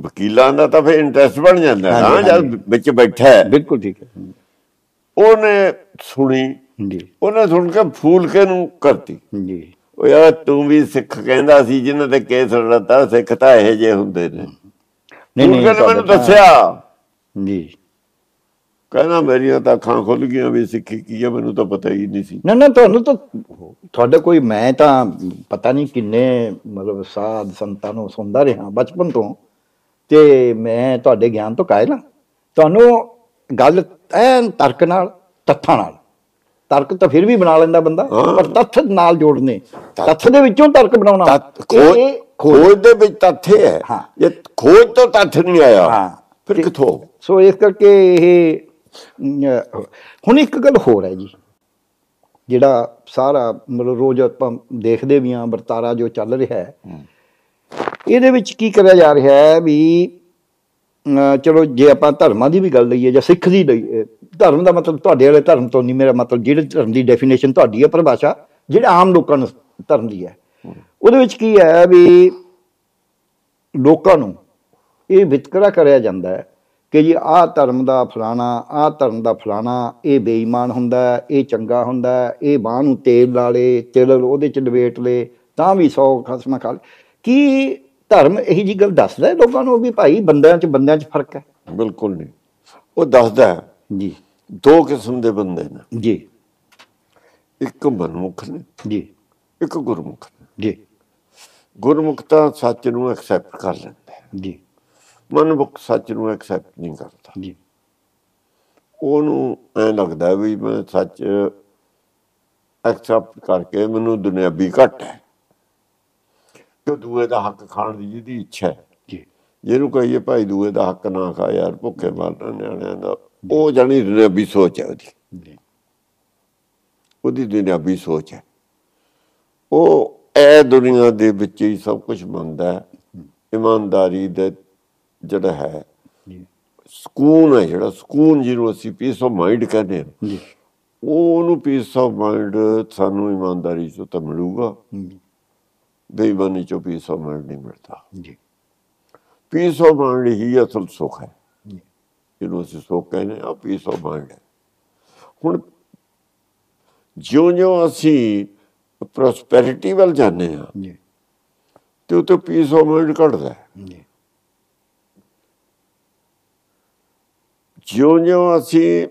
ਵਕੀਲਾਂ ਦਾ ਤਾਂ ਫਿਰ ਇੰਟਰਸਟ ਬਣ ਜਾਂਦਾ ਹੈ। ਜਦ ਵਿੱਚ ਬੈਠਾ ਹੈ। ਬਿਲਕੁਲ ਠੀਕ ਹੈ। ਉਹਨੇ ਸੁਣੀ ਜੀ। ਉਹਨੇ ਸੁਣ ਕੇ ਫੂਲ ਕੇ ਨੂੰ ਕਰਤੀ। ਜੀ। ਉਹ ਯਾਰ ਤੂੰ ਵੀ ਸਿੱਖ ਕਹਿੰਦਾ ਸੀ ਜਿਨ੍ਹਾਂ ਤੇ ਕੇਸ ਲੜਦਾ ਸਿੱਖ ਤਾਂ ਇਹੋ ਜਿਹੇ ਹੁੰਦੇ ਨੇ। ਨਹੀਂ ਨਹੀਂ ਮੈਨੂੰ ਦੱਸਿਆ। ਜੀ। ਕਹਿੰਦਾ ਮੇਰੀਆਂ ਤਾਂ ਅੱਖਾਂ ਖੁੱਲ ਗਈਆਂ ਵੀ ਸਿੱਖੀ ਕੀ ਹੈ ਮੈਨੂੰ ਤਾਂ ਪਤਾ ਹੀ ਨਹੀਂ ਸੀ। ਨਾ ਨਾ ਤੁਹਾਨੂੰ ਤਾਂ ਤੁਹਾਡੇ ਕੋਈ ਮੈਂ ਤਾਂ ਪਤਾ ਨਹੀਂ ਕਿੰਨੇ ਮਤਲਬ ਸਾਧ ਸੰਤਾਂ ਨੂੰ ਸੁਣਦਾ ਰਿਹਾ ਬਚਪਨ ਤੋਂ। ਤੇ ਮੈਂ ਤੁਹਾਡੇ ਗਿਆਨ ਤੋਂ ਕਾਇਲ ਹਾਂ। ਤੁਹਾਨੂੰ ਗੱਲ ਐਨ ਤਰਕ ਨਾਲ ਤੱਥਾਂ ਨਾਲ। ਤਰਕ ਤਾਂ ਫਿਰ ਵੀ ਬਣਾ ਲੈਂਦਾ ਬੰਦਾ। ਪਰ ਤੱਥ ਨਾਲ ਜੋੜਨੇ। ਤੱਥ ਦੇ ਵਿੱਚੋਂ ਤਰਕ ਬਣਾਉਣਾ। ਖੋਜ ਦੇ ਵਿੱਚ ਤੱਥ ਹੈ। ਜੇ ਖੋਜ ਤੋਂ ਤੱਥ ਨਹੀਂ ਆਇਆ ਹਾਂ। ਫਿਰ ਕਿੱਥੋਂ? ਸੋ ਇਸ ਕਰਕੇ ਇਹ ਹੁਣ ਇੱਕ ਗੱਲ ਹੋਰ ਹੈ ਜੀ ਜਿਹੜਾ ਸਾਰਾ ਮਤਲਬ ਰੋਜ਼ ਆਪਾਂ ਦੇਖਦੇ ਵੀ ਹਾਂ ਵਰਤਾਰਾ ਜੋ ਚੱਲ ਰਿਹਾ ਹੈ। ਇਹਦੇ ਵਿੱਚ ਕੀ ਕਰਿਆ ਜਾ ਰਿਹਾ ਹੈ ਵੀ ਚਲੋ ਜੇ ਆਪਾਂ ਧਰਮਾਂ ਦੀ ਵੀ ਗੱਲ ਲਈਏ ਜਾਂ ਸਿੱਖ ਦੀ ਲਈਏ ਧਰਮ ਦਾ ਮਤਲਬ ਤੁਹਾਡੇ ਵਾਲੇ ਧਰਮ ਤੋਂ ਨਹੀਂ ਮੇਰਾ ਮਤਲਬ ਜਿਹੜੇ ਧਰਮ ਦੀ ਡੈਫੀਨੇਸ਼ਨ ਤੁਹਾਡੀ ਹੈ ਪਰਿਭਾਸ਼ਾ ਜਿਹੜੇ ਆਮ ਲੋਕਾਂ ਨੂੰ ਧਰਮ ਦੀ ਹੈ। ਉਹਦੇ ਵਿੱਚ ਕੀ ਹੈ ਵੀ ਲੋਕਾਂ ਨੂੰ ਇਹ ਵਿਤਕਰਾ ਕਰਿਆ ਜਾਂਦਾ ਹੈ ਕਿ ਜੀ ਆਹ ਧਰਮ ਦਾ ਫਲਾਣਾ ਆਹ ਧਰਮ ਦਾ ਫਲਾਣਾ ਇਹ ਬੇਈਮਾਨ ਹੁੰਦਾ ਹੈ, ਇਹ ਚੰਗਾ ਹੁੰਦਾ ਹੈ, ਇਹ ਬਾਹ ਨੂੰ ਤੇਲ ਲਾ ਲੇ ਤਿਲ ਉਹਦੇ ਚ ਲਵੇਟ ਲੇ ਤਾਂ ਵੀ ਸੌ ਖਸਮਾਂ ਖਾ ਲੇ। ਕੀ ਧਰਮ ਇਹੀ ਜੀ ਗੱਲ ਦੱਸਦਾ ਹੈ ਲੋਕਾਂ ਨੂੰ ਵੀ ਭਾਈ ਬੰਦਿਆਂ ਚ ਬੰਦਿਆਂ ਚ ਫ਼ਰਕ ਹੈ। ਬਿਲਕੁਲ ਨਹੀਂ। ਉਹ ਦੱਸਦਾ ਹੈ, ਜੀ। ਦੋ ਕਿਸਮ ਦੇ ਬੰਦੇ ਨੇ। ਜੀ। ਇੱਕ ਮਨਮੁਖ ਨੇ ਜੀ। ਇੱਕ ਗੁਰਮੁਖ ਨੇ। ਜੀ। ਗੁਰਮੁਖ ਤਾਂ ਸੱਚ ਨੂੰ ਐਕਸੈਪਟ ਕਰ ਲੈਂਦਾ ਹੈ। ਜੀ। ਮਨਮੁਖ ਸੱਚ ਨੂੰ ਐਕਸੈਪਟ ਨਹੀਂ ਕਰਦਾ। ਜੀ। ਉਹਨੂੰ ਐ ਲੱਗਦਾ ਵੀ ਮੈਂ ਸੱਚ ਐਕਸੈਪਟ ਕਰਕੇ ਮੈਨੂੰ ਦੁਨਿਆਵੀ ਘੱਟ ਹੈ। ਕਿ ਦੂਏ ਦਾ ਹੱਕ ਖਾਣ ਦੀ ਜਿਹਦੀ ਇੱਛਾ ਹੈ। ਜੀ। ਜਿਹਨੂੰ ਕਹੀਏ ਭਾਈ ਦੂਏ ਦਾ ਹੱਕ ਨਾ ਖਾ ਯਾਰ ਭੁੱਖੇ ਮਰਨਾ ਨਿਆਣਿਆਂ ਦਾ। ਉਹ ਜਾਨੀ ਦੁਨਿਆਵੀ ਸੋਚ ਹੈ ਉਹਦੀ। ਜੀ। ਉਹਦੀ ਦੁਨਿਆਵੀ ਸੋਚ ਹੈ। ਉਹ ਇਹ ਦੁਨੀਆ ਦੇ ਵਿੱਚ ਹੀ ਸਭ ਕੁਝ ਮੰਨਦਾ ਹੈ। ਇਮਾਨਦਾਰੀ ਦੇ ਜਿਹੜਾ ਹੈ ਸਕੂਨ ਹੈ ਜਿਹੜਾ ਸਕੂਨ ਜਿਹਨੂੰ ਅਸੀਂ ਪੀਸ ਆਫ ਮਾਈਂਡ ਕਹਿੰਦੇ ਹਾਂ। ਉਹ ਉਹਨੂੰ ਪੀਸ ਆਫ ਮਾਈਂਡ ਸਾਨੂੰ ਇਮਾਨਦਾਰੀ ਤੋਂ ਤਾਂ ਮਿਲੂਗਾ। ਬੇਈਮਾਨੀ ਚੋਂ ਪੀਸ ਆਫ ਮਾਈਂਡ ਨਹੀਂ ਮਿਲਦਾ। ਜੀ। ਪੀਸ ਆਫ ਮਾਈਂਡ ਹੀ ਅਸਲ ਸੁੱਖ ਹੈ। ਜੀ। ਜਿਹਨੂੰ ਅਸੀਂ ਸੁੱਖ ਕਹਿੰਦੇ ਆ ਪੀਸ ਆਫ ਮਾਈਂਡ ਹੈ। ਹੁਣ ਜਿਉਂ-ਜਿਉਂ ਅਸੀਂ ਪ੍ਰੋਸਪੈਰਿਟੀ ਵੱਲ ਜਾਂਦੇ ਆ ਜੀ। ਤੇ ਉਹ ਤੋਂ ਪੀਸ ਆਫ ਮਾਈਂਡ ਘਟਦਾ ਜੀ। ਜਿਉਂ-ਜਿਉਂ ਅਸੀਂ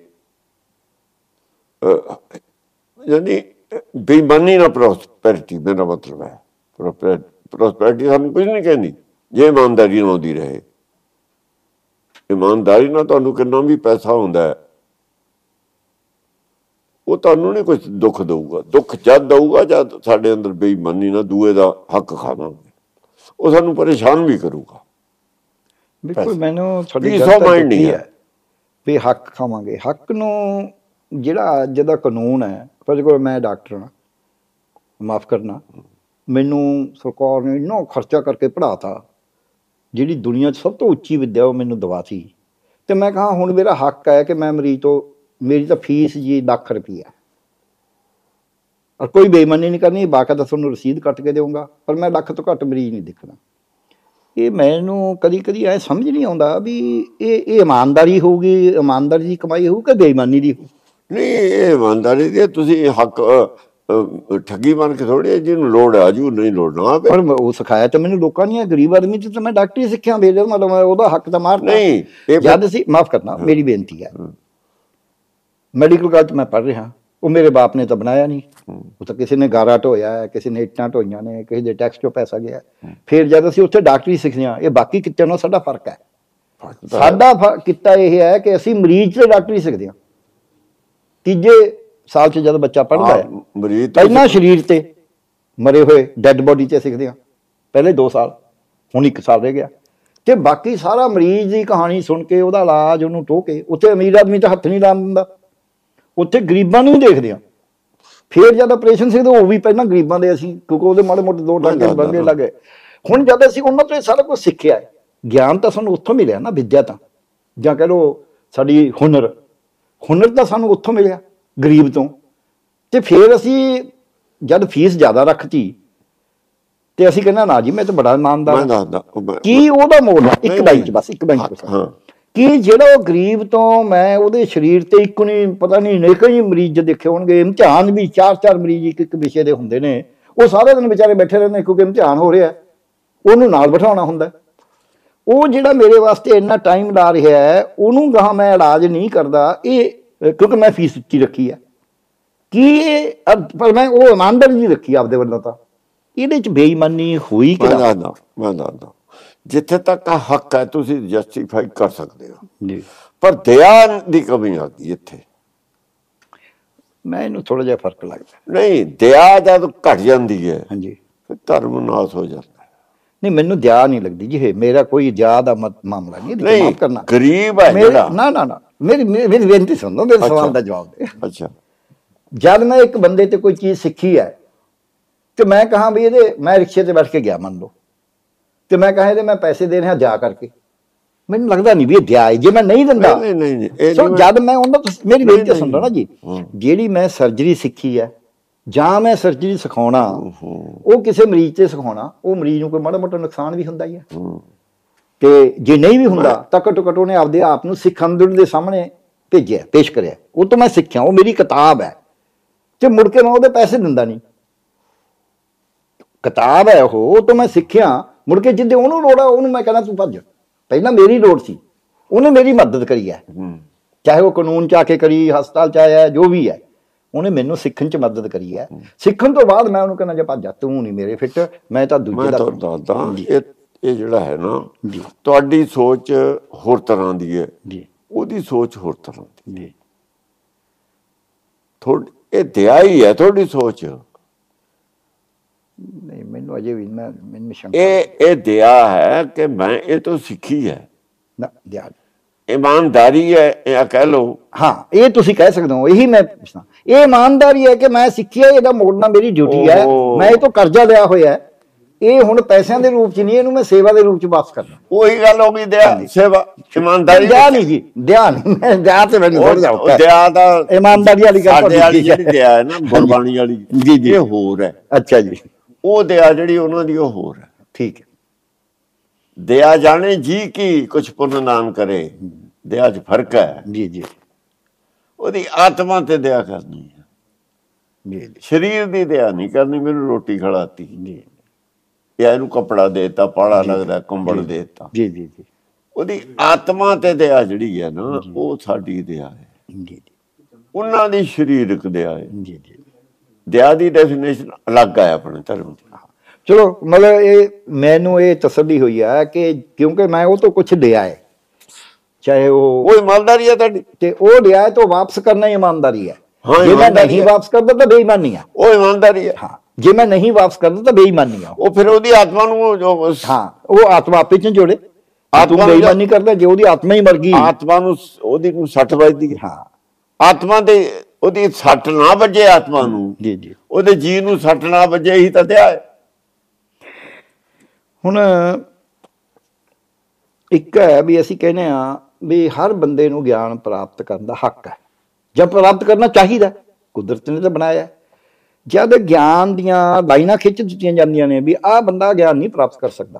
ਯਾਨੀ ਬੇਈਮਾਨੀ ਨਾਲ ਪ੍ਰੋਸਪੈਰਿਟੀ ਮੇਰਾ ਮਤਲਬ ਹੈ। ਪ੍ਰੋਸਪੈਰਿਟੀ ਸਾਨੂੰ ਕੁਝ ਨਹੀਂ ਕਹਿੰਦੀ। ਜੇ ਇਮਾਨਦਾਰੀ ਨਾਲ ਆਉਂਦੀ ਰਹੇ। ਇਮਾਨਦਾਰੀ ਨਾਲ ਤੁਹਾਨੂੰ ਕਿੰਨਾ ਵੀ ਪੈਸਾ ਹੁੰਦਾ ਹੈ ਉਹ ਤੁਹਾਨੂੰ ਨਹੀਂ ਕੁਝ ਦੁੱਖ ਦਊਗਾ। ਦੁੱਖ ਜਦ ਦਊਗਾ ਜਦ ਸਾਡੇ ਅੰਦਰ ਬੇਈਮਾਨੀ ਨਾਲ ਦੂਏ ਦਾ ਹੱਕ ਖਾਵਾਂਗੇ ਉਹ ਸਾਨੂੰ ਪਰੇਸ਼ਾਨ ਵੀ ਕਰੂਗਾ। ਬਿਲਕੁਲ ਮੈਨੂੰ ਤੁਹਾਡੀ ਗੱਲ mind ਨਹੀਂ ਹੈ। ਵੀ ਹੱਕ ਖਾਵਾਂਗੇ। ਹੱਕ ਨੂੰ ਜਿਹੜਾ ਅੱਜ ਦਾ ਕਾਨੂੰਨ ਹੈ ਪਰ ਕੋਲ ਮੈਂ ਡਾਕਟਰ ਹਾਂ। ਮਾਫ ਕਰਨਾ। ਮੈਨੂੰ ਸਰਕਾਰ ਨੇ ਇੰਨਾ ਖਰਚਾ ਕਰਕੇ ਪੜਾਤਾ ਜਿਹੜੀ ਦੁਨੀਆ 'ਚ ਸਭ ਤੋਂ ਉੱਚੀ ਵਿੱਦਿਆ ਉਹ ਮੈਨੂੰ ਦਵਾਤੀ ਤੇ। ਮੈਂ ਕਹਾ ਹੁਣ ਮੇਰਾ ਹੱਕ ਹੈ ਕਿ ਮੈਂ ਮਰੀਜ਼ ਤੋਂ ਮੇਰੀ ਤਾਂ ਫੀਸ ਜੀ ਲੱਖ ਰੁਪਈਆ। ਔਰ ਕੋਈ ਬੇਈਮਾਨੀ ਨਹੀਂ ਕਰਨੀ ਬਾਕਾਇਦਾ ਤੁਹਾਨੂੰ ਰਸੀਦ ਕੱਟ ਕੇ ਦੇਵਾਂਗਾ ਪਰ ਮੈਂ ਲੱਖ ਤੋਂ ਘੱਟ ਮਰੀਜ਼ ਨਹੀਂ ਦੇਖਣਾ। ਇਹ ਮੈਨੂੰ ਕਦੀ ਕਦੀ ਐ ਸਮਝ ਨਹੀਂ ਆਉਂਦਾ ਵੀ ਇਹ ਇਹ ਇਮਾਨਦਾਰੀ ਹੋਊਗੀ ਇਮਾਨਦਾਰੀ ਦੀ ਕਮਾਈ ਹੋਊ ਕਿ ਬੇਈਮਾਨੀ ਦੀ ਹੋਊ? ਨਹੀਂ ਇਹ ਇਮਾਨਦਾਰੀ ਦੀ ਹੈ, ਤੁਸੀਂ ਹੱਕ ਅ, ਅ, ਠੱਗੀ ਬਣ ਕੇ ਥੋੜੀ ਜਿਹਨੂੰ ਲੋੜ ਆ ਜੂ ਨਹੀਂ ਲੋੜ ਨਾ ਪਰ ਉਹ ਸਿਖਾਇਆ ਤਾਂ ਮੈਨੂੰ ਲੋਕਾਂ ਨੇ ਗਰੀਬ ਆਦਮੀ ਤਾਂ ਮੈਂ ਡਾਕਟਰੀ ਸਿੱਖਿਆ ਵੇਲੇ ਮਤਲਬ ਉਹਦਾ ਹੱਕ ਤਾਂ ਮਾਰਤਾ। ਨਹੀਂ ਇਹ ਜਦ ਅਸੀਂ ਮਾਫ ਕਰਨਾ ਮੇਰੀ ਬੇਨਤੀ ਹੈ। ਮੈਡੀਕਲ ਕਾਲਜ ਮੈਂ ਪੜ੍ਹ ਰਿਹਾ। ਉਹ ਮੇਰੇ ਬਾਪ ਨੇ ਤਾਂ ਬਣਾਇਆ ਨਹੀਂ। ਉਹ ਤਾਂ ਕਿਸੇ ਨੇ ਗਾਰਾ ਢੋਇਆ ਹੈ ਕਿਸੇ ਨੇ ਇੱਟਾਂ ਢੋਈਆਂ ਨੇ ਕਿਸੇ ਦੇ ਟੈਕਸ ਚੋਂ ਪੈਸਾ ਗਿਆ ਫਿਰ ਜਦ ਅਸੀਂ ਉੱਥੇ ਡਾਕਟਰੀ ਸਿੱਖਦੇ ਹਾਂ ਇਹ ਬਾਕੀ ਕਿੱਤਿਆਂ ਨਾਲ ਸਾਡਾ ਫ਼ਰਕ ਹੈ। ਸਾਡਾ ਕਿੱਤਾ ਇਹ ਹੈ ਕਿ ਅਸੀਂ ਮਰੀਜ਼ ਤੇ ਡਾਕਟਰੀ ਸਿੱਖਦੇ ਹਾਂ। ਤੀਜੇ ਸਾਲ 'ਚ ਜਦ ਬੱਚਾ ਪੜ੍ਹਦਾ ਹੈ ਮਰੀਜ਼ ਤਾਂ- ਪਹਿਲਾਂ ਸਰੀਰ ਤੇ ਮਰੇ ਹੋਏ ਡੈੱਡ ਬੋਡੀ ਤੇ ਸਿੱਖਦੇ ਹਾਂ। ਪਹਿਲੇ 2 ਸਾਲ ਹੁਣ 1 ਸਾਲ ਰਹਿ ਗਿਆ। ਤੇ ਬਾਕੀ ਸਾਰਾ ਮਰੀਜ਼ ਦੀ ਕਹਾਣੀ ਸੁਣ ਕੇ ਉਹਦਾ ਇਲਾਜ ਉਹਨੂੰ ਟੋਹ ਕੇ ਉੱਥੇ ਅਮੀਰ ਆਦਮੀ ਤਾਂ ਹੱਥ ਨਹੀਂ ਲਾਉਣ ਦਿੰਦਾ। ਉੱਥੇ ਗਰੀਬਾਂ ਨੂੰ ਹੀ ਦੇਖਦੇ ਆ ਫਿਰ ਜਦ ਆਪਰੇਸ਼ਨ ਸਿੱਖਦੇ ਉਹ ਵੀ ਪਹਿਲਾਂ ਗਰੀਬਾਂ ਦੇ ਅਸੀਂ ਕਿਉਂਕਿ ਉਹਦੇ ਮਾੜੇ ਮੋਟੇ ਦੋ ਟਾਂਕੇ ਬੰਦੇ। ਲੱਗੇ। ਹੁਣ ਜਦ ਅਸੀਂ ਉਹਨਾਂ ਤੋਂ ਸਾਰਾ ਕੁਝ ਸਿੱਖਿਆ ਗਿਆਨ ਤਾਂ ਸਾਨੂੰ ਉੱਥੋਂ ਮਿਲਿਆ ਨਾ ਵਿਦਿਆ ਤਾਂ। ਜਾਂ ਕਹ ਲਓ ਸਾਡੀ ਹੁਨਰ। ਹੁਨਰ ਤਾਂ ਸਾਨੂੰ ਉੱਥੋਂ ਮਿਲਿਆ। ਗਰੀਬ ਤੋਂ ਤੇ ਫਿਰ ਅਸੀਂ ਜਦ ਫੀਸ ਜ਼ਿਆਦਾ ਰੱਖਤੀ ਤੇ ਅਸੀਂ ਕਹਿੰਦਾ ਨਾ ਜੀ ਮੈਂ ਤਾਂ ਬੜਾ ਇਮਾਨਦਾਰ ਹਾਂ। ਕੀ ਉਹਦਾ ਹੈ? ਇੱਕ ਲਾਈਨ ਚ। ਬਸ ਇੱਕ ਬਸ ਹਾਂ ਕਿ ਜਿਹੜਾ ਉਹ ਗਰੀਬ ਤੋਂ ਮੈਂ ਉਹਦੇ ਸਰੀਰ ਤੇ ਇੱਕ ਨਹੀਂ ਪਤਾ ਨਹੀਂ ਨੇ ਕਈ ਮਰੀਜ਼ ਦੇਖੇ ਹੋਣਗੇ ਇਮਤਿਹਾਨ ਵੀ ਚਾਰ ਚਾਰ ਮਰੀਜ਼ ਇੱਕ ਇੱਕ ਵਿਸ਼ੇ ਦੇ ਹੁੰਦੇ ਨੇ ਉਹ ਸਾਰੇ ਦਿਨ ਵਿਚਾਰੇ ਬੈਠੇ ਰਹਿੰਦੇ ਕਿਉਂਕਿ ਇਮਤਿਹਾਨ ਹੋ ਰਿਹਾ ਹੈ। ਉਹਨੂੰ ਨਾਲ ਬਿਠਾਉਣਾ ਹੁੰਦਾ ਹੈ। ਉਹ ਜਿਹੜਾ ਮੇਰੇ ਵਾਸਤੇ ਇੰਨਾ ਟਾਈਮ ਲਾ ਰਿਹਾ ਹੈ ਉਹਨੂੰ ਗਾਹਾਂ ਮੈਂ ਇਲਾਜ ਨਹੀਂ ਕਰਦਾ ਇਹ ਕਿਉਂਕਿ ਮੈਂ ਫੀਸ ਉੱਚੀ ਰੱਖੀ ਹੈ ਕੀ ਪਰ ਮੈਂ ਉਹ ਇਮਾਨਦਾਰੀ ਨਹੀਂ ਰੱਖੀ ਆਪਦੇ ਵੱਲੋਂ ਤਾਂ। ਇਹਦੇ ਚ ਬੇਈਮਾਨੀ ਹੋਈ ਮੈਂ ਕਿਦਾਂ? ਦੱਸਦਾ ਮੈਂ ਦੱਸਦਾ ਜਿੱਥੇ ਤੱਕ ਹੱਕ ਹੈ ਤੁਸੀਂ ਜਸਟੀਫਾਈ ਕਰ ਸਕਦੇ ਹੋ। ਜੀ। ਪਰ ਦਇਆ ਦੀ ਕਮੀ ਆ ਗਈ ਇੱਥੇ। ਮੈਂ ਇਹਨੂੰ ਥੋੜਾ ਜਿਹਾ ਫ਼ਰਕ ਲੱਗਦਾ। ਨਹੀਂ ਦਇਆ ਜਦ ਘਟ ਜਾਂਦੀ ਹੈ ਹਾਂਜੀ। ਫਿਰ ਧਰਮ ਨਾਸ ਹੋ ਜਾਂਦਾ। ਨਹੀਂ ਮੈਨੂੰ ਦਿਆ ਨਹੀਂ ਲੱਗਦੀ ਜੀ ਮੇਰਾ ਕੋਈ ਦਿਆ ਦਾ ਮਾਮਲਾ ਨਹੀਂ ਮਾਫ ਕਰਨਾ। ਗਰੀਬ ਹੈ ਜਿਹੜਾ। ਨਾ ਨਾ ਨਾ। ਮੇਰੀ ਮੇਰੀ ਮੇਰੀ ਬੇਨਤੀ ਸੁਣੋ ਮੇਰੇ ਅੱਛਾ। ਸਵਾਲ ਦਾ ਜਵਾਬ ਦੇ ਅੱਛਾ ਜਦ ਮੈਂ ਇੱਕ ਬੰਦੇ ਤੇ ਕੋਈ ਚੀਜ਼ ਸਿੱਖੀ ਹੈ ਤੇ ਮੈਂ ਕਹਾਂ ਵੀ ਇਹਦੇ ਮੈਂ ਰਿਕਸ਼ੇ ਤੇ ਬੈਠ ਕੇ ਗਿਆ ਮੰਨ ਲਓ ਤੇ ਮੈਂ ਕਹਾਂ ਇਹਦੇ ਮੈਂ ਪੈਸੇ ਦੇ ਰਿਹਾ ਜਾ ਕਰਕੇ ਮੈਨੂੰ ਲੱਗਦਾ ਨਹੀਂ ਵੀ ਇਹ ਦਿਆ ਜੇ ਮੈਂ ਨਹੀਂ ਦਿੰਦਾ ਨਹੀਂ ਨਹੀਂ ਨਹੀਂ ਇਹ ਸੋ ਜਦ ਮੈਂ ਉਹਨਾਂ ਤੋਂ ਮੇਰੀ ਬੇਨਤੀ। ਸੁਣ ਲਓ ਨਾ ਜੀ। ਜਿਹੜੀ ਮੈਂ ਸਰਜਰੀ ਸਿੱਖੀ ਹੈ ਜਾਂ ਮੈਂ ਸਰਜਰੀ ਸਿਖਾਉਣਾ ਉਹ ਕਿਸੇ ਮਰੀਜ਼ ਤੇ ਸਿਖਾਉਣਾ ਉਹ ਮਰੀਜ਼ ਨੂੰ ਕੋਈ ਮਾੜਾ ਮੋਟਾ ਨੁਕਸਾਨ ਵੀ ਹੁੰਦਾ ਹੈ ਹੂੰ। ਤੇ ਜੇ ਨਹੀਂ ਵੀ ਹੁੰਦਾ ਤਾਂ ਘੱਟੋ ਘੱਟ ਉਹਨੇ ਆਪਦੇ ਆਪ ਨੂੰ ਸਿੱਖ ਅੰਦਰ ਦੇ ਸਾਹਮਣੇ ਭੇਜਿਆ ਪੇਸ਼ ਕਰਿਆ। ਉਹ ਤੋਂ ਮੈਂ ਸਿੱਖਿਆ ਉਹ ਮੇਰੀ ਕਿਤਾਬ ਹੈ। ਤੇ ਮੁੜ ਕੇ ਮੈਂ ਉਹਦੇ ਪੈਸੇ ਦਿੰਦਾ ਨਹੀਂ। ਕਿਤਾਬ ਹੈ ਉਹ ਉਹ ਤੋਂ ਮੈਂ ਸਿੱਖਿਆ। ਮੁੜ ਕੇ ਜਿੱਦੇ ਉਹਨੂੰ ਲੋੜ ਆ ਉਹਨੂੰ ਮੈਂ ਕਹਿੰਦਾ ਤੂੰ ਭੱਜ। ਪਹਿਲਾਂ ਮੇਰੀ ਲੋੜ ਸੀ। ਉਹਨੇ ਮੇਰੀ ਮਦਦ ਕਰੀ ਹੈ। ਚਾਹੇ ਉਹ ਕਾਨੂੰਨ ਚ ਆ ਕੇ ਕਰੀ ਹਸਪਤਾਲ ਚ ਆਇਆ ਜੋ ਵੀ ਹੈ। ਉਹਨੇ ਮੈਨੂੰ ਸਿੱਖਣ ਚ ਮਦਦ ਕਰੀ ਹੈ। ਸਿੱਖਣ ਤੋਂ ਬਾਅਦ ਮੈਂ ਉਹਨੂੰ ਕਹਿੰਦਾ ਜਾ ਭੱਜ ਜਾ ਤੂੰ ਨਹੀਂ ਮੇਰੇ ਫਿੱਟ ਮੈਂ ਤਾਂ ਦੂਜੇ ਮੈਂ ਦਾ ਤੁਹਾਨੂੰ ਦੱਸਦਾ ਜੀ। ਇਹ ਇਹ ਜਿਹੜਾ ਹੈ ਨਾ ਤੁਹਾਡੀ ਸੋਚ ਹੋਰ ਤਰ੍ਹਾਂ ਦੀ ਹੈ। ਜੀ। ਉਹਦੀ ਸੋਚ ਹੋਰ ਤਰ੍ਹਾਂ ਦੀ ਜੀ। ਥੋੜੀ ਇਹ ਦਇਆ ਹੀ ਹੈ ਤੁਹਾਡੀ ਸੋਚ। ਨਹੀਂ ਮੈਨੂੰ ਅਜੇ ਵੀ ਮੈਂ ਮੈਨੂੰ ਸ਼ੰਕਾ ਇਹ ਇਹ ਦਇਆ ਹੈ ਕਿ ਮੈਂ ਇਹ ਤੋਂ ਸਿੱਖੀ ਹੈ। ਨਾ ਦਿਆ। ਇਮਾਨਦਾਰੀ ਹੈ ਇਹ ਕਹਿ ਲਓ। ਹਾਂ ਇਹ ਤੁਸੀਂ ਕਹਿ ਸਕਦੇ ਹੋ ਇਹੀ ਮੈਂ ਪੁੱਛਣਾ ਇਹ ਇਮਾਨਦਾਰੀ ਹੈ ਕਿ ਮੈਂ ਸਿੱਖਿਆ ਇਹਦਾ ਮੋੜਨਾ ਮੇਰੀ ਡਿਊਟੀ ਹੈ। ਮੈਂ ਇਹ ਤੋਂ ਕਰਜ਼ਾ ਲਿਆ ਹੋਇਆ ਹੈ। ਇਹ ਹੁਣ ਪੈਸਿਆਂ ਦੇ ਰੂਪ ਚ ਨਹੀਂ ਇਹਨੂੰ ਮੈਂ ਸੇਵਾ ਦੇ ਰੂਪ ਚ ਵਾਪਸ ਕਰਨਾ ਉਹੀ ਗੱਲ ਹੋ ਗਈ ਦਇਆ ਸੇਵਾ ਇਮਾਨਦਾਰੀ ਦਿਆ ਨਹੀਂ ਜੀ ਦਿਆ ਨਹੀਂ ਦਿਆ ਤੇ ਮੈਨੂੰ ਉਹ- ਥੋੜਾ ਜਿਹਾ ਉਹ ਔਖਾ। ਹੈ। ਦਇਆ ਦਾ ਇਮਾਨਦਾਰੀ ਵਾਲੀ ਗੱਲ ਸਾਡੇ ਵਾਲੀ ਜਿਹੜੀ ਦਇਆ ਹੈ? ਨਾ ਗੁਰਬਾਣੀ ਵਾਲੀ। ਜੀ, ਜੀ। ਇਹ ਹੋਰ ਹੈ। ਅੱਛਾ ਜੀ। ਉਹ ਦਇਆ ਜਿਹੜੀ ਉਹਨਾਂ ਦੀ ਉਹ ਹੋਰ ਹੈ। ਠੀਕ ਹੈ। ਦਇਆ ਜਾਣੇ ਜੀ ਕੀ ਕੁਛ ਪੁੰਨ ਨਾਮ ਕਰੇ ਦਇਆ 'ਚ ਫ਼ਰਕ ਹੈ। ਜੀ ਜੀ। ਉਹਦੀ ਆਤਮਾ ਤੇ ਦਇਆ ਕਰਨੀ ਹੈ। ਜੀ ਸਰੀਰ ਦੀ ਦਇਆ ਨਹੀਂ ਕਰਨੀ ਮੈਨੂੰ ਰੋਟੀ ਖੜਾਤੀ ਜੀ। ਜਾਂ ਇਹਨੂੰ ਕਪੜਾ ਦੇਤਾ ਪਾੜਾ ਲੱਗਦਾ ਕੰਬਲ ਦੇਤਾ। ਜੀ ਜੀ ਜੀ। ਉਹਦੀ ਆਤਮਾ ਤੇ ਦਇਆ ਜਿਹੜੀ ਹੈ ਨਾ ਉਹ ਸਾਡੀ ਦਇਆ ਹੈ। ਜੀ ਜੀ। ਉਹਨਾਂ ਦੀ ਸਰੀਰਕ ਦਇਆ ਹੈ। ਜੀ ਜੀ। ਦਇਆ ਦੀ ਡੈਫੀਨੇਸ਼ਨ ਅਲੱਗ ਹੈ ਆਪਣੇ ਧਰਮ ਦੀ। ਚਲੋ ਮਤਲਬ ਇਹ ਮੈਨੂੰ ਇਹ ਤਸੱਲੀ ਹੋਈ ਹੈ ਕਿ ਕਿਉਂਕਿ ਮੈਂ ਉਹ ਤੋਂ ਕੁਝ ਲਿਆ ਹੈ। ਚਾਹੇ ਉਹ ਉਹ ਇਮਾਨਦਾਰੀ ਹੈ ਤੁਹਾਡੀ? ਤੇ ਉਹ ਲਿਆ ਹੈ ਤਾਂ ਵਾਪਸ ਕਰਨਾ ਇਮਾਨਦਾਰੀ ਹੈ। ਜੇ ਮੈਂ ਨਹੀਂ। ਵਾਪਸ ਕਰਦਾ ਤਾਂ ਬੇਈਮਾਨੀ ਹੈ। ਉਹ ਇਮਾਨਦਾਰੀ ਹੈ। ਹਾਂ। ਜੇ ਮੈਂ ਨਹੀਂ ਵਾਪਸ ਕਰਦਾ ਤਾਂ ਬੇਈਮਾਨੀ ਹੈ ਉਹ ਫਿਰ ਉਹਦੀ ਆਤਮਾ ਨੂੰ ਜੋ ਹਾਂ ਉਹ ਆਤਮਾ ਆਪੇ ਚ ਜੋੜੇ। ਆਤਮਾ ਬੇਈਮਾਨੀ ਕਰਦਾ ਜੇ ਉਹਦੀ ਆਤਮਾ ਹੀ ਮਰ ਗਈ। ਆਤਮਾ ਨੂੰ ਉਹਦੀ ਨੂੰ ਸੱਟ ਵੱਜਦੀ ਹੈ। ਆਤਮਾ ਦੇ ਉਹਦੀ ਸੱਟ ਨਾ ਵੱਜੇ ਆਤਮਾ ਨੂੰ। ਜੀ ਜੀ। ਉਹਦੇ ਜੀ ਨੂੰ ਸੱਟ ਨਾ ਵੱਜੇ ਹੀ ਤਾਂ ਦਿਆ ਹੈ। ਹੁਣ ਇੱਕ ਹੈ ਵੀ ਅਸੀਂ ਕਹਿੰਦੇ ਆ ਵੀ ਹਰ ਬੰਦੇ ਨੂੰ ਗਿਆਨ ਪ੍ਰਾਪਤ ਕਰਨ ਦਾ ਹੱਕ ਹੈ। ਜਾਂ ਪ੍ਰਾਪਤ ਕਰਨਾ ਚਾਹੀਦਾ। ਕੁਦਰਤ ਨੇ ਤਾਂ ਬਣਾਇਆ। ਜਦ ਗਿਆਨ ਦੀਆਂ ਲਾਈਨਾਂ ਖਿੱਚ ਦਿੱਤੀਆਂ ਜਾਂਦੀਆਂ ਨੇ ਵੀ ਆਹ ਬੰਦਾ ਗਿਆਨ ਨਹੀਂ ਪ੍ਰਾਪਤ ਕਰ ਸਕਦਾ।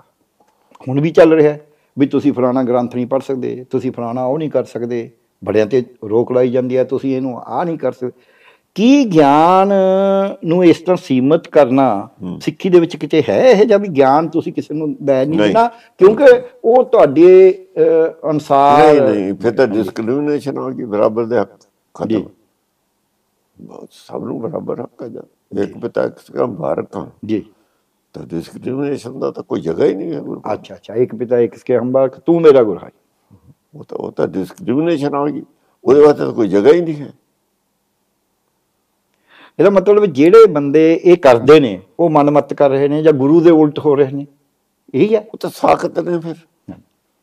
ਹੁਣ ਵੀ ਚੱਲ ਰਿਹਾ ਵੀ ਤੁਸੀਂ ਫਲਾਣਾ ਗ੍ਰੰਥ ਨਹੀਂ ਪੜ੍ਹ ਸਕਦੇ ਤੁਸੀਂ ਫਲਾਣਾ ਉਹ ਨਹੀਂ ਕਰ ਸਕਦੇ ਬੜਿਆਂ ਤੇ ਰੋਕ ਲਾਈ ਜਾਂਦੀ ਹੈ ਤੁਸੀਂ ਇਹਨੂੰ ਆਹ ਨਹੀਂ ਕਰ ਸਕਦੇ। ਕੀ ਗਿਆਨ ਨੂੰ ਇਸ ਤਰ੍ਹਾਂ ਸੀਮਤ ਕਰਨਾ ਸਿੱਖੀ ਦੇ ਵਿੱਚ ਕਿਤੇ ਹੈ ਇਹ ਜਾਂ ਵੀ ਗਿਆਨ ਤੁਸੀਂ ਕਿਸੇ ਨੂੰ ਲੈ ਨਹੀਂ। ਦੇਣਾ? ਕਿਉਂਕਿ ਉਹ ਤੁਹਾਡੇ ਅਨੁਸਾਰ ਨਹੀਂ ਨਹੀਂ ਫਿਰ ਤਾਂ ਡਿਸਕ੍ਰਿਮੀਨੇਸ਼ਨ ਹੋ ਗਈ ਬਰਾਬਰ ਦੇ ਹੱਕ। ਖਤਮ। ਬਹੁਤ ਸਭ ਨੂੰ ਬਰਾਬਰ ਹੱਕ ਹੈ ਜਦ ਇੱਕ ਪਿਤਾ ਇੱਕ ਸਿਕਮ ਭਾਰਤ ਜੀ। ਤਾਂ ਡਿਸਕ੍ਰਿਮੀਨੇਸ਼ਨ ਦਾ ਤਾਂ ਕੋਈ ਜਗ੍ਹਾ ਹੀ ਨਹੀਂ ਹੈ ਗੁਰੂ ਘਰ। ਅੱਛਾ ਅੱਛਾ ਇੱਕ ਪਿਤਾ ਇੱਕ ਕੇ ਹੰਬਾ ਤੂੰ ਮੇਰਾ ਗੁਰੂ ਹੈ। ਉਹ ਤਾਂ ਉਹ ਤਾਂ ਡਿਸਕ੍ਰਿਮੀਨੇਸ਼ਨ ਆ ਗਈ ਉਹਦੇ ਵਾਸਤੇ ਤਾਂ ਕੋਈ ਜਗ੍ਹਾ ਹੀ ਨਹੀਂ ਹੈ। ਇਹਦਾ ਮਤਲਬ ਜਿਹੜੇ ਬੰਦੇ ਇਹ ਕਰਦੇ ਨੇ ਉਹ ਮਨਮਤ ਕਰ ਰਹੇ ਨੇ ਜਾਂ ਗੁਰੂ ਦੇ ਉਲਟ ਹੋ ਰਹੇ ਨੇ ਇਹੀ ਹੈ? ਉਹ ਤਾਂ ਸਾਖਤ ਨੇ ਫਿਰ।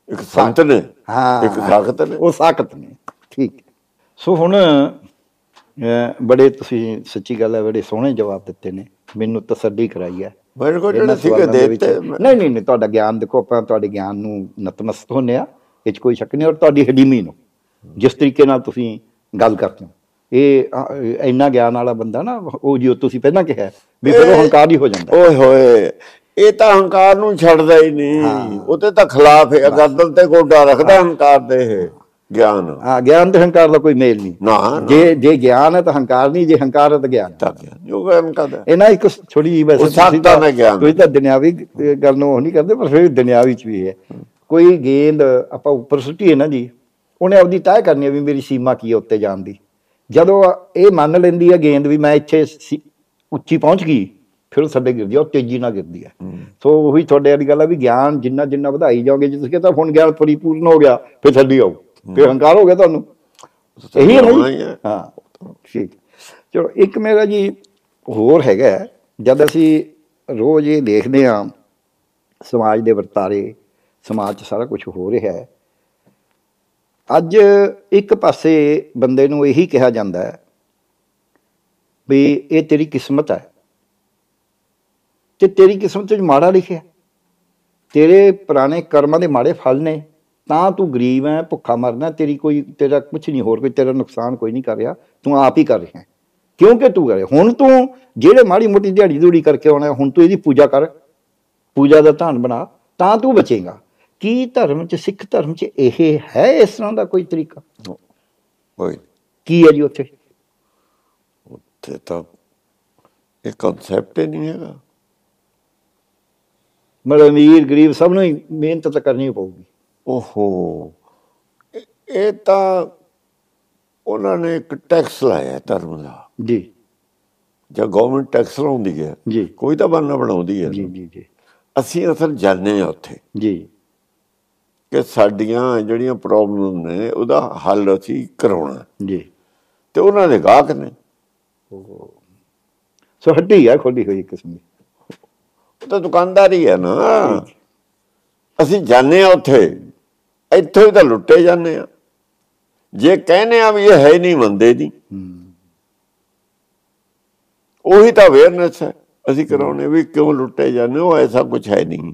ਇੱਕ ਸੰਤ ਨੇ। ਹਾਂ। ਇੱਕ ਸਾਖਤ ਨੇ। ਉਹ ਸਾਖਤ ਨੇ। ਠੀਕ। ਸੋ ਹੁਣ ਬੜੇ ਤੁਸੀਂ ਸੱਚੀ ਗੱਲ ਹੈ ਬੜੇ ਸੋਹਣੇ ਜਵਾਬ ਦਿੱਤੇ ਨੇ। ਮੈਨੂੰ ਤਸੱਲੀ ਕਰਾਈ ਹੈ। ਮੇਰੇ ਕੋਲ ਜਿਹੜੇ ਸੀਗੇ ਦਿੱਤੇ ਨਹੀਂ ਨਹੀਂ ਨਹੀਂ ਤੁਹਾਡਾ ਗਿਆਨ ਦੇਖੋ ਆਪਾਂ ਤੁਹਾਡੇ ਗਿਆਨ ਨੂੰ ਨਤਮਸਤ ਹੁੰਨੇ ਆ ਇਹ 'ਚ ਕੋਈ ਸ਼ੱਕ ਨਹੀਂ ਔਰ ਤੁਹਾਡੀ ਹਲੀਮੀ ਨੂੰ ਜਿਸ ਤਰੀਕੇ ਨਾਲ ਤੁਸੀਂ ਗੱਲ ਕਰਦੇ ਹੋ। ਇਹ ਇੰਨਾ ਗਿਆਨ ਵਾਲਾ ਬੰਦਾ ਨਾ ਉਹ ਜਿਉ ਤੁਸੀਂ ਪਹਿਲਾਂ ਕਿਹਾ ਵੀ ਫਿਰ ਉਹ ਹੰਕਾਰ ਹੀ ਹੋ ਜਾਂਦਾ। ਓਏ ਹੋਏ ਇਹ ਤਾਂ ਹੰਕਾਰ ਨੂੰ ਛੱਡਦਾ ਹੀ ਨਹੀਂ। ਉਹਦੇ ਤਾਂ ਖਿਲਾਫ ਹੈ ਗਰਦਨ ਤੇ ਗੋਡਾ ਰੱਖਦਾ ਹੰਕਾਰ ਦੇ ਇਹ। ਗਿਆਨ। ਹਾਂ ਗਿਆਨ ਤੇ ਹੰਕਾਰ ਦਾ ਕੋਈ ਮੇਲ ਨਹੀਂ। ਨਾ ਜੇ ਜੇ ਗਿਆਨ ਹੈ ਤਾਂ ਹੰਕਾਰ ਨਹੀਂ ਜੇ ਹੰਕਾਰ ਹੈ ਤਾਂ ਗਿਆਨ। ਹੈ। ਤਾਂ ਗਿਆਨ। ਜੋ ਗਿਆਨ ਕਹਦਾ ਇਹ ਨਾ ਇੱਕ ਛੋਟੀ ਜਿਹੀ ਵੈਸੇ ਨਾਲ ਗਿਆਨ। ਤੁਸੀਂ ਤਾਂ ਦੁਨਿਆਵੀ ਗੱਲ ਨੂੰ ਉਹ ਨਹੀਂ ਕਰਦੇ ਪਰ ਫਿਰ ਦੁਨਿਆਵੀ ਚ ਵੀ ਹੈ। ਕੋਈ ਗੇਂਦ ਆਪਾਂ ਉੱਪਰ ਸੁੱਟੀਏ ਨਾ ਜੀ ਉਹਨੇ ਆਪਦੀ ਤੈਅ ਕਰਨੀ ਹੈ ਵੀ ਮੇਰੀ ਸੀਮਾ ਕੀ ਹੈ ਉੱਤੇ ਜਾਣ ਦੀ। ਜਦੋਂ ਇਹ ਮੰਨ ਲੈਂਦੀ ਹੈ ਗੇਂਦ ਵੀ ਮੈਂ ਇੱਥੇ ਉੱਚੀ ਪਹੁੰਚ ਗਈ ਫਿਰ ਥੱਲੇ ਗਿਰਦੀ ਹੈ ਉਹ ਤੇਜ਼ੀ ਨਾਲ ਗਿਰਦੀ ਹੈ। ਸੋ ਉਹੀ ਤੁਹਾਡੇ ਵਾਲੀ ਗੱਲ ਹੈ ਵੀ ਗਿਆਨ ਜਿੰਨਾ ਜਿੰਨਾ ਵਧਾਈ ਜਾਓਗੇ ਜੇ ਤੁਸੀਂ ਕਹਿੰਦਾ ਹੁਣ ਗਿਆਨ ਪਰਿਪੂਰਨ ਹੋ ਗਿਆ ਫਿਰ ਥੱਲੇ ਆਓ। ਫਿਰ ਹੰਕਾਰ ਹੋ ਗਿਆ ਤੁਹਾਨੂੰ? ਇਹੀ ਹੈ ਨਾ ਜੀ? ਹਾਂ ਠੀਕ। ਚਲੋ ਇੱਕ ਮੇਰਾ ਜੀ ਹੋਰ ਹੈਗਾ ਹੈ, ਜਦ ਅਸੀਂ ਰੋਜ਼ ਇਹ ਦੇਖਦੇ ਹਾਂ ਸਮਾਜ ਦੇ ਵਰਤਾਰੇ ਸਮਾਜ 'ਚ ਸਾਰਾ ਕੁਝ ਹੋ ਰਿਹਾ ਹੈ ਅੱਜ ਇੱਕ ਪਾਸੇ ਬੰਦੇ ਨੂੰ ਇਹੀ ਕਿਹਾ ਜਾਂਦਾ ਹੈ ਵੀ ਇਹ ਤੇਰੀ ਕਿਸਮਤ ਹੈ ਤੇ ਤੇਰੀ ਕਿਸਮਤ 'ਚ ਮਾੜਾ ਲਿਖਿਆ। ਤੇਰੇ ਪੁਰਾਣੇ ਕਰਮਾਂ ਦੇ ਮਾੜੇ ਫਲ ਨੇ। ਤਾਂ ਤੂੰ ਗਰੀਬ ਹੈ ਭੁੱਖਾ ਮਰਨਾ ਤੇਰੀ ਕੋਈ ਤੇਰਾ ਕੁਝ ਨਹੀਂ ਹੋਰ ਕੋਈ ਤੇਰਾ ਨੁਕਸਾਨ ਕੋਈ ਨਹੀਂ ਕਰ ਰਿਹਾ ਤੂੰ ਆਪ ਹੀ ਕਰ ਰਿਹਾ ਹੈ। ਕਿਉਂਕਿ ਤੂੰ ਕਰੇ ਹੁਣ ਤੂੰ ਜਿਹੜੇ ਮਾੜੀ ਮੋਟੀ ਦਿਹਾੜੀ ਦੂੜੀ ਕਰਕੇ ਆਉਣਾ ਹੁਣ ਤੂੰ ਇਹਦੀ ਪੂਜਾ ਕਰ ਪੂਜਾ ਦਾ ਧਾਨ ਬਣਾ ਤਾਂ ਤੂੰ ਬਚੇਗਾ। ਕੀ ਧਰਮ ਚ ਸਿੱਖ ਧਰਮ ਚ ਇਹ ਹੈ ਇਸ ਤਰ੍ਹਾਂ ਦਾ ਕੋਈ ਤਰੀਕਾ? ਕੋਈ ਕੀ ਹੈ ਜੀ ਉੱਥੇ? ਉੱਥੇ ਤਾਂ ਇਹ ਕਨਸੈਪਟ ਹੀ ਨਹੀਂ ਹੈਗਾ। ਮਤਲਬ ਅਮੀਰ ਗਰੀਬ ਸਭ ਨੂੰ ਹੀ ਮਿਹਨਤ ਤਾਂ ਕਰਨੀ ਪਊਗੀ। ਓਹੋ। ਇਹ- ਤਾਂ ਉਹਨਾਂ ਨੇ ਇੱਕ ਟੈਕਸ ਲਾਇਆ ਧਰਮ ਦਾ। ਜੀ। ਜਾਂ ਗਵਰਨਮੈਂਟ ਟੈਕਸ ਲਾਉਂਦੀ ਹੈ। ਜੀ। ਕੋਈ ਤਾਂ ਬੰਨਾ ਬਣਾਉਂਦੀ ਹੈ। ਜੀ ਜੀ ਜੀ। ਅਸੀਂ ਅਸਲ ਜਾਣਦੇ ਆ ਉੱਥੇ। ਜੀ। ਕਿ ਸਾਡੀਆਂ ਜਿਹੜੀਆਂ ਪ੍ਰੋਬਲਮ ਨੇ ਉਹਦਾ ਹੱਲ ਅਸੀਂ ਕਰਾਉਣਾ। ਜੀ। ਤੇ ਉਹਨਾਂ ਦੇ ਗਾਹਕ ਨੇ। ਸੋ ਹੱਡੀ ਹੈ ਖੋਲੀ ਹੋਈ ਕਿਸਮ ਦੀ। ਉਹ ਤਾਂ ਦੁਕਾਨਦਾਰੀ ਹੈ ਨਾ। ਅਸੀਂ ਜਾਣੇ ਆ ਉੱਥੇ। ਇੱਥੋਂ ਹੀ ਤਾਂ ਲੁੱਟੇ ਜਾਂਦੇ ਆ। ਜੇ ਕਹਿੰਦੇ ਆ ਵੀ ਇਹ ਹੈ ਹੀ ਨਹੀਂ ਮੰਨਦੇ ਦੀ, ਉਹੀ ਤਾਂ ਅਵੇਅਰਨੈਸ ਹੈ। ਅਸੀਂ ਕਰਾਉਣੇ ਵੀ ਕਿਉਂ ਲੁੱਟੇ ਜਾਂਦੇ ਹੋ ਐਸਾ ਕੁਝ ਹੈ ਨਹੀਂ।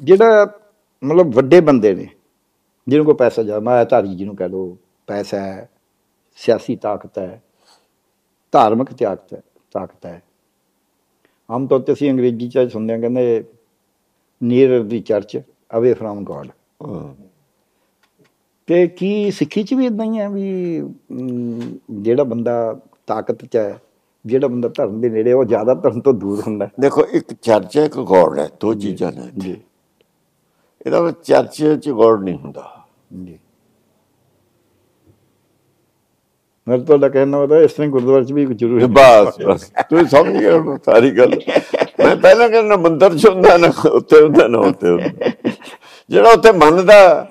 ਜਿਹੜਾ ਮਤਲਬ ਵੱਡੇ ਬੰਦੇ ਨੇ, ਜਿਹਨੂੰ ਕੋ ਪੈਸਾ ਜਾ ਮਾਇਆਧਾਰੀ ਜਿਹਨੂੰ ਕਹ ਲੋ ਪੈਸਾ ਹੈ, ਸਿਆਸੀ ਤਾਕਤ ਹੈ, ਧਾਰਮਿਕ ਤਾਕਤ ਹੈ ਤਾਕਤ ਹੈ ਆਮ ਤੌਰ ਤੇ ਅਸੀਂ ਅੰਗਰੇਜ਼ੀ ਚ ਸੁਣਦੇ ਹਾਂ ਕਹਿੰਦੇ near the church away from God. ਤੇ ਕੀ ਸਿੱਖੀ ਚ ਵੀ ਇਦਾਂ ਹੀ ਹੈ ਵੀ ਜਿਹੜਾ ਬੰਦਾ ਤਾਕਤ ਚ ਹੈ ਜਿਹੜਾ ਬੰਦਾ ਧਰਮ ਦੇ ਨੇੜੇ ਉਹ ਜ਼ਿਆਦਾ ਧਰਮ ਤੋਂ ਦੂਰ ਹੁੰਦਾ। ਦੇਖੋ ਇੱਕ ਚਰਚ ਹੈ ਇੱਕ ਗੋਡ ਹੈ ਦੋ ਚੀਜ਼ਾਂ ਨੇ। ਜੀ। ਇਹਦਾ ਚਰਚ ਚ ਗੋਡ ਨਹੀਂ ਹੁੰਦਾ। ਜੀ। ਮੈਂ ਤੁਹਾਡਾ ਕਹਿਣਾ ਉਹਦਾ ਇਸ ਤਰ੍ਹਾਂ ਗੁਰਦੁਆਰੇ 'ਚ ਵੀ ਜ਼ਰੂਰ ਬਸ ਬਸ। ਤੂੰ ਸਮਝ ਗਿਆ ਹੁਣ ਸਾਰੀ ਗੱਲ। ਮੈਂ ਪਹਿਲਾਂ ਕਹਿੰਦਾ ਮੰਦਰ ਚ ਹੁੰਦਾ ਨਾ ਉੱਤੇ ਹੁੰਦਾ ਨਾ ਉੱਤੇ ਹੁੰਦਾ। ਜਿਹੜਾ ਉੱਥੇ ਮੰਨਦਾ।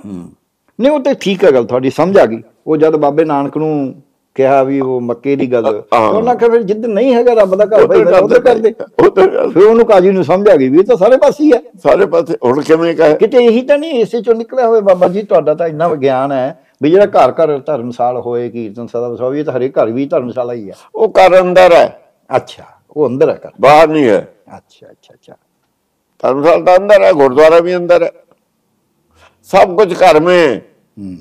ਨਹੀਂ ਉਹ ਤੇ ਠੀਕ ਹੈ ਗੱਲ ਤੁਹਾਡੀ ਸਮਝ ਆ ਗਈ। ਉਹ ਜਦ ਬਾਬੇ ਨਾਨਕ ਨੂੰ ਕਿਹਾ ਵੀ ਉਹ ਮੱਕੇ ਦੀ ਗੱਲ। ਉਹਨਾਂ ਕਿਹਾ ਫਿਰ ਜਿੱਦ ਨਹੀਂ ਹੈਗਾ ਰੱਬ ਦਾ ਘਰ ਭਾਈ ਉਹਦੇ ਕਰਦੇ ਫਿਰ ਉਹਨੂੰ ਕਾਜੀ ਨੂੰ ਸਮਝ ਆ ਗਈ ਵੀ ਇਹ ਤਾਂ ਸਾਰੇ ਪਾਸੇ ਹੀ ਹੈ। ਸਾਰੇ ਪਾਸੇ ਹੁਣ ਕਿਵੇਂ ਕਹੇ? ਕਿਤੇ ਇਹੀ ਤਾਂ ਨਹੀਂ ਇਸੇ ਚੋਂ ਨਿਕਲਿਆ ਹੋਵੇ ਬਾਬਾ ਜੀ ਤੁਹਾਡਾ ਤਾਂ ਇੰਨਾ ਵਿਗਿਆਨ ਹੈ। ਵੀ ਜਿਹੜਾ ਘਰ ਘਰ ਧਰਮਸਾਲ ਹੋਏ ਕੀਰਤਨ ਸਦਾ ਵਸਾਵੇ ਇਹ ਤਾਂ ਹਰੇਕ ਘਰ ਵੀ ਧਰਮਸ਼ਾਲਾ ਹੀ ਹੈ ਉਹ ਘਰ ਅੰਦਰ ਹੈ ਅੱਛਾ ਉਹ ਅੰਦਰ ਹੈ ਘਰ ਬਾਹਰ ਨਹੀਂ ਹੈ ਅੱਛਾ ਅੱਛਾ ਅੱਛਾ ਧਰਮਸ਼ਾਲਾ ਤਾਂ ਅੰਦਰ ਹੈ ਗੁਰਦੁਆਰਾ ਵੀ ਅੰਦਰ ਹੈ सब कुछ घर में है। ਹੂੰ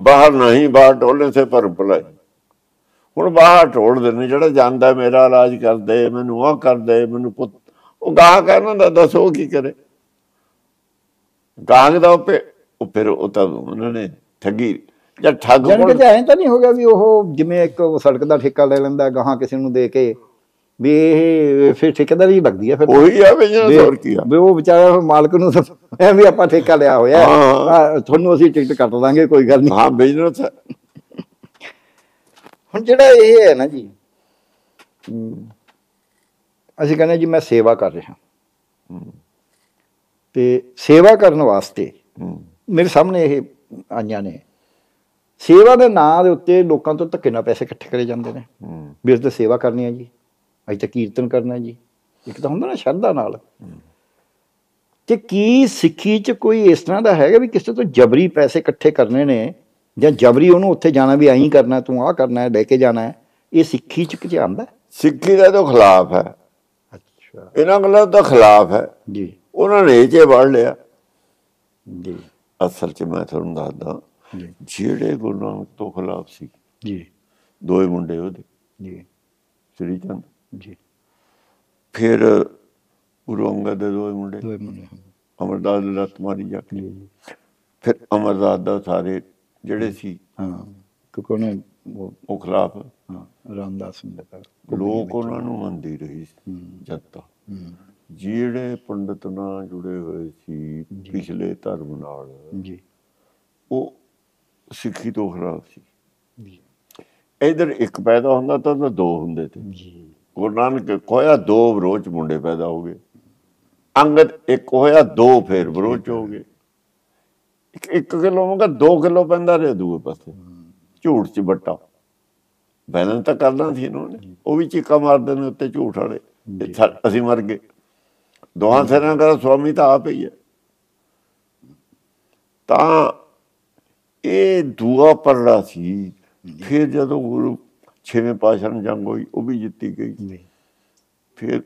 ਬਾਹਰ ਨਹੀਂ ਬਾਹਰ ਢੋਲੇ ਸੇ ਪਰ ਭਲਾਈ ਹੁਣ ਬਾਹਰ ਢੋਲਦੇ ਨੇ ਜਿਹੜਾ ਜਾਂਦਾ ਮੇਰਾ ਇਲਾਜ ਕਰਦੇ ਮੈਨੂੰ ਆਹ ਕਰਦੇ ਮੈਨੂੰ ਪੁੱਤ ਉਹ ਗਾਹਕ ਹੈ ਨਾ ਦਾ ਦੱਸੋ ਕੀ ਕਰੇ ਗਾਹਕ ਦਾ ਉਹ ਪੇ- ਉਹ ਫਿਰ ਉਹ ਤਾਂ ਉਹਨਾਂ ਨੇ ਠੱਗੀ ਜਾਂ ਠੱਗ ਜਾਨ ਕਿ ਐਂ ਤਾਂ ਨਹੀਂ ਹੋ ਗਿਆ ਵੀ ਉਹ ਜਿਵੇਂ ਇੱਕ ਸੜਕ ਦਾ ਠੇਕਾ ਲੈ ਲੈਂਦਾ ਗਾਹਾਂ ਕਿਸੇ ਨੂੰ ਦੇ ਕੇ ਵੀ ਇਹ ਫਿਰ ਠੇਕੇਦਾਰੀ ਲੱਗਦੀ ਹੈ ਫਿਰ। ਉਹੀ ਆ ਬਿਜ਼ਨਸ ਹੋਰ ਕੀ ਆ। ਵੀ ਉਹ ਵਿਚਾਰਾ ਮਾਲਕ ਨੂੰ ਐ ਵੀ ਆਪਾਂ ਠੇਕਾ ਲਿਆ ਹੋਇਆ ਤੁਹਾਨੂੰ ਅਸੀਂ ਟਿਕਟ ਕੱਟ ਦਾਂਗੇ ਕੋਈ ਗੱਲ ਨਹੀਂ। ਹਾਂ ਬਿਜ਼ਨਸ ਹੁਣ ਜਿਹੜਾ ਇਹ ਹੈ ਨਾ ਜੀ ਅਸੀਂ ਕਹਿੰਦੇ ਜੀ ਮੈਂ ਸੇਵਾ ਕਰ ਰਿਹਾ। ਤੇ ਸੇਵਾ ਕਰਨ ਵਾਸਤੇ। ਮੇਰੇ ਸਾਹਮਣੇ ਇਹ ਆਈਆਂ ਨੇ। ਸੇਵਾ ਦੇ ਨਾਂ ਦੇ ਉੱਤੇ ਲੋਕਾਂ ਤੋਂ ਧੱਕੇ ਨਾਲ ਪੈਸੇ ਇਕੱਠੇ ਕਰੇ ਜਾਂਦੇ ਨੇ। ਵੀ ਅਸੀਂ ਤਾਂ ਸੇਵਾ ਕਰਨੀ ਹੈ ਜੀ। ਅਸੀਂ ਤਾਂ ਕੀਰਤਨ ਕਰਨਾ ਹੈ ਜੀ। ਇੱਕ ਤਾਂ ਹੁੰਦਾ ਨਾ ਸ਼ਰਧਾ ਨਾਲ। ਤੇ ਕੀ ਸਿੱਖੀ 'ਚ ਕੋਈ ਇਸ ਤਰ੍ਹਾਂ ਦਾ ਹੈਗਾ ਵੀ ਕਿਸੇ ਤੋਂ ਜਬਰੀ ਪੈਸੇ ਇਕੱਠੇ ਕਰਨੇ ਨੇ ਜਾਂ ਜਬਰੀ ਉਹਨੂੰ ਉੱਥੇ ਜਾਣਾ ਵੀ ਐਂ ਕਰਨਾ ਤੂੰ ਆਹ ਕਰਨਾ ਹੈ ਲੈ ਕੇ ਜਾਣਾ ਹੈ। ਇਹ ਸਿੱਖੀ 'ਚ ਕਿਤੇ ਆਉਂਦਾ? ਸਿੱਖੀ ਦਾ ਤਾਂ ਖਿਲਾਫ ਹੈ। ਅੱਛਾ। ਇਹਨਾਂ ਗੱਲਾਂ ਦਾ ਖਿਲਾਫ ਹੈ। ਜੀ। ਉਹਨਾਂ ਨੇ ਇਹ ਜੇ ਵੜ ਲਿਆ। ਜੀ। ਅਸਲ 'ਚ ਮੈਂ ਤੁਹਾਨੂੰ ਦੱਸਦਾ ਜਿਹੜੇ ਗੁਰੂ ਨਾਨਕ ਤੋਂ ਖਿਲਾਫ ਸੀ ਜੀ। ਦੋਏ ਮੁੰਡੇ ਉਹਦੇ ਜੀ। ਸ੍ਰੀ ਚੰਦ। ਜੀ। ਫਿਰ ਅੰਗਦ ਦੇ ਦੋਏ ਮੁੰਡੇ ਦੋਏ ਮੁੰਡੇ। ਅਮਰਦਾਸ ਦੀ ਲੱਤ ਮਾਰੀ ਜਾ ਕੇ। ਫਿਰ ਅਮਰਦਾਸ ਦਾ ਸਾਰੇ ਜਿਹੜੇ ਸੀ ਹਾਂ। ਕਿਉਂਕਿ ਉਹਨੇ ਉਹ ਖਿਲਾਫ ਹਾਂ ਰਾਮਦਾਸ ਨੂੰ ਦਿੱਤਾ ਲੋਕ ਉਹਨਾਂ ਨੂੰ ਮੰਨਦੀ ਰਹੀ ਜਨਤਾ ਹੂੰ। ਜਿਹੜੇ ਪੰਡਤ ਨਾਲ ਜੁੜੇ ਹੋਏ ਸੀ ਪਿਛਲੇ ਧਰਮ ਨਾਲ ਜੀ। ਉਹ ਸਿੱਖੀ ਤੋਂ ਖਿਲਾਫ ਸੀ। ਜੀ। ਇਧਰ ਇੱਕ ਪੈਦਾ ਹੁੰਦਾ ਤਾਂ ਉਹਦੇ ਦੋ ਹੁੰਦੇ ਤੇ। ਜੀ। ਗੁਰੂ ਨਾਨਕ ਕੋਇਆ ਦੋ ਵਿਰੋਧ 'ਚ ਮੁੰਡੇ ਪੈਦਾ ਹੋ ਗਏ। ਅੰਗਦ ਇੱਕ ਹੋਇਆ ਦੋ ਫੇਰ ਵਿਰੋਧ 'ਚ ਹੋ ਗਏ। ਇੱਕ ਇੱਕ ਕਿਲੋ ਮੰਗਾ 2 ਕਿਲੋ ਪੈਂਦਾ ਰਿਹਾ ਦੂਏ ਪਾਸੇ। ਝੂਠ 'ਚ ਬੱਟਾ ਬੈਲੈਂਸ ਤਾਂ ਕਰਨਾ ਸੀ ਇਹਨਾਂ ਨੇ। ਉਹ ਵੀ ਚੀਕਾ ਮਾਰਦੇ ਨੇ ਉੱਤੇ ਝੂਠ ਵਾਲੇ। ਅਸੀਂ ਮਰ ਗਏ। ਦੋਹਾਂ ਸਿਰਾਂ ਦਾ ਸਵਾਮੀ ਤਾਂ ਆਪ ਹੀ ਹੈ। ਤਾਂ ਇਹ ਦੂਆ ਪਰੜਾ ਸੀ ਫਿਰ ਜਦੋਂ ਗੁਰੂ ਛੇਵੇਂ ਪਾਤਸ਼ਾਹ ਨਾਲ ਜੰਗ ਹੋਈ ਉਹ ਵੀ ਜਿੱਤੀ ਗਈ। ਫਿਰ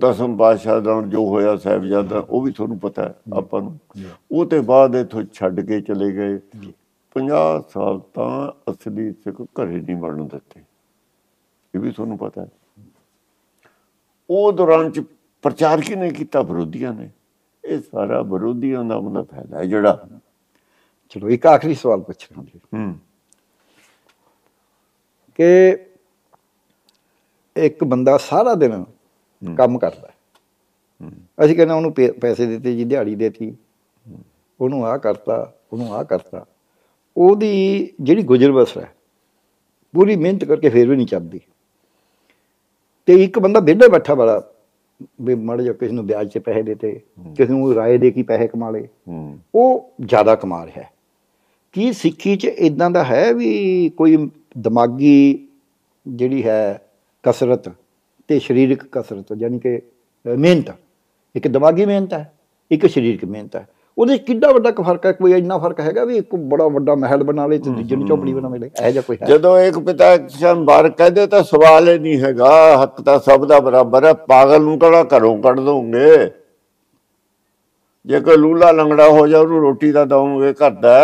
ਦਸਮ ਪਾਤਸ਼ਾਹ ਨਾਲ ਜੋ ਹੋਇਆ ਸਾਹਿਬਜ਼ਾਦਾ ਉਹ ਵੀ ਤੁਹਾਨੂੰ ਪਤਾ ਆਪਾਂ ਨੂੰ। ਉਹ ਤੇ ਬਾਅਦ ਇਥੋਂ ਛੱਡ ਕੇ ਚਲੇ ਗਏ। 50 ਸਾਲ ਤਾਂ ਅਸਲੀ ਸਿੱਖ ਘਰੇ ਨਹੀਂ ਵੜਨ ਦਿੱਤੇ। ਇਹ ਵੀ ਤੁਹਾਨੂੰ ਪਤਾ ਹੈ। ਉਹ ਦੌਰਾਨ ਚ ਪ੍ਰਚਾਰ ਕਿਨੇ ਕੀਤਾ? ਵਿਰੋਧੀਆਂ ਨੇ। ਇਹ ਸਾਰਾ ਵਿਰੋਧੀਆਂ ਦਾ ਮਤਲਬ ਫਾਇਦਾ ਹੈ ਜਿਹੜਾ ਚਲੋ ਇੱਕ ਆਖਰੀ ਸਵਾਲ ਪੁੱਛਣਾ ਜੀ। ਹੂੰ। ਕਿ ਇੱਕ ਬੰਦਾ ਸਾਰਾ ਦਿਨ ਕੰਮ ਕਰਦਾ ਹੈ। ਅਸੀਂ ਕਹਿੰਦੇ ਉਹਨੂੰ ਪੈਸੇ ਦਿੱਤੇ ਜੀ ਦਿਹਾੜੀ ਦੇਤੀ। ਉਹਨੂੰ ਆਹ ਕਰਤਾ ਉਹਨੂੰ ਆਹ ਕਰਤਾ। ਉਹਦੀ ਜਿਹੜੀ ਗੁਜ਼ਰ ਬਸਰ ਹੈ ਪੂਰੀ ਮਿਹਨਤ ਕਰਕੇ ਫੇਰ ਵੀ ਨਹੀਂ ਚੱਲਦੀ। ਤੇ ਇੱਕ ਬੰਦਾ ਵਿਹਲੇ ਬੈਠਾ ਵਾਲਾ ਵੀ ਮੜ ਜਾ ਕਿਸੇ ਨੂੰ ਵਿਆਜ ਤੇ ਪੈਸੇ ਦੇਤੇ ਕਿਸੇ ਨੂੰ ਰਾਏ ਦੇ ਕੇ ਪੈਸੇ ਕਮਾ ਲਏ। ਉਹ ਜ਼ਿਆਦਾ ਕਮਾ ਰਿਹਾ ਹੈ। ਕੀ ਸਿੱਖੀ 'ਚ ਇਦਾਂ ਦਾ ਹੈ ਵੀ ਕੋਈ ਦਿਮਾਗੀ ਜਿਹੜੀ ਹੈ ਕਸਰਤ ਤੇ ਸਰੀਰਕ ਕਸਰਤ ਯਾਨੀ ਕਿ ਮਿਹਨਤ? ਇੱਕ ਦਿਮਾਗੀ ਮਿਹਨਤ ਹੈ ਇੱਕ ਸਰੀਰਕ ਮਿਹਨਤ ਹੈ। ਉਹਦੇ ਕਿੱਡਾ ਵੱਡਾ ਫ਼ਰਕ ਹੈ ਕੋਈ ਇੰਨਾ ਫ਼ਰਕ ਹੈਗਾ ਵੀ ਇੱਕ ਬੜਾ ਵੱਡਾ ਮਹਿਲ ਬਣਾ ਲੇ ਤੇ ਦੂਜੇ ਨੂੰ ਝੋਪੜੀ ਬਣਾ ਲੇ ਇਹ ਜਿਹਾ ਕੋਈ ਹੈ? ਜਦੋਂ ਇੱਕ ਪਿਤਾ ਕਿਸ਼ਨ ਬਾਰ ਕਹਦੇ ਤਾਂ ਸਵਾਲ ਹੀ ਨਹੀਂ ਹੈਗਾ ਹੱਕ ਤਾਂ ਸਭ ਦਾ ਬਰਾਬਰ ਹੈ ਪਾਗਲ ਨੂੰ ਕਿਹੜਾ ਘਰੋਂ ਕੱਢ ਦੋਗੇ ਜੇ ਕੋਈ ਲੂਲਾ ਲੰਗੜਾ ਹੋ ਜਾ ਉਹਨੂੰ ਰੋਟੀ ਦਾ ਦਵਾਂਗੇ ਕਰਦਾ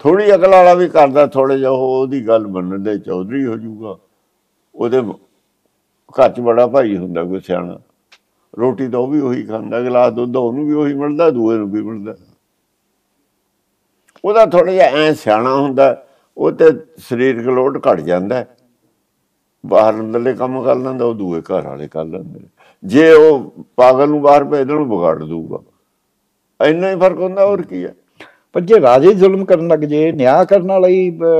ਥੋੜੀ ਅਕਲ ਵਾਲਾ ਵੀ ਕਰਦਾ ਥੋੜੇ ਜਿਹਾ ਉਹ ਉਹਦੀ ਗੱਲ ਮੰਨਣ ਦੇ ਚੌਧਰੀ ਹੋ ਜਾਊਗਾ। ਉਹਦੇ ਘਰ 'ਚ ਬੜਾ ਭਾਈ ਹੁੰਦਾ ਕੋਈ ਸਿਆਣਾ। ਰੋਟੀ ਤਾਂ ਉਹ ਵੀ ਉਹੀ ਖਾਂਦਾ ਗਲਾਸ ਦੁੱਧ ਉਹਨੂੰ ਵੀ ਉਹੀ ਮਿਲਦਾ ਦੂਏ ਨੂੰ ਵੀ ਮਿਲਦਾ। ਉਹਦਾ ਥੋੜਾ ਜਿਹਾ ਐ ਸਿਆਣਾ ਹੁੰਦਾ ਉਹ ਤੇ ਸਰੀਰਕ ਲੋਡ ਘਟ ਜਾਂਦਾ। ਬਾਹਰ ਅੰਦਰਲੇ ਕੰਮ ਕਰ ਲੈਂਦਾ ਉਹ ਦੂਏ ਘਰ ਵਾਲੇ ਕਰ ਲੈਂਦੇ। ਜੇ ਉਹ ਪਾਗਲ ਨੂੰ ਬਾਹਰ ਭੇਜਣ ਨੂੰ ਵਿਗਾੜ ਦੂਗਾ ਇੰਨਾ ਹੀ ਫ਼ਰਕ ਹੁੰਦਾ ਹੋਰ ਕੀ ਹੈ? ਪਰ ਜੇ ਰਾਜੇ ਜ਼ੁਲਮ ਕਰਨ ਲੱਗ ਜੇ ਨਿਆਂ ਕਰਨ ਵਾਲਾ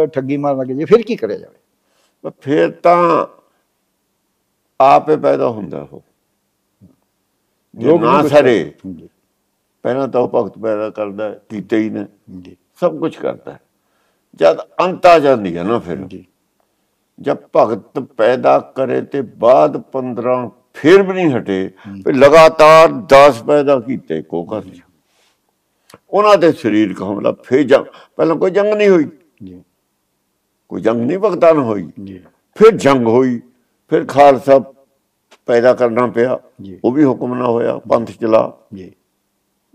ਠੱਗੀ ਮਾਰਨ ਲੱਗ ਜੇ ਫਿਰ ਕੀ ਕਰਿਆ ਜਾਵੇ? ਫਿਰ ਤਾਂ ਆਪੇ ਪੈਦਾ ਹੁੰਦਾ ਉਹ। ਲੋਕ ਨਾ ਸਰੇ ਪਹਿਲਾਂ ਤਾਂ ਉਹ ਭਗਤ ਪੈਦਾ ਕਰਦਾ ਕੀਤੇ ਹੀ ਨੇ। ਜੀ ਸਭ ਕੁਝ ਕਰਦਾ। ਜਦ ਅੰਤ ਆ ਜਾਂਦੀ ਹੈ ਨਾ ਫਿਰ। ਜਦ ਭਗਤ ਪੈਦਾ ਕਰੇ ਤੇ ਬਾਅਦ 15 ਫਿਰ ਵੀ ਨਹੀਂ ਹਟੇ ਲਗਾਤਾਰ 10 ਪੈਦਾ ਕੀਤੇ ਕੋ ਕਰ ਉਹਨਾਂ ਦੇ ਸਰੀਰਕ ਹਮਲਾ ਫਿਰ ਜੰਗ ਪਹਿਲਾਂ ਕੋਈ ਜੰਗ ਨਹੀਂ ਹੋਈ। ਕੋਈ ਜੰਗ ਨਹੀਂ ਭਗਤਾਂ ਹੋਈ। ਫਿਰ ਜੰਗ ਹੋਈ। ਫਿਰ ਖਾਲਸਾ ਪੈਦਾ ਕਰਨਾ ਪਿਆ। ਉਹ ਵੀ ਹੁਕਮ ਨਾ ਹੋਇਆ ਪੰਥ ਚਲਾ। ਜੀ।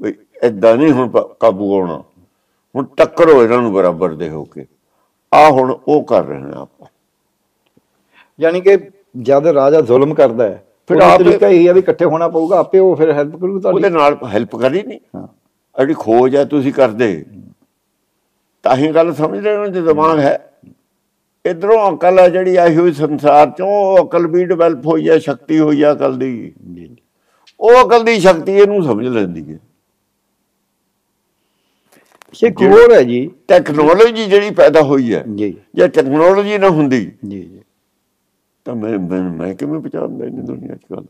ਵੀ ਐਦਾਂ ਨਹੀਂ ਹੁਣ ਕਾਬੂ ਆਉਣਾ। ਹੁਣ ਟੱਕਰੋ ਇਹਨਾਂ ਨੂੰ ਬਰਾਬਰ ਦੇ ਹੋ ਕੇ। ਆ ਹੁਣ ਉਹ ਕਰ ਰਹੇ ਨੇ ਆਪਾਂ। ਯਾਨੀ ਕਿ ਜਦ ਰਾਜਾ ਜ਼ੁਲਮ ਕਰਦਾ ਹੈ ਫਿਰ ਫਿਰ ਆਪੇ- ਤਰੀਕਾ ਇਹ ਹੈ ਵੀ ਇਕੱਠੇ ਹੋਣਾ ਪਊਗਾ ਆਪੇ ਉਹ ਫਿਰ ਹੈਲਪ ਕਰੂ ਤੁਹਾਡੀ। ਉਹਦੇ ਨਾਲ ਹੈਲਪ ਕਰੀ ਨਹੀਂ ਹਾਂ। ਅੜੀ ਖੋਜ ਹੈ ਤੁਸੀਂ ਕਰਦੇ। ਤਾਂ ਹੀ ਗੱਲ ਸਮਝ ਰਹੇ ਹੋ ਜੇ ਦਿਮਾਗ ਹੈ। ਇਧਰੋਂ ਅਕਲ ਹੈ ਜਿਹੜੀ ਆਈ ਹੋਈ ਸੰਸਾਰ ਚੋਂ ਉਹ ਅਕਲ ਵੀ ਡਿਵੈਲਪ ਹੋਈ ਹੈ ਸ਼ਕਤੀ ਹੋਈ ਹੈ ਅਕਲ ਦੀ। ਉਹ ਅਕਲ ਦੀ ਸ਼ਕਤੀ ਇਹਨੂੰ ਸਮਝ ਲੈਂਦੀ ਹੈ। ਇੱਕ ਹੋਰ ਹੈ ਜੀ। ਟੈਕਨੋਲੋਜੀ ਜਿਹੜੀ ਪੈਦਾ ਹੋਈ ਹੈ ਜੀ। ਜੇ ਟੈਕਨੋਲੋਜੀ ਨਾ ਹੁੰਦੀ ਜੀ ਜੀ। ਤਾਂ ਮੈਂ ਮੈਂ ਕਿਵੇਂ ਪਛਾਣਦਾ ਇਹਨੇ ਦੁਨੀਆ 'ਚ ਗੱਲ?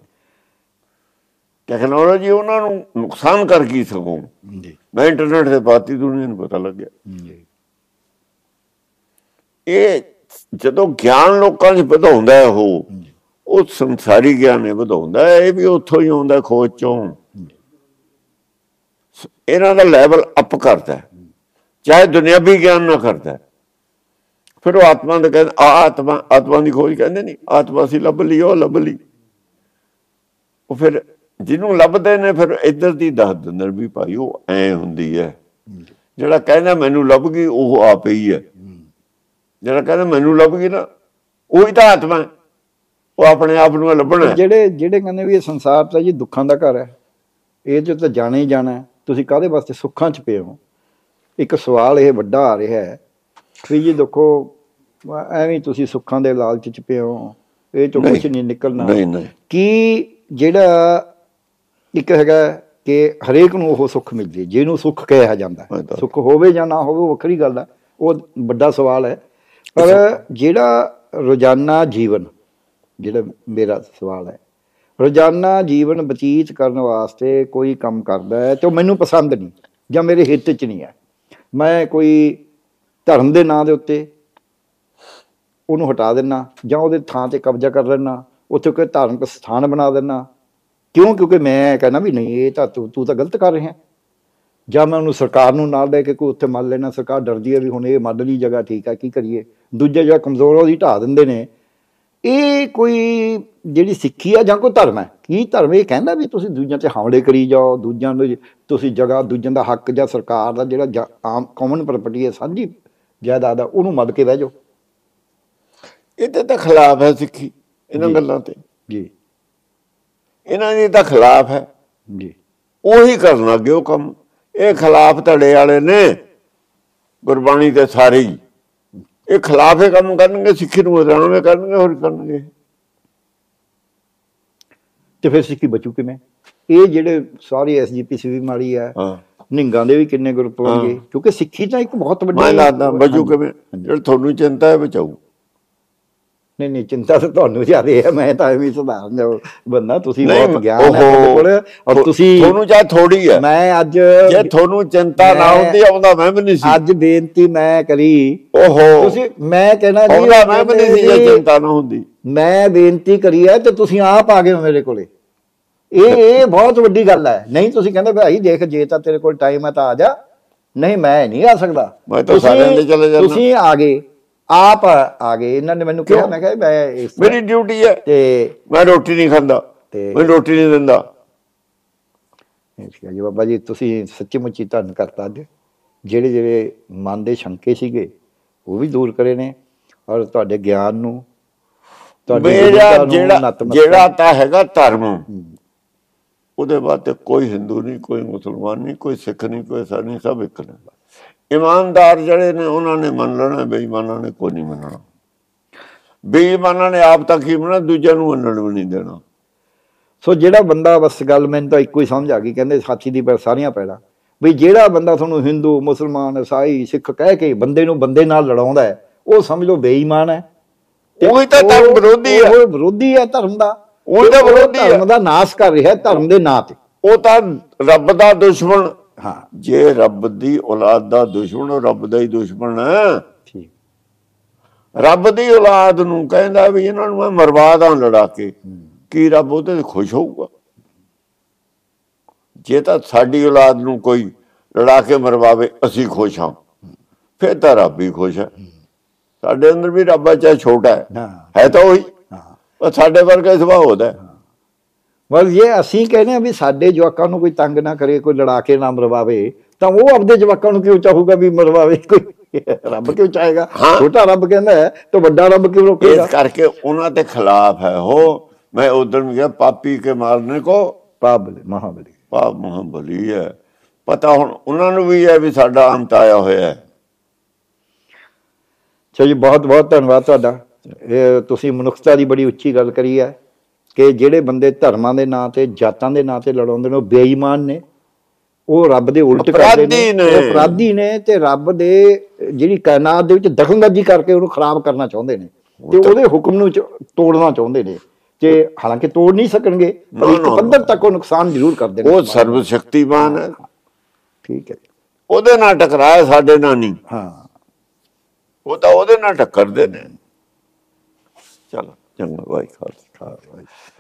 ਟੈਕਨੋਲੋਜੀ ਉਹਨਾਂ ਨੂੰ ਨੁਕਸਾਨ ਕਰ ਗਈ ਸਗੋਂ ਜੀ। ਮੈਂ ਇੰਟਰਨੈਟ ਤੇ ਬਾਤੀ ਦੁਨੀਆ ਨੂੰ ਪਤਾ ਲੱਗਿਆ। ਜੀ। ਇਹ ਜਦੋਂ ਗਿਆਨ ਲੋਕਾਂ 'ਚ ਵਧਾਉਂਦਾ ਹੈ ਉਹ ਉਹ ਸੰਸਾਰੀ ਗਿਆਨ ਇਹ ਵਧਾਉਂਦਾ ਇਹ ਵੀ ਉੱਥੋਂ ਹੀ ਆਉਂਦਾ ਖੋਜ ਚੋਂ। ਇਹਨਾਂ ਦਾ ਲੈਵਲ ਅਪ ਕਰਦਾ। ਚਾਹੇ ਦੁਨਿਆਵੀ ਗਿਆਨ ਨਾ ਕਰਦਾ। ਫਿਰ ਉਹ ਆਤਮਾ ਦਾ ਕਹਿੰਦੇ ਆ ਆਤਮਾ ਆਤਮਾ ਦੀ ਖੋਜ ਕਹਿੰਦੇ ਨਹੀਂ ਆਤਮਾ ਸੀ ਲੱਭ ਲਈ ਉਹ ਲੱਭ ਲਈ। ਉਹ ਫਿਰ ਜਿਹਨੂੰ ਲੱਭਦੇ ਨੇ ਫਿਰ ਇੱਧਰ ਦੀ ਦੱਸ ਦਿੰਦੇ ਵੀ ਭਾਈ ਉਹ ਐ ਹੁੰਦੀ ਹੈ। ਜਿਹੜਾ ਕਹਿੰਦਾ ਮੈਨੂੰ ਲੱਭ ਗਈ ਉਹ ਆਪ ਹੀ ਹੈ। ਜਿਹੜਾ ਕਹਿੰਦਾ ਮੈਨੂੰ ਲੱਭ ਗਈ ਨਾ ਉਹੀ ਤਾਂ ਆਤਮਾ ਹੈ ਉਹ ਆਪਣੇ ਆਪ ਨੂੰ ਲੱਭਣਾ। ਜਿਹੜੇ ਜਿਹੜੇ ਕਹਿੰਦੇ ਵੀ ਇਹ ਸੰਸਾਰ ਤਾਂ ਜੀ ਦੁੱਖਾਂ ਦਾ ਘਰ ਹੈ ਇਹ ਚ ਤਾਂ ਜਾਣਾ ਹੀ ਜਾਣਾ। ਤੁਸੀਂ ਕਾਹਦੇ ਵਾਸਤੇ ਸੁੱਖਾਂ ਚ ਪਏ ਹੋ ਇੱਕ ਸਵਾਲ ਇਹ ਵੱਡਾ ਆ ਰਿਹਾ ਹੈ ਵੀ ਜੀ ਦੇਖੋ ਐਵੇਂ ਤੁਸੀਂ ਸੁੱਖਾਂ ਦੇ ਲਾਲਚ ਚ ਪਏ ਹੋ ਇਹ ਚੋਂ ਕੁਝ ਨਹੀਂ। ਨਿਕਲਣਾ ਨਹੀਂ ਨਹੀਂ ਕੀ ਜਿਹੜਾ ਇੱਕ ਹੈਗਾ ਕਿ ਹਰੇਕ ਨੂੰ ਉਹ ਸੁੱਖ ਮਿਲ ਜੇ ਜਿਹਨੂੰ ਸੁੱਖ ਕਿਹਾ ਜਾਂਦਾ ਤਾਂ- ਸੁੱਖ ਹੋਵੇ ਜਾਂ ਨਾ ਹੋਵੇ ਵੱਖਰੀ ਗੱਲ ਹੈ ਉਹ ਵੱਡਾ ਸਵਾਲ ਹੈ ਪਰ ਜਿਹੜਾ ਰੋਜ਼ਾਨਾ ਜੀਵਨ ਜਿਹੜਾ ਮੇਰਾ ਸਵਾਲ ਹੈ ਰੋਜ਼ਾਨਾ ਜੀਵਨ ਬਤੀਤ ਕਰਨ ਵਾਸਤੇ ਕੋਈ ਕੰਮ ਕਰਦਾ ਹੈ ਤੇ ਉਹ ਮੈਨੂੰ ਪਸੰਦ ਨਹੀਂ ਜਾਂ ਮੇਰੇ ਹਿੱਤ 'ਚ ਨਹੀਂ ਹੈ। ਮੈਂ ਕੋਈ ਧਰਮ ਦੇ ਨਾਂ ਦੇ ਉੱਤੇ ਉਹਨੂੰ ਹਟਾ ਦੇਣਾ ਜਾਂ ਉਹਦੇ ਥਾਂ ਤੇ ਕਬਜ਼ਾ ਕਰ ਲੈਣਾ ਉੱਥੇ ਕੋਈ ਧਾਰਮਿਕ ਸਥਾਨ ਬਣਾ ਦੇਣਾ ਕਿਉਂ? ਕਿਉਂਕਿ ਮੈਂ ਕਹਿੰਦਾ ਵੀ ਨਹੀਂ ਇਹ ਤਾਂ ਤੂੰ ਤੂੰ ਤਾਂ ਗਲਤ ਕਰ ਰਿਹਾ। ਜਾਂ ਮੈਂ ਉਹਨੂੰ ਸਰਕਾਰ ਨੂੰ ਨਾਲ ਲੈ ਕੇ ਕੋਈ ਉੱਥੇ ਮੰਨ ਲੈਣਾ ਸਰਕਾਰ ਡਰਦੀ ਹੈ ਵੀ ਹੁਣ ਇਹ ਮੰਨ ਲਈ ਜਗ੍ਹਾ ਠੀਕ ਹੈ ਕੀ ਕਰੀਏ? ਦੂਜਾ ਜਿਹੜਾ ਕਮਜ਼ੋਰ ਉਹਦੀ ਢਾ ਦਿੰਦੇ ਨੇ। ਇਹ ਕੋਈ ਜਿਹੜੀ ਸਿੱਖੀ ਆ ਜਾਂ ਕੋਈ ਧਰਮ ਹੈ ਕੀ ਧਰਮ ਇਹ ਕਹਿੰਦਾ ਵੀ ਤੁਸੀਂ ਦੂਜਿਆਂ ਤੇ ਹਮਲੇ ਕਰੀ ਜਾਓ ਦੂਜਿਆਂ ਨੂੰ ਤੁਸੀਂ ਜਗ੍ਹਾ ਦੂਜਿਆਂ ਦਾ ਹੱਕ ਜਾਂ ਸਰਕਾਰ ਦਾ ਜਿਹੜਾ ਆਮ ਕਾਮਨ ਪ੍ਰਾਪਰਟੀ ਹੈ ਸਾਂਝੀ ਜਾਇਦਾਦ ਆ ਉਹਨੂੰ ਮੱਦ ਕੇ ਬਹਿ ਜਾਓ। ਇਹਦੇ ਤਾਂ ਖਿਲਾਫ ਹੈ ਸਿੱਖੀ ਇਹਨਾਂ ਗੱਲਾਂ ਤੇ। ਜੀ। ਇਹਨਾਂ ਦੀ ਤਾਂ ਖਿਲਾਫ ਹੈ। ਜੀ। ਉਹੀ ਕਰਨ ਲੱਗੇ ਉਹ ਕੰਮ। ਇਹ ਖਿਲਾਫ ਧੜੇ ਵਾਲੇ ਨੇ। ਗੁਰਬਾਣੀ ਦੇ ਸਾਰੇ ਹੀ। ਇਹ ਖਿਲਾਫ ਇਹ ਕੰਮ ਕਰਨਗੇ ਸਿੱਖੀ ਨੂੰ ਬਦਲਾਉਣੇ ਕਰਨਗੇ ਹੋਰ ਕਰਨਗੇ। ਤੇ ਫਿਰ ਸਿੱਖੀ ਬਚੂ ਕਿਵੇਂ? ਇਹ ਜਿਹੜੇ ਸਾਰੇ ਐਸਜੀਪੀਸੀ ਵੀ ਮਾੜੀ ਹੈ ਹਾਂ। ਨਿੰਗਾਂ ਦੇ ਵੀ ਕਿੰਨੇ ਗਰੁੱਪ ਹੋਣਗੇ। ਕਿਉਂਕਿ ਸਿੱਖੀ ਤਾਂ ਇੱਕ ਬਹੁਤ ਵੱਡੀ ਮੈਂ ਲਾਦਾ ਬਚੂ। ਕਿਵੇਂ? ਜਿਹੜਾ ਤੁਹਾਨੂੰ ਚਿੰਤਾ ਹੈ ਬਚਾਊ। ਨਹੀਂ ਨਹੀਂ ਚਿੰਤਾ ਤਾਂ ਤੁਹਾਨੂੰ ਜ਼ਿਆਦਾ ਹੈ ਮੈਂ ਤਾਂ ਐਵੇਂ ਸਧਾਰਨ ਜਿਹਾ ਬੰਦਾ ਤੁਸੀਂ ਬਹੁਤ ਗਿਆਨ ਹੈ ਕੋਲ ਔਰ ਤੁਸੀਂ ਤੁਹਾਨੂੰ ਚਾਹ ਥੋੜੀ ਹੈ ਮੈਂ ਅੱਜ ਜੇ ਤੁਹਾਨੂੰ ਚਿੰਤਾ ਨਾ ਹੁੰਦੀ ਆਉਂਦਾ ਮੈਂ ਵੀ ਨਹੀਂ ਸੀ ਅੱਜ ਬੇਨਤੀ ਮੈਂ ਕਰੀ ਓਹੋ ਤੁਸੀਂ ਮੈਂ ਕਹਿਣਾ ਜੀ ਆਉਂਦਾ ਮੈਂ ਵੀ ਨਹੀਂ ਸੀ ਜੇ ਚਿੰਤਾ ਨਾ ਹੁੰਦੀ ਮੈਂ ਬੇਨਤੀ ਕਰੀ ਹੈ ਤੇ ਤੁਸੀਂ ਆਪ ਆ ਗਏ ਮੇਰੇ ਕੋਲੇ ਇਹ ਇਹ ਬਹੁਤ ਵੱਡੀ ਗੱਲ ਹੈ ਨਹੀਂ ਤੁਸੀਂ ਕਹਿੰਦੇ ਭਾਈ ਦੇਖ ਜੇ ਤਾਂ ਤੇਰੇ ਕੋਲ ਟਾਈਮ ਹੈ ਤਾਂ ਆ ਜਾ ਨਹੀਂ ਮੈਂ ਨਹੀਂ ਆ ਸਕਦਾ ਮੈਂ ਤਾਂ ਸਾਰਿਆਂ ਦੇ ਚਲੇ ਜਾਨਾ। ਤੁਸੀਂ ਆ ਗਏ ਆਪ ਆ ਗਏ। ਇਹਨਾਂ ਨੇ ਮੈਨੂੰ ਕਿਹਾ? ਮੈਂ ਕਿਹਾ ਮੈਂ ਇਸ ਮੇਰੀ ਡਿਊਟੀ ਹੈ। ਤੇ ਮੈਂ ਰੋਟੀ ਨਹੀਂ ਖਾਂਦਾ। ਤੇ- ਮੈਂ ਰੋਟੀ ਨਹੀਂ ਦਿੰਦਾ। ਠੀਕ ਹੈ ਜੀ ਬਾਬਾ ਜੀ ਤੁਸੀਂ ਸੱਚੀ ਮੁੱਚੀ ਧੰਨ ਕਰਤਾ ਅੱਜ। ਜਿਹੜੇ ਜਿਹੜੇ ਮਨ ਦੇ ਸ਼ੰਕੇ ਸੀਗੇ ਉਹ ਵੀ ਦੂਰ ਕਰੇ ਨੇ ਔਰ ਤੁਹਾਡੇ ਗਿਆਨ ਨੂੰ ਤੁਹਾਡੀ ਮੇਰਾ ਗੁਰੂਤਾ ਨੂੰ ਜਿਹੜਾ ਨਤਮਸਤਕ- ਜਿਹੜਾ ਤਾਂ ਹੈਗਾ ਧਰਮ। ਉਹਦੇ ਬਾਅਦ ਤੇ ਕੋਈ ਹਿੰਦੂ ਨਹੀਂ ਕੋਈ ਮੁਸਲਮਾਨ ਨਹੀਂ ਕੋਈ ਸਿੱਖ ਨਹੀਂ ਕੋਈ ਨਹੀਂ ਸਭ ਇੱਕ ਨੇ। ਇਮਾਨਦਾਰ ਜਿਹੜੇ ਨੇ ਉਹਨਾਂ ਨੇ ਮੰਨ ਲੈਣਾ ਬੇਈਮਾਨਾਂ ਨੇ ਕੋਈ ਨਹੀਂ ਮੰਨਣਾ। ਬੇਈਮਾਨਾਂ ਨੇ ਆਪ ਤੱਕ ਹੀ ਮੰਨਣਾ ਦੂਜਿਆਂ ਨੂੰ ਮੰਨਣ ਵੀ ਨਹੀਂ ਦੇਣਾ। ਸੋ ਜਿਹੜਾ ਬੰਦਾ ਬਸ ਗੱਲ ਮੈਨੂੰ ਤਾਂ ਇੱਕੋ ਹੀ ਸਮਝ ਆ ਗਈ ਕਹਿੰਦੇ ਸਾਥੀ ਦੀ ਪਰ ਸਾਰੀਆਂ ਪੈੜਾ। ਵੀ ਜਿਹੜਾ ਬੰਦਾ ਤੁਹਾਨੂੰ ਹਿੰਦੂ ਮੁਸਲਮਾਨ ਈਸਾਈ ਸਿੱਖ ਕਹਿ ਕੇ ਬੰਦੇ ਨੂੰ ਬੰਦੇ ਨਾਲ ਲੜਾਉਂਦਾ ਹੈ ਉਹ ਸਮਝ ਲਓ ਬੇਈਮਾਨ ਹੈ। ਉਹੀ ਤਾਂ ਧਰਮ ਵਿਰੋਧੀ ਹੈ। ਉਹ ਵਿਰੋਧੀ ਹੈ ਧਰਮ ਦਾ। ਉਹੀ ਤਾਂ ਤੇ ਉਹ ਵਿਰੋਧੀ ਹੈ। ਧਰਮ ਦਾ ਨਾਸ਼ ਕਰ ਰਿਹਾ ਹੈ ਧਰਮ ਦੇ ਨਾਂ ਤੇ। ਉਹ ਤਾਂ ਰੱਬ ਦਾ ਦੁਸ਼ਮਣ ਹਾਂ ਜੇ ਰੱਬ ਦੀ ਔਲਾਦ ਦਾ ਦੁਸ਼ਮਣ ਰੱਬ ਦਾ ਹੀ ਦੁਸ਼ਮਣ ਹੈ। ਠੀਕ। ਰੱਬ ਦੀ ਔਲਾਦ ਨੂੰ ਕਹਿੰਦਾ ਵੀ ਇਹਨਾਂ ਨੂੰ ਮੈਂ ਮਰਵਾ ਦਾਂ ਲੜਾ ਕੇ ਕੀ ਰੱਬ ਉਹਦੇ ਤੇ ਖੁਸ਼ ਹੋਊਗਾ? ਜੇ ਤਾਂ ਸਾਡੀ ਔਲਾਦ ਨੂੰ ਕੋਈ ਲੜਾ ਕੇ ਮਰਵਾਵੇ ਅਸੀਂ ਖੁਸ਼ ਹਾਂ। ਫਿਰ ਤਾਂ ਰੱਬ ਹੀ ਖੁਸ਼ ਹੈ। ਸਾਡੇ ਅੰਦਰ ਵੀ ਰੱਬ ਚਾਹੇ ਛੋਟਾ ਹੈ। ਹਾਂ ਤਾਂ ਉਹੀ। ਹਾਂ। ਉਹ ਸਾਡੇ ਵਰਗਾ ਸੁਭਾਅ ਹੁੰਦਾ ਬਸ ਇਹ ਅਸੀਂ ਕਹਿੰਦੇ ਆ ਵੀ ਸਾਡੇ ਜਵਾਕਾਂ ਨੂੰ ਕੋਈ ਤੰਗ ਨਾ ਕਰੇ ਕੋਈ ਲੜਾ ਕੇ ਨਾ ਮਰਵਾਵੇ ਤਾਂ ਉਹ ਆਪਦੇ ਜਵਾਕਾਂ ਨੂੰ ਕਿਉਂ ਚਾਹੂਗਾ ਵੀ ਮਰਵਾਵੇ? ਕੋਈ ਰੱਬ ਕਿਉਂ ਚਾਹੇਗਾ। ਛੋਟਾ ਰੱਬ ਕਹਿੰਦਾ ਹੈ ਤਾਂ ਵੱਡਾ ਰੱਬ ਕਿਉਂ ਰੋਕੇਗਾ? ਇਸ ਕਰਕੇ ਉਹਨਾਂ ਦੇ ਖਿਲਾਫ ਹੈ ਉਹ। ਮੈਂ ਉਧਰ ਨੂੰ ਗਿਆ ਪਾਪੀ ਕੇ ਮਾਰਨੇ ਕੋ? ਪਾਬਲੇ ਮਹਾਬਲੀ। ਪਾਪ ਮਹਾਬਲੀ ਹੈ। ਪਤਾ ਹੁਣ ਉਹਨਾਂ ਨੂੰ ਵੀ ਹੈ ਵੀ ਸਾਡਾ ਅੰਤ ਆਇਆ ਹੋਇਆ ਹੈ। ਚਲੋ ਜੀ ਬਹੁਤ ਬਹੁਤ ਧੰਨਵਾਦ ਤੁਹਾਡਾ। ਇਹ ਤੁਸੀਂ ਮਨੁੱਖਤਾ ਦੀ ਬੜੀ ਉੱਚੀ ਗੱਲ ਕਰੀ ਹੈ। ਕਿ ਜਿਹੜੇ ਬੰਦੇ ਧਰਮਾਂ ਦੇ ਨਾਂ ਤੇ ਜਾਤਾਂ ਦੇ ਨਾਂ ਤੇ ਲੜਾਉਂਦੇ ਨੇ ਉਹ ਬੇਈਮਾਨ ਨੇ। ਉਹ ਰੱਬ ਦੇ ਉਲਟ ਕਰਦੇ ਨੇ। ਉਹ ਅਪਰਾਧੀ ਨੇ ਤੇ ਰੱਬ ਦੇ ਜਿਹੜੀ ਕਾਇਨਾਤ ਦੇ ਵਿੱਚ ਦਖਲਅੰਦਾਜ਼ੀ ਕਰਕੇ ਉਹਨੂੰ ਖਰਾਬ ਕਰਨਾ ਚਾਹੁੰਦੇ ਨੇ। ਤੇ ਉਹਦੇ ਹੁਕਮ ਨੂੰ ਤੋੜਨਾ ਚਾਹੁੰਦੇ ਨੇ। ਤੇ ਹਾਲਾਂਕਿ ਤੋੜ ਨਹੀਂ ਸਕਣਗੇ ਪਰ ਇੱਕ ਪੱਧਰ ਤੱਕ ਉਹ ਨੁਕਸਾਨ ਜ਼ਰੂਰ ਕਰਦੇ ਨੇ ਉਹ ਸਰਵ ਸ਼ਕਤੀਮਾਨ ਹੈ। ਠੀਕ ਹੈ। ਉਹਦੇ ਨਾਲ ਟਕਰਾਇਆ ਸਾਡੇ ਨਾਲ ਨਹੀਂ। ਹਾਂ। ਉਹ ਤਾਂ ਉਹਦੇ ਨਾਲ ਟੱਕਰਦੇ ਨੇ। ਚਲੋ। ਚੰਗਾ ਭਾਈ ਖਾਲਸਾ ਹਾਂ, right.